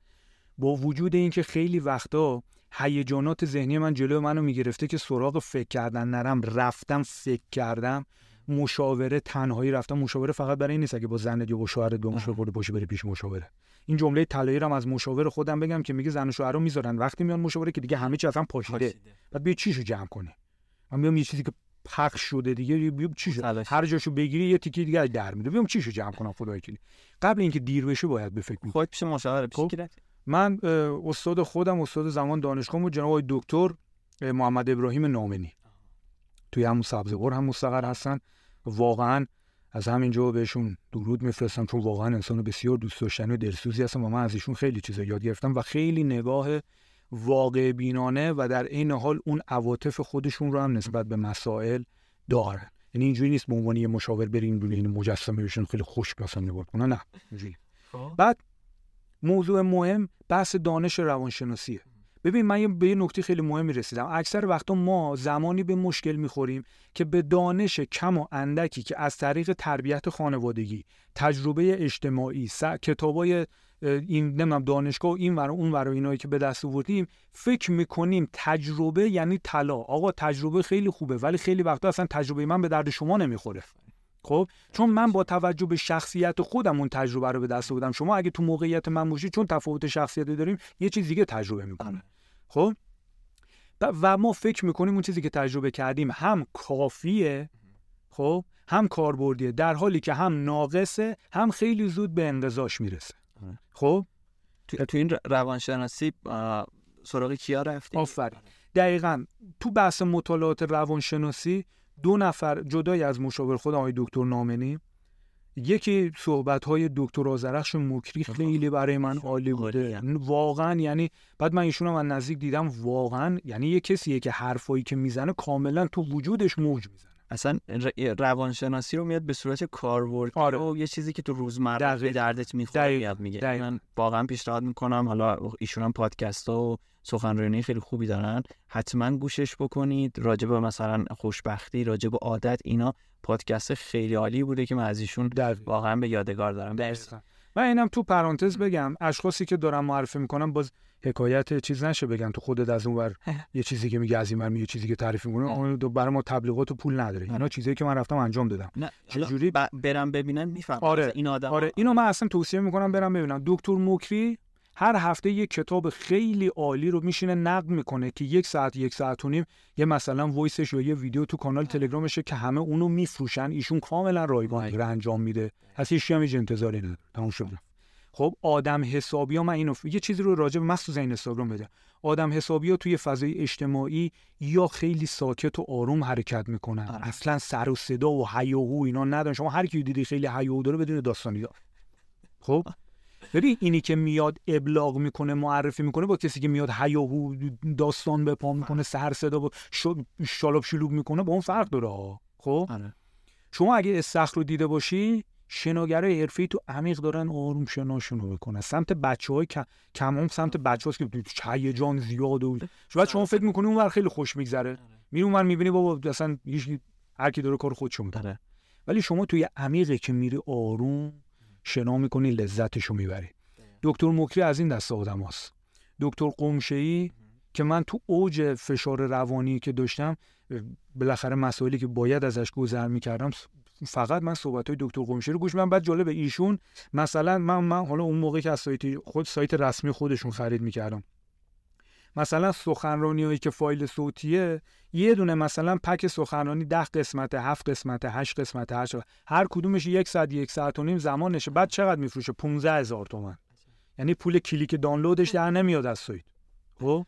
با وجود اینکه خیلی وقتا هیجانات ذهنی من جلو منو می‌گرفته که سراغ فکر کردن نرم رفتم فکر کردم مشاوره تنهایی رفتم. مشاوره فقط برای این نیست که با زنت یا با شوهرت به مشاوره باشه بری پیش مشاوره. این جمله طلایی رو از مشاور خودم بگم که میگه زن و شوهر رو می‌ذارن. وقتی میان مشاوره که دیگه همه چی اصلا پاشیده. بعد بیا چیشو جمع کنی. من میام یه چیزی که پخش شده دیگه بیام چی هر جاشو بگیری یه تیکه دیگه در میده بیام چیشو جمع کنم خدای کلی. قبل اینکه دیر بشه باید به فکر خود پیش مشاور پیش خب؟ من استاد خودم استاد زمان دانشگاه و جناب دکتر محمد ابراهیم نامنی. توی همون سبزگور هم مستقر هستن. واقعا از همینجا بهشون درود میفرستم چون واقعا انسان بسیار دوست داشتنی و دلسوزی هستم و من از ایشون خیلی چیزا یاد گرفتم و خیلی نگاه واقع بینانه و در عین حال اون عواطف خودشون رو هم نسبت به مسائل دارن. یعنی اینجوری نیست به عنوان یه مشاور بریم روی این مجسمه بشن خیلی خوش مثلا نگاه کنن. نه اینجوری. خب. بعد موضوع مهم بحث دانش روانشناسیه. ببین من به یه نکته خیلی مهمی رسیدم. اکثر وقتا ما زمانی به مشکل می‌خوریم که به دانش کم و اندکی که از طریق تربیت خانوادگی تجربه اجتماعی کتابای این نمی‌دونم دانشگاه و این ور اون ور اینایی که به دست آوردیم فکر می‌کنیم تجربه یعنی طلا. آقا تجربه خیلی خوبه ولی خیلی وقتا اصلا تجربه من به درد شما نمی‌خوره. خب؟ چون من با توجه به شخصیت خودم اون تجربه رو به دست آوردم. شما اگه تو موقعیت من باشید چون تفاوت شخصیتی داریم یه چیز دیگه تجربه می‌کنه آره. خب؟ و ما فکر می‌کنیم اون چیزی که تجربه کردیم هم کافیه خب؟ هم کاربردیه. در حالی که هم ناقصه هم خیلی زود به انقضاش می‌رسه. خب؟ تو, تو این روانشناسی سراغ کیا رفتی؟ آفرین. دقیقا تو بحث مطالعات روانشناسی دو نفر جدای از مشاور خود آقای دکتر نامنی. یکی صحبت های دکتر آزرخش مکری خیلی برای من عالی بوده. واقعا یعنی بعد من ایشون از نزدیک دیدم واقعا یعنی یه کسیه که حرفایی که می‌زنه کاملا تو وجودش موج می‌زنه. اصلا روانشناسی رو میاد به صورت کارورد. آره. و یه چیزی که تو روزمره به دردت می‌خوره میاد میگه. من واقعا پیشنهاد می‌کنم. حالا ایشون هم پادکست و سخنرانی خیلی خوبی دارن. حتما گوشش بکنید. راجع به مثلا خوشبختی راجع به عادت اینا پادکست خیلی عالی بوده که من از ایشون واقعا به یادگار دارم. من اینم تو پرانتز بگم اشخاصی که دارم معرفی می‌کنم باز حکایت چیز نشه بگن تو خودت از اون ور یه چیزی که میگه از این یه چیزی که تعریف می‌کنه اون برای ما تبلیغات و پول نداره. اینا چیزی که من رفتم انجام دادم. چجوری برم ببینن می‌فهمم آره این آدم آره. اینو من اصلا توصیه می‌کنم برم ببینم. دکتر مکری هر هفته یک کتاب خیلی عالی رو میشینه نقد می‌کنه که یک ساعت یک ساعت و نیم یه مثلا وایسش یا یه ویدیو تو کانال تلگرامشه که همه اونو میفروشن. ایشون کاملا رایگان انجام میده. از هیچ هم انتظاری نداره. تموم شد. خب آدم حسابی ها من اینو یه چیزی رو راجع به مخصوصا این اینستاگرام بده. آدم حسابی ها توی فضای اجتماعی یا خیلی ساکت و آروم حرکت می‌کنن. آره. اصلا سر و صدا و هیاهو اینا ندارن. شما هر کی دیدی خیلی هیاهو داره بدون داستانی دار خب؟ ببین اینی که میاد ابلاغ می‌کنه معرفی می‌کنه با کسی که میاد هیاهو داستان به پا می‌کنه سر صدا با شالاب شلوب می‌کنه با اون فرق داره خب؟ آره. شما اگه استخر رو دیده باشی شناگرای حرفی تو عمیق دارن آروم شناشون رو بکنن. سمت بچه های کم سمت بچه هاست که جان زیاد و بعد شما فکر می‌کنی اون خیلی خوش میگذره. میری اون می‌بینی بابا اصلا هیچ هر کی داره کار خودشو می‌کنه. ولی شما توی عمیقه که میری آروم شنا می‌کنی لذتشو می‌بری. دکتر مکری از این دست آدم هست. دکتر قمشه‌ای که من تو اوج فشار روانی که داشتم بالاخره مسائلی که باید ازش گذر می‌کردم فقط من صحبت های دکتر قمشی رو گوش من بعد جالب ایشون مثلا من, من حالا اون موقع که از سایت خود سایت رسمی خودشون خرید می‌کردم. مثلا سخنرانی هایی که فایل صوتیه یه دونه مثلا پک سخنرانی ده قسمت هفت قسمت هشت قسمت هشت هر کدومش یک ساعت یک ساعت و نیم زمان نشه بعد چقدر میفروشه؟ 15 هزار تومن. یعنی پول کلیک دانلودش در نمیاد از سایت. خب؟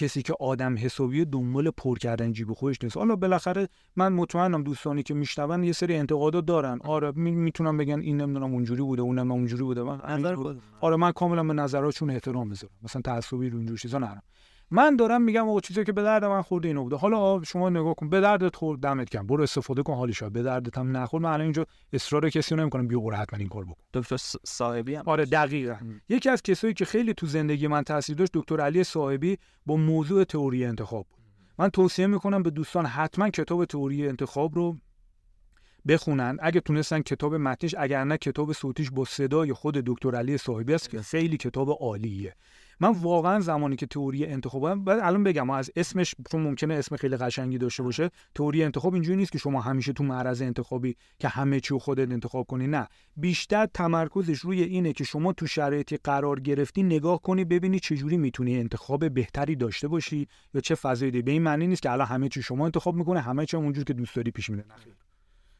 کسی که آدم حسابی دنبال پر کردن جیب خودش نیست. حالا بالاخره من مطمئنم دوستانی که میشنون یه سری انتقادات دارن. آره می‌تونم بگن این نمی‌دونم اونجوری بوده اونم اونجوری بوده. من آره من کاملا به نظراتشون احترام می‌ذارم. مثلا تعصبی رو اینجور چیزا نرم. من دارم میگم آقا چیزی که به درد من خورده اینو بوده. حالا شما نگاه کن به دردت خورد دمت کم برو استفاده کن حالی شد به دردت هم نخورد. من الان اینجا اصرار کسی رو نمی‌کنم. بیا برو حتما این کار بکن. دکتر صاحبی هم آره دقیقا. یکی از کسایی که خیلی تو زندگی من تاثیر داشت دکتر علی صاحبی با موضوع تئوری انتخاب بود. من توصیه می‌کنم به دوستان حتما کتاب تئوری انتخاب رو بخونن. اگه تونستن کتاب متنش اگر نه کتاب صوتیش با صدای خود دکتر علی صاحبی است که خیلی کتاب عالیه. من واقعا زمانی که تئوری انتخاب بعد الان بگم از اسمش چون ممکنه اسم خیلی قشنگی داشته باشه تئوری انتخاب اینجوری نیست که شما همیشه تو معرض انتخابی که همه چی خودت انتخاب کنی نه. بیشتر تمرکزش روی اینه که شما تو شرایطی قرار گرفتی نگاه کنی ببینی چجوری می‌تونی انتخاب بهتری داشته باشی یا چه فضایی به این معنی نیست که الان همه چی شما انتخاب می‌کنه همه چی اونجوری که دوست داری پیش میره.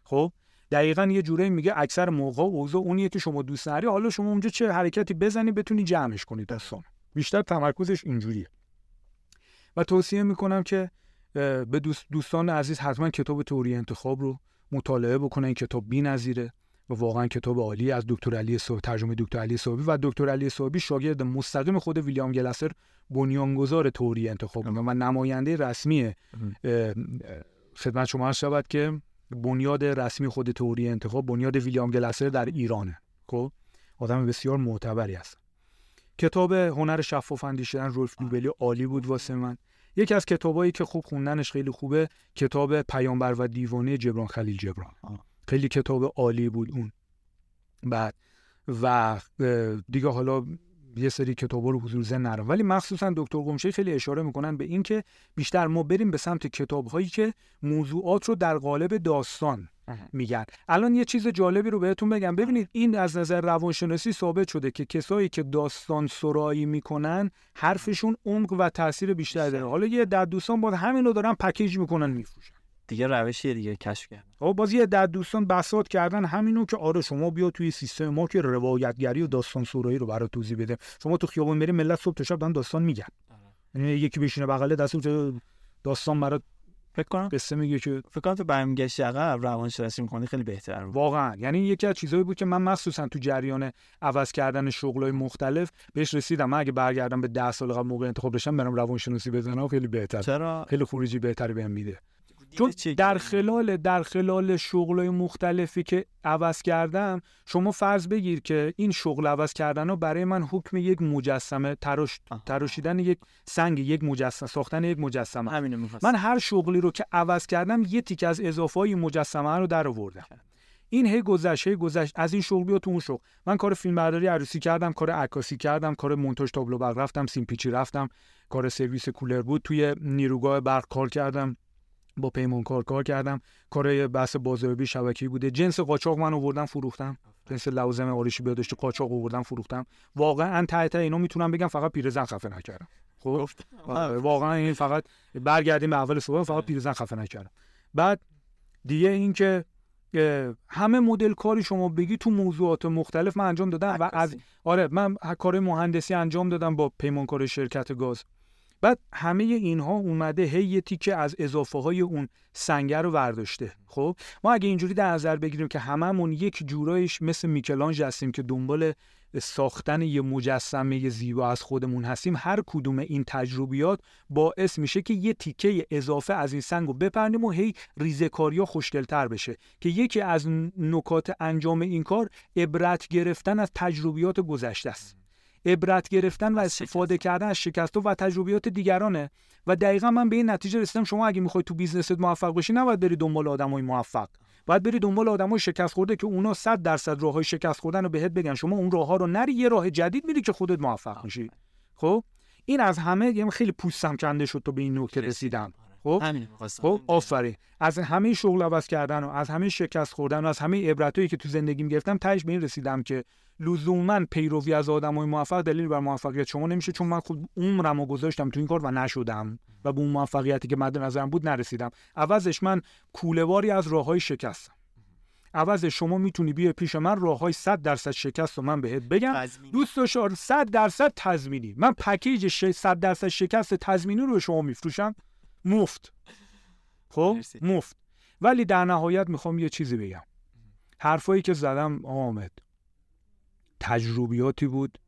خب؟ دقیقا یه جوری میگه اکثر موقع اوضاع اونیه که شما دوست داری حالا شما اونجا چه حرکتی بزنی بتونی جمعش کنی دستان بیشتر تمرکزش اینجوریه. و توصیه می‌کنم که به دوستان عزیز حتما کتاب توری انتخاب رو مطالعه بکنن این کتاب بی‌نظیره و واقعا کتاب عالی از دکتر علی صاحب ترجمه دکتر علی صاحبی و دکتر علی صاحبی شاگرد مستقیم خود ویلیام گلسر بنیانگذار توری انتخاب و نماینده رسمی خدمت شما شود که بنیاد رسمی خود توری انتخاب بنیاد ویلیام گلسر در ایرانه. خب؟ آدم بسیار معتبری است کتاب هنر شفاف اندیشیدن رولف نوبلی عالی بود واسه من. یکی از کتابایی که خوب خوندنش خیلی خوبه کتاب پیامبر و دیوانه جبران خلیل جبران. خیلی کتاب عالی بود اون. بعد و دیگه حالا یه سری کتاب رو حضور زن نرم ولی مخصوصا دکتر قمشه خیلی اشاره می‌کنن به این که بیشتر ما بریم به سمت کتاب هایی که موضوعات رو در قالب داستان میگن. الان یه چیز جالبی رو بهتون بگم. ببینید این از نظر روانشناسی ثابت شده که کسایی که داستان سرایی می‌کنن حرفشون عمق و تاثیر بیشتری داره. حالا یه در دوستان با همین رو دارن پکیج می‌کنن میفروشن. دیگه روشی دیگه کشف کردن. خب باز یه در دوستان بساط کردن همینو که آره شما بیا توی سیستم ما که روایتگری و داستان سرایی رو برای توضیح بده. شما تو خیابون میری ملت صبح تا شب داستان میگن. آره. یعنی یکی بشینه بغل دست داستان برات فکر کنم قصه میگه که فکر کنم تو برمیگشت عقب روانشناسی می‌کنی خیلی بهتر بود. واقعا. یعنی یکی از چیزایی بود که من مخصوصا تو جریان عوض کردن شغلای مختلف بهش رسیدم. من اگه برگردم به 10 سال قبل موقع انتخاب بشم برم روانشناسی بزنم خیلی بهتر. چرا؟ خیلی خروجی بهتری بهم میده. چون در خلال در خلال شغلای مختلفی که عوض کردم شما فرض بگیر که این شغل عوض کردن رو برای من حکم یک مجسمه تراش تراشیدن یک سنگ یک مجسمه ساختن یک مجسمه. همینو من هر شغلی رو که عوض کردم یه تیک از اضافه های مجسمه رو در آوردم. این هی گذشت هی گذشت. از این شغل بیا تو اون شغل. من کار فیلم برداری عروسی کردم کار عکاسی کردم کار مونتاژ تابلو برق رفتم سیمپیچی رفتم کار سرویس کولر بود. توی نیروگاه برق کار کردم. با پیمانکار کار کردم. کار بحث بازاریابی شبکه‌ای بوده. جنس قاچاق من آوردم فروختم. جنس لوازم آرایشی بهداشتی قاچاق آوردم فروختم. واقعا ته ته اینا می‌تونم بگم فقط پیرزن خفه نکردم. خب؟ آره، واقعا این فقط برگردیم به اول صحبت فقط پیرزن خفه نکردم. بعد دیگه این که همه مدل کاری شما بگی تو موضوعات مختلف من انجام دادم و از آره من کار مهندسی انجام دادم با پیمانکار شرکت گاز. بعد همه اینها اومده هی تیکه از اضافه های اون سنگر رو ورداشته. خب؟ ما اگه اینجوری در نظر بگیریم که هممون یک جورایش مثل میکلانج هستیم که دنبال ساختن یه مجسمه زیبا از خودمون هستیم هر کدوم این تجربیات باعث میشه که یه تیکه اضافه از این سنگ رو بپرنیم و هی ریزکاریا خوشگلتر بشه. که یکی از نکات انجام این کار عبرت گرفتن از تجربیات گذشته است. عبرت گرفتن و استفاده کردن از شکست و تجربیات دیگرانه. و دقیقا من به این نتیجه رسیدم شما اگه می‌خوای تو بیزنست موفق بشی نباید بری دنبال آدمای موفق. باید بری دنبال آدمای شکست خورده که اونا 100 درصد راههای شکست خوردن رو بهت بگن. شما اون راه ها رو نری یه راه جدید میری که خودت موفق میشی. خب؟ این از همه یه خیلی پوستم کنده شد تو به این نکته رسیدم. خب؟ خب آفرین. از همه شغل عوض کردن و از همه شکست خوردن و از همه عبرتایی که تو زندگیم گرفتم تهش به این رسیدم که لزوما پیروی از آدمای موفق دلیل بر موفقیت شما نمیشه چون من خود عمرمو گذاشتم تو این کار و نشدم و به اون موفقیتی که مد نظرم بود نرسیدم. عوضش من کولهواری از راههای شکستم. عوض شما می‌تونی بیا پیش من راه های 100 درصد شکست رو من بهت بگم. دوست داشتم 100 درصد تضمینی. من پکیج 100 درصد شکست تضمینی رو به شما میفروشم. مفت. خب؟ مفت. ولی در نهایت می‌خوام یه چیزی بگم. حرفایی که زدم آمد تجربیاتی بود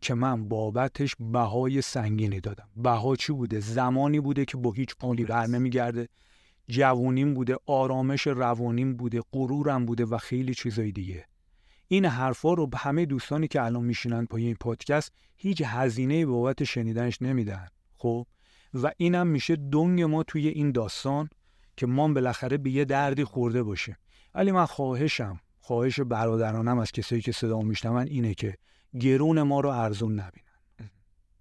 که من بابتش بهای سنگینی دادم. بها چی بوده؟ زمانی بوده که با هیچ پولی بر نمیگرده. جوونیم بوده آرامش روانیم بوده غرورم بوده و خیلی چیزای دیگه. این حرفا رو به همه دوستانی که الان میشینن پای این پادکست هیچ هزینه بابت شنیدنش نمیدن. خب؟ و اینم میشه دنگ ما توی این داستان که ما بالاخره به یه دردی خورده باشیم ولی من خواهشم خواهش برادرانم از کسایی که صدا میشنون اینه که گرون ما رو ارزون نبینن.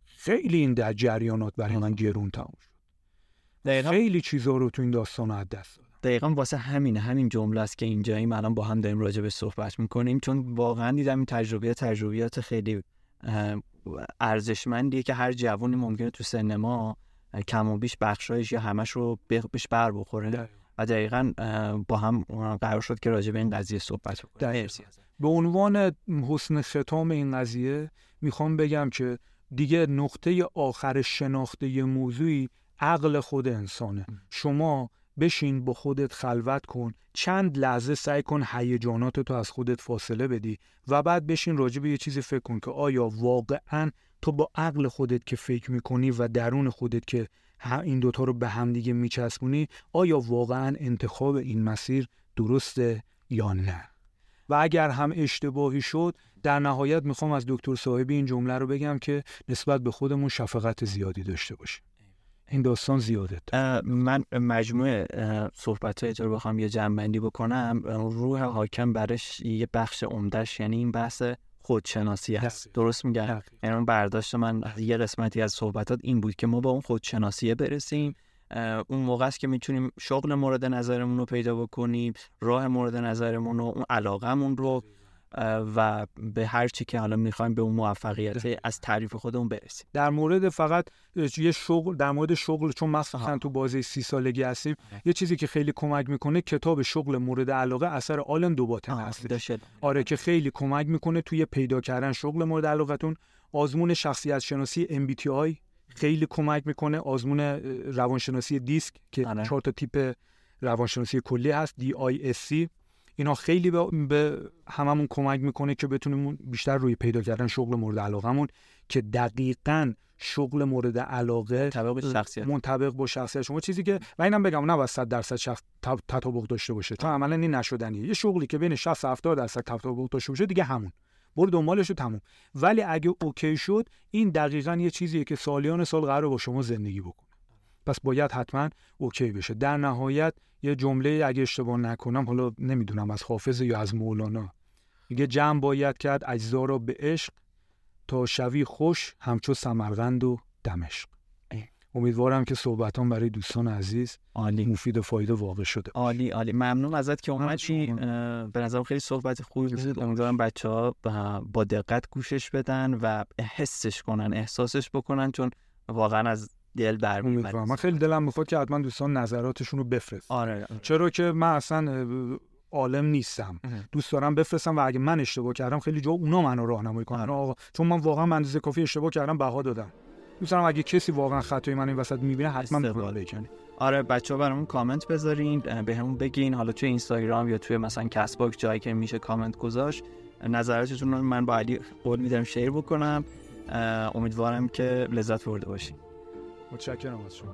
خیلی این در جریانات برای من گرون تموم شد. خیلی چیزا رو تو این داستان از دست دادم. دقیقا واسه همینه همین جمله است که اینجاییم. الان با هم داریم راجع به صحبت می‌کنیم. چون واقعا دیدم این تجربه تجربیات خیلی ارزشمندیه که هر جوانی ممکنه تو سن ما کم و بیش بخشایش یا همش رو بهش بر بخوره. و دقیقا با هم قرار شد که راجع به این قضیه صحبت کنیم. به عنوان حسن ختام این قضیه می‌خوام بگم که دیگه نقطه آخر شناخته موضوعی عقل خود انسانه. شما بشین با خودت خلوت کن. چند لحظه سعی کن هیجانات تو از خودت فاصله بدی و بعد بشین راجع به یه چیزی فکر کن که آیا واقعا تو با عقل خودت که فکر می‌کنی و درون خودت که این دوتا رو به هم دیگه میچسبونی آیا واقعا انتخاب این مسیر درسته یا نه؟ و اگر هم اشتباهی شد در نهایت می‌خوام از دکتر صاحبی این جمله رو بگم که نسبت به خودمون شفقت زیادی داشته باشیم. این داستان زیاده من مجموعه صحبت های رو بخوام یه جنبندی بکنم. روح حاکم برش یه بخش عمدهش یعنی این بحث خودشناسی هست. درست میگم؟ یعنی اون برداشت من یه قسمتی از صحبتات این بود که ما با اون خودشناسیه برسیم. اون موقع است که می‌تونیم شغل مورد نظرمون رو پیدا بکنیم راه مورد نظرمون رو اون علاقمون رو. و به هر چی که حالا می‌خوایم به اون موفقیت از تعریف خودمون برسیم. در مورد فقط یه شغل در مورد شغل چون مخصوصا تو بازی سی سالگی هستیم یه چیزی که خیلی کمک می‌کنه کتاب شغل مورد علاقه اثر آلن دوباتن هست آره که خیلی کمک می‌کنه توی پیدا کردن شغل مورد علاقتون. آزمون شخصیت شناسی MBTI خیلی کمک می‌کنه. آزمون روانشناسی دیسک که آره. چهار تا تیپ روانشناسی کلی هست DISC اینا خیلی به, هممون کمک می‌کنه که بتونیم بیشتر روی پیدا کردن شغل مورد علاقمون که دقیقا شغل مورد علاقه شخصیت. منطبق با شخصیت شما. چیزی که و اینم بگم نه 100 درصد شخص تطابق داشته باشه. چون عملا این نشدنیه. یه شغلی که بین 60 70 درصد تطابق داشته باشه دیگه همون. برو دنبالش رو تموم. ولی اگه اوکی شد این دقیقا یه چیزیه که سالیان سال قرار با شما زندگی بکنه. پس باید حتما اوکی بشه. در نهایت یه جمله اگه اشتباه نکنم حالا نمی‌دونم از حافظ یا از مولانا. میگه جمع باید کرد اجزا را به عشق تا شوی خوش همچو سمرغند و دمشق امیدوارم که صحبتان برای دوستان عزیز عالی. مفید و فایده واقع شده عالی عالی. ممنون ازت که اومدی. به نظرم خیلی صحبت خوبی بود. امیدوارم بچه ها با دقت گوشش بدن و حسش کنن احساسش بکنن چون واقعا از دل برمیاد من خیلی دلم می‌خواد که حتما دوستان نظراتشون رو بفرست. آره, آره. چرا که من اصلا عالم نیستم. دوست دارم بفرستم و اگه من اشتباه کردم خیلی جا اونا منو راهنمایی کنن. آقا چون من واقعا اندازه کافی اشتباه کردم بها دادم. دوستان اگه کسی واقعا خطای من این وسط می‌بینه حتما استقبال. بکنه آره بچه ها برامون کامنت بذارین به همون بگین. حالا توی اینستاگرام یا توی مثلا کس جایی که میشه کامنت گذاشت. نظراتتون رو من با علی قول میدم شیر بکنم. امیدوارم که لذت برده باشین. متشکرم از شما.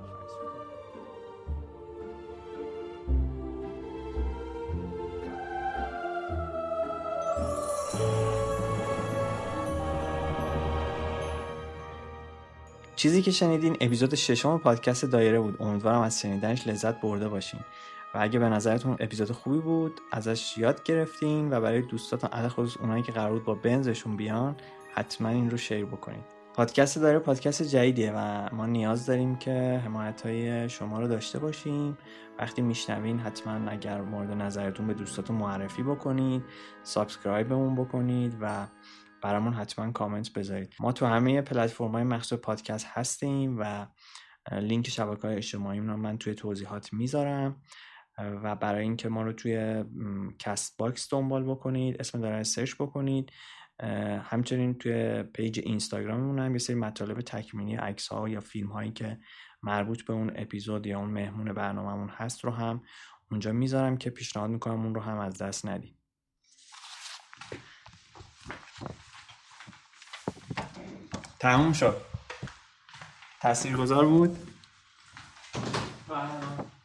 چیزی که شنیدین اپیزود ششم پادکست دایره بود. امیدوارم از شنیدنش لذت برده باشین. و اگه به نظرتون اپیزود خوبی بود ازش یاد گرفتین و برای دوستاتون علی‌الخصوص اونایی که قرار بود با بنزشون بیان حتما این رو share بکنید پادکست دایره پادکست جدیدیه و ما نیاز داریم که حمایت های شما رو داشته باشیم. وقتی میشنوین حتما اگر مورد نظرتون به دوستاتون معرفی بکنید subscribe مون بکنید و برامون حتما کامنت بذارید. ما تو همه پلتفرم های مخصوص پادکست هستیم و لینک شبکه های اجتماعی رو من توی توضیحات می‌ذارم و برای اینکه ما رو توی کست باکس دنبال بکنید اسم دایره سرچ بکنید همچنین توی پیج اینستاگراممون هم یه سری مطالب تکمیلی عکس ها یا فیلم هایی که مربوط به اون اپیزود یا اون مهمون برنامهمون هست رو هم اونجا می‌ذارم که پیشنهاد می‌کنم اون رو هم از دست ندید تموم شد. تاثیرگذار بود؟ بله.